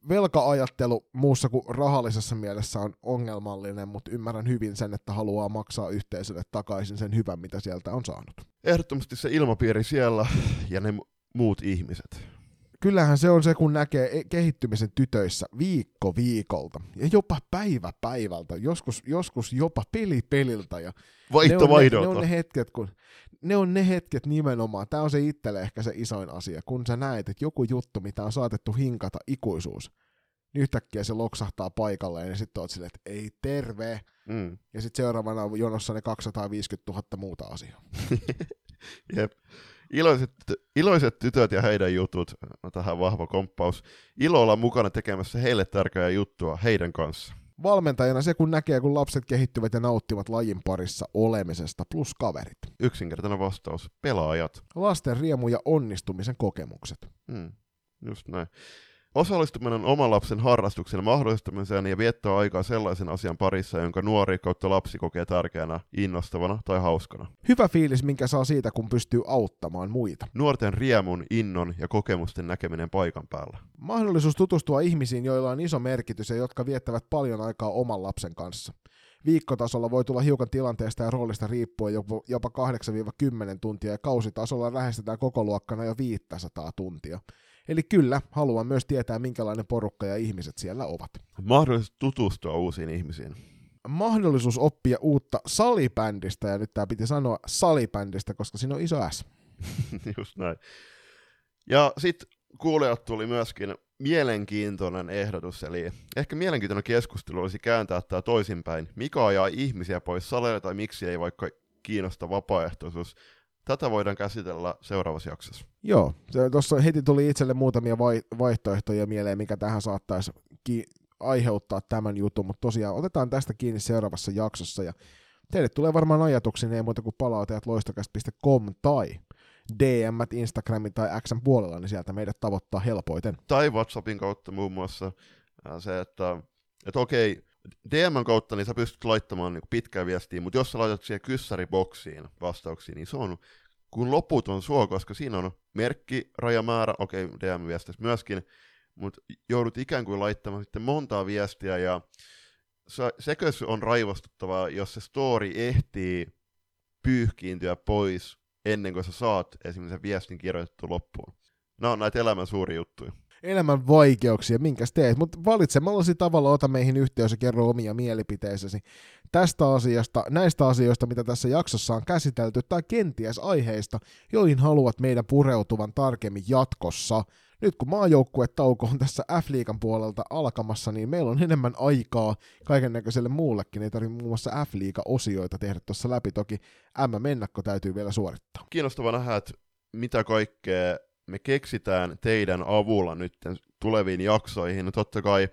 Velka-ajattelu muussa kuin rahallisessa mielessä on ongelmallinen, mutta ymmärrän hyvin sen, että haluaa maksaa yhteisölle takaisin sen hyvän, mitä sieltä on saanut. Ehdottomasti se ilmapiiri siellä ja ne muut ihmiset kyllähän se on se, kun näkee e- kehittymisen tytöissä viikko viikolta ja jopa päivä päivältä, joskus, joskus jopa peli peliltä. Ja Vaihto ne, on ne, ne, on ne hetket, kun ne on ne hetket nimenomaan, tämä on se itselle ehkä se isoin asia, kun sä näet, että joku juttu, mitä on saatettu hinkata ikuisuus, niin yhtäkkiä se loksahtaa paikalleen ja sitten oot silleen, että ei terve. Mm. Ja sitten seuraavana jonossa ne 250 000 muuta asiaa. [LAUGHS] Jep. Iloiset, iloiset tytöt ja heidän jutut, no, tähän vahva komppaus. Ilo olla mukana tekemässä heille tärkeää juttua heidän kanssa. Valmentajana se, kun näkee, kun lapset kehittyvät ja nauttivat lajin parissa olemisesta, plus kaverit. Yksinkertainen vastaus, pelaajat. Lasten riemu ja onnistumisen kokemukset. Hmm, just näin. Osallistuminen oman lapsen harrastuksen mahdollistamiseen ja viettää aikaa sellaisen asian parissa, jonka nuori kautta lapsi kokee tärkeänä, innostavana tai hauskana. Hyvä fiilis, minkä saa siitä, kun pystyy auttamaan muita. Nuorten riemun, innon ja kokemusten näkeminen paikan päällä. Mahdollisuus tutustua ihmisiin, joilla on iso merkitys ja jotka viettävät paljon aikaa oman lapsen kanssa. Viikkotasolla voi tulla hiukan tilanteesta ja roolista riippuen jopa 8-10 tuntia ja kausitasolla lähestytään koko luokkana jo 500 tuntia. Eli kyllä, haluan myös tietää, minkälainen porukka ja ihmiset siellä ovat. Mahdollisuus tutustua uusiin ihmisiin. Mahdollisuus oppia uutta salibändistä, ja nyt tämä piti sanoa salibändistä, koska siinä on iso S. [LAUGHS] Just näin. Ja sitten kuulijat tuli myöskin mielenkiintoinen ehdotus, eli ehkä mielenkiintoinen keskustelu olisi kääntää tämä toisinpäin. Mikä ajaa ihmisiä pois saleilta tai miksi ei vaikka kiinnosta vapaaehtoisuus? Tätä voidaan käsitellä seuraavassa jaksossa. Joo, tuossa heti tuli itselle muutamia vai- vaihtoehtoja mieleen, mikä tähän saattaisi ki- aiheuttaa tämän jutun, mutta tosiaan otetaan tästä kiinni seuraavassa jaksossa, ja teille tulee varmaan ajatuksia, ei muuta kuin palautajat loistokäst.com tai DM Instagramin tai Xn puolella, niin sieltä meidät tavoittaa helpoiten. Tai WhatsAppin kautta muun muassa se, että, että okei, DMn kautta niin sä pystyt laittamaan niin pitkää viestiä, mutta jos sä laitat siihen kyssäriboksiin vastauksia, niin se on kun loputon suo, koska siinä on merkki, rajamäärä, okei, okay, DM-viestissä myöskin, mutta joudut ikään kuin laittamaan sitten montaa viestiä, ja sekö on raivostuttavaa, jos se story ehtii pyyhkiintyä pois ennen kuin sä saat esimerkiksi sen viestin kirjoitettu loppuun. Nämä on näitä elämän suuria juttuja elämän vaikeuksia, minkäs teet, mutta valitsemallasi tavalla ota meihin yhteys ja kerro omia mielipiteisesi tästä asiasta, näistä asioista, mitä tässä jaksossa on käsitelty, tai kenties aiheista, joihin haluat meidän pureutuvan tarkemmin jatkossa. Nyt kun maajoukkuetauko on tässä F-liigan puolelta alkamassa, niin meillä on enemmän aikaa kaiken näköiselle muullekin. Ei tarvitse muun muassa F-liiga-osioita tehdä tuossa läpi. Toki M-mennakko täytyy vielä suorittaa. Kiinnostavaa nähdä, että mitä kaikkea me keksitään teidän avulla nyt tuleviin jaksoihin. No totta kai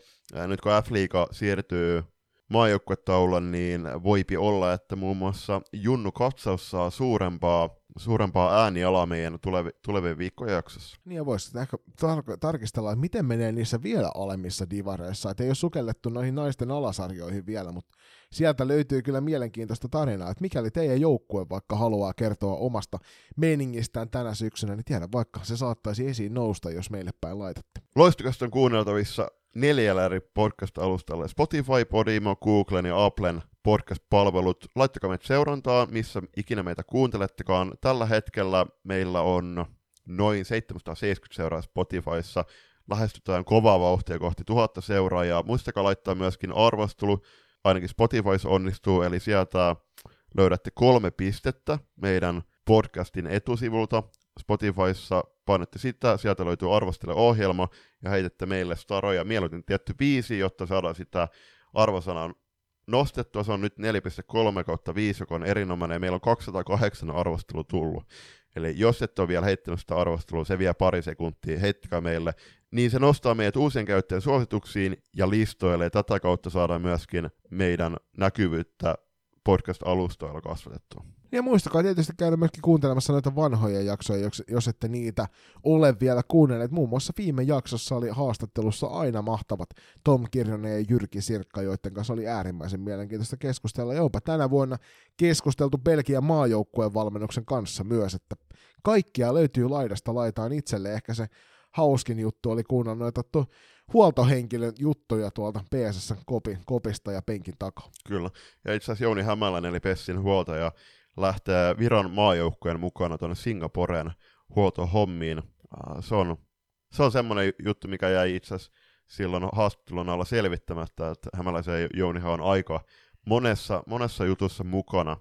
nyt kun F-liiga siirtyy maajoukkuetaulan, niin voipi olla, että muun muassa Junnu Katsaus saa suurempaa, suurempaa äänialaa meidän tulevi, tulevien viikkojen jaksossa. Niin ja voisi ehkä tar- tarkistella, että miten menee niissä vielä alemmissa divareissa. Että ei ole sukellettu noihin naisten alasarjoihin vielä, mutta sieltä löytyy kyllä mielenkiintoista tarinaa, että mikäli teidän joukkue vaikka haluaa kertoa omasta meningistään tänä syksynä, niin tiedä vaikka se saattaisi esiin nousta, jos meille päin laitatte. Loistukasta on kuunneltavissa neljällä eri podcast-alustalla. Spotify, Podimo, Googlen ja Applen podcast-palvelut. Laittakaa meitä seurantaa, missä ikinä meitä kuuntelettekaan. Tällä hetkellä meillä on noin 770 seuraa Spotifyssa. Lähestytään kovaa vauhtia kohti tuhatta seuraajaa. Muistakaa laittaa myöskin arvostelu, ainakin Spotifyssa onnistuu, eli sieltä löydätte kolme pistettä meidän podcastin etusivulta. Spotifyssa painatte sitä, sieltä löytyy arvostele ohjelma ja heitätte meille staroja, mieluiten tietty viisi, jotta saadaan sitä arvosanan nostettua. Se on nyt 4.3 kautta 5, joka on erinomainen ja meillä on 208 arvostelu tullut. Eli jos et ole vielä heittänyt sitä arvostelua, se vie pari sekuntia, heittäkää meille. Niin se nostaa meidät uusien käyttäjien suosituksiin ja listoille, ja tätä kautta saadaan myöskin meidän näkyvyyttä podcast-alustoilla kasvatettua. Ja muistakaa tietysti käydä myöskin kuuntelemassa noita vanhoja jaksoja, jos, jos ette niitä ole vielä kuunnelleet. Muun muassa viime jaksossa oli haastattelussa aina mahtavat Tom Kirjonen ja Jyrki Sirkka, joiden kanssa oli äärimmäisen mielenkiintoista keskustella. Ja tänä vuonna keskusteltu Belgian maajoukkueen valmennuksen kanssa myös, että kaikkia löytyy laidasta laitaan itselle. Ehkä se hauskin juttu oli kuunnella noita to, huoltohenkilön juttuja tuolta PSS kopi, kopista ja penkin takaa. Kyllä. Ja itse asiassa Jouni Hämäläinen, eli Pessin huoltaja, lähtee Viron maajoukkueen mukana tuonne Singaporeen huoltohommiin. Se on, se on semmoinen juttu, mikä jäi itse asiassa silloin haastattelun alla selvittämättä, että Hämäläisen Jounihan on aika monessa, monessa jutussa mukana.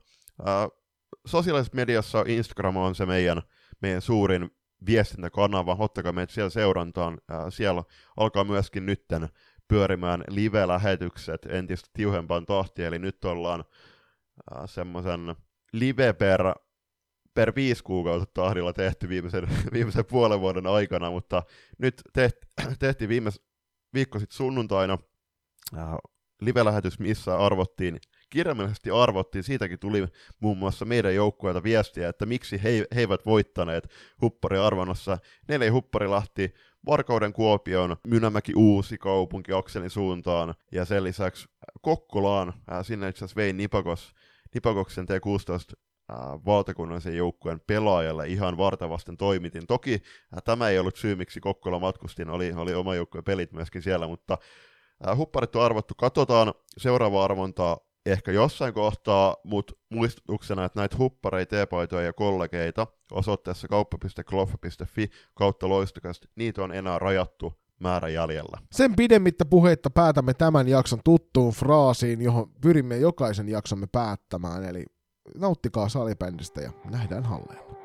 sosiaalisessa mediassa Instagram on se meidän, meidän suurin viestintäkanava, ottakaa meitä siellä seurantaan. siellä alkaa myöskin nytten pyörimään live-lähetykset entistä tiuhempaan tahtiin, eli nyt ollaan semmoisen live per, per viisi kuukautta tahdilla tehty viimeisen, [LAUGHS] viimeisen puolen vuoden aikana, mutta nyt [CLEARS THROAT] tehti, viime viikko sitten sunnuntaina äh, live-lähetys, missä arvottiin, kirjaimellisesti arvottiin, siitäkin tuli muun muassa meidän joukkueelta viestiä, että miksi he, he eivät voittaneet huppari-arvonnassa. Neljä hupparilahti Varkauden Kuopion, Mynämäki Uusi kaupunki Akselin suuntaan ja sen lisäksi Kokkolaan, äh, sinne itse asiassa vein Nipakos Nipakoksen T16 valtakunnallisen joukkueen pelaajalle ihan vartavasten toimitin. Toki tämä ei ollut syy, miksi Kokkola matkustin, oli, oli oma joukkueen pelit myöskin siellä, mutta hupparit on arvottu. Katsotaan seuraava arvontaa ehkä jossain kohtaa, mutta muistutuksena, että näitä huppareita, teepaitoja ja kollegeita osoitteessa kauppa.kloffa.fi kautta loistakasti, niitä on enää rajattu määrä jäljellä. Sen pidemmittä puheitta päätämme tämän jakson tuttuun fraasiin, johon pyrimme jokaisen jaksomme päättämään, eli nauttikaa salibändistä ja nähdään halleilla.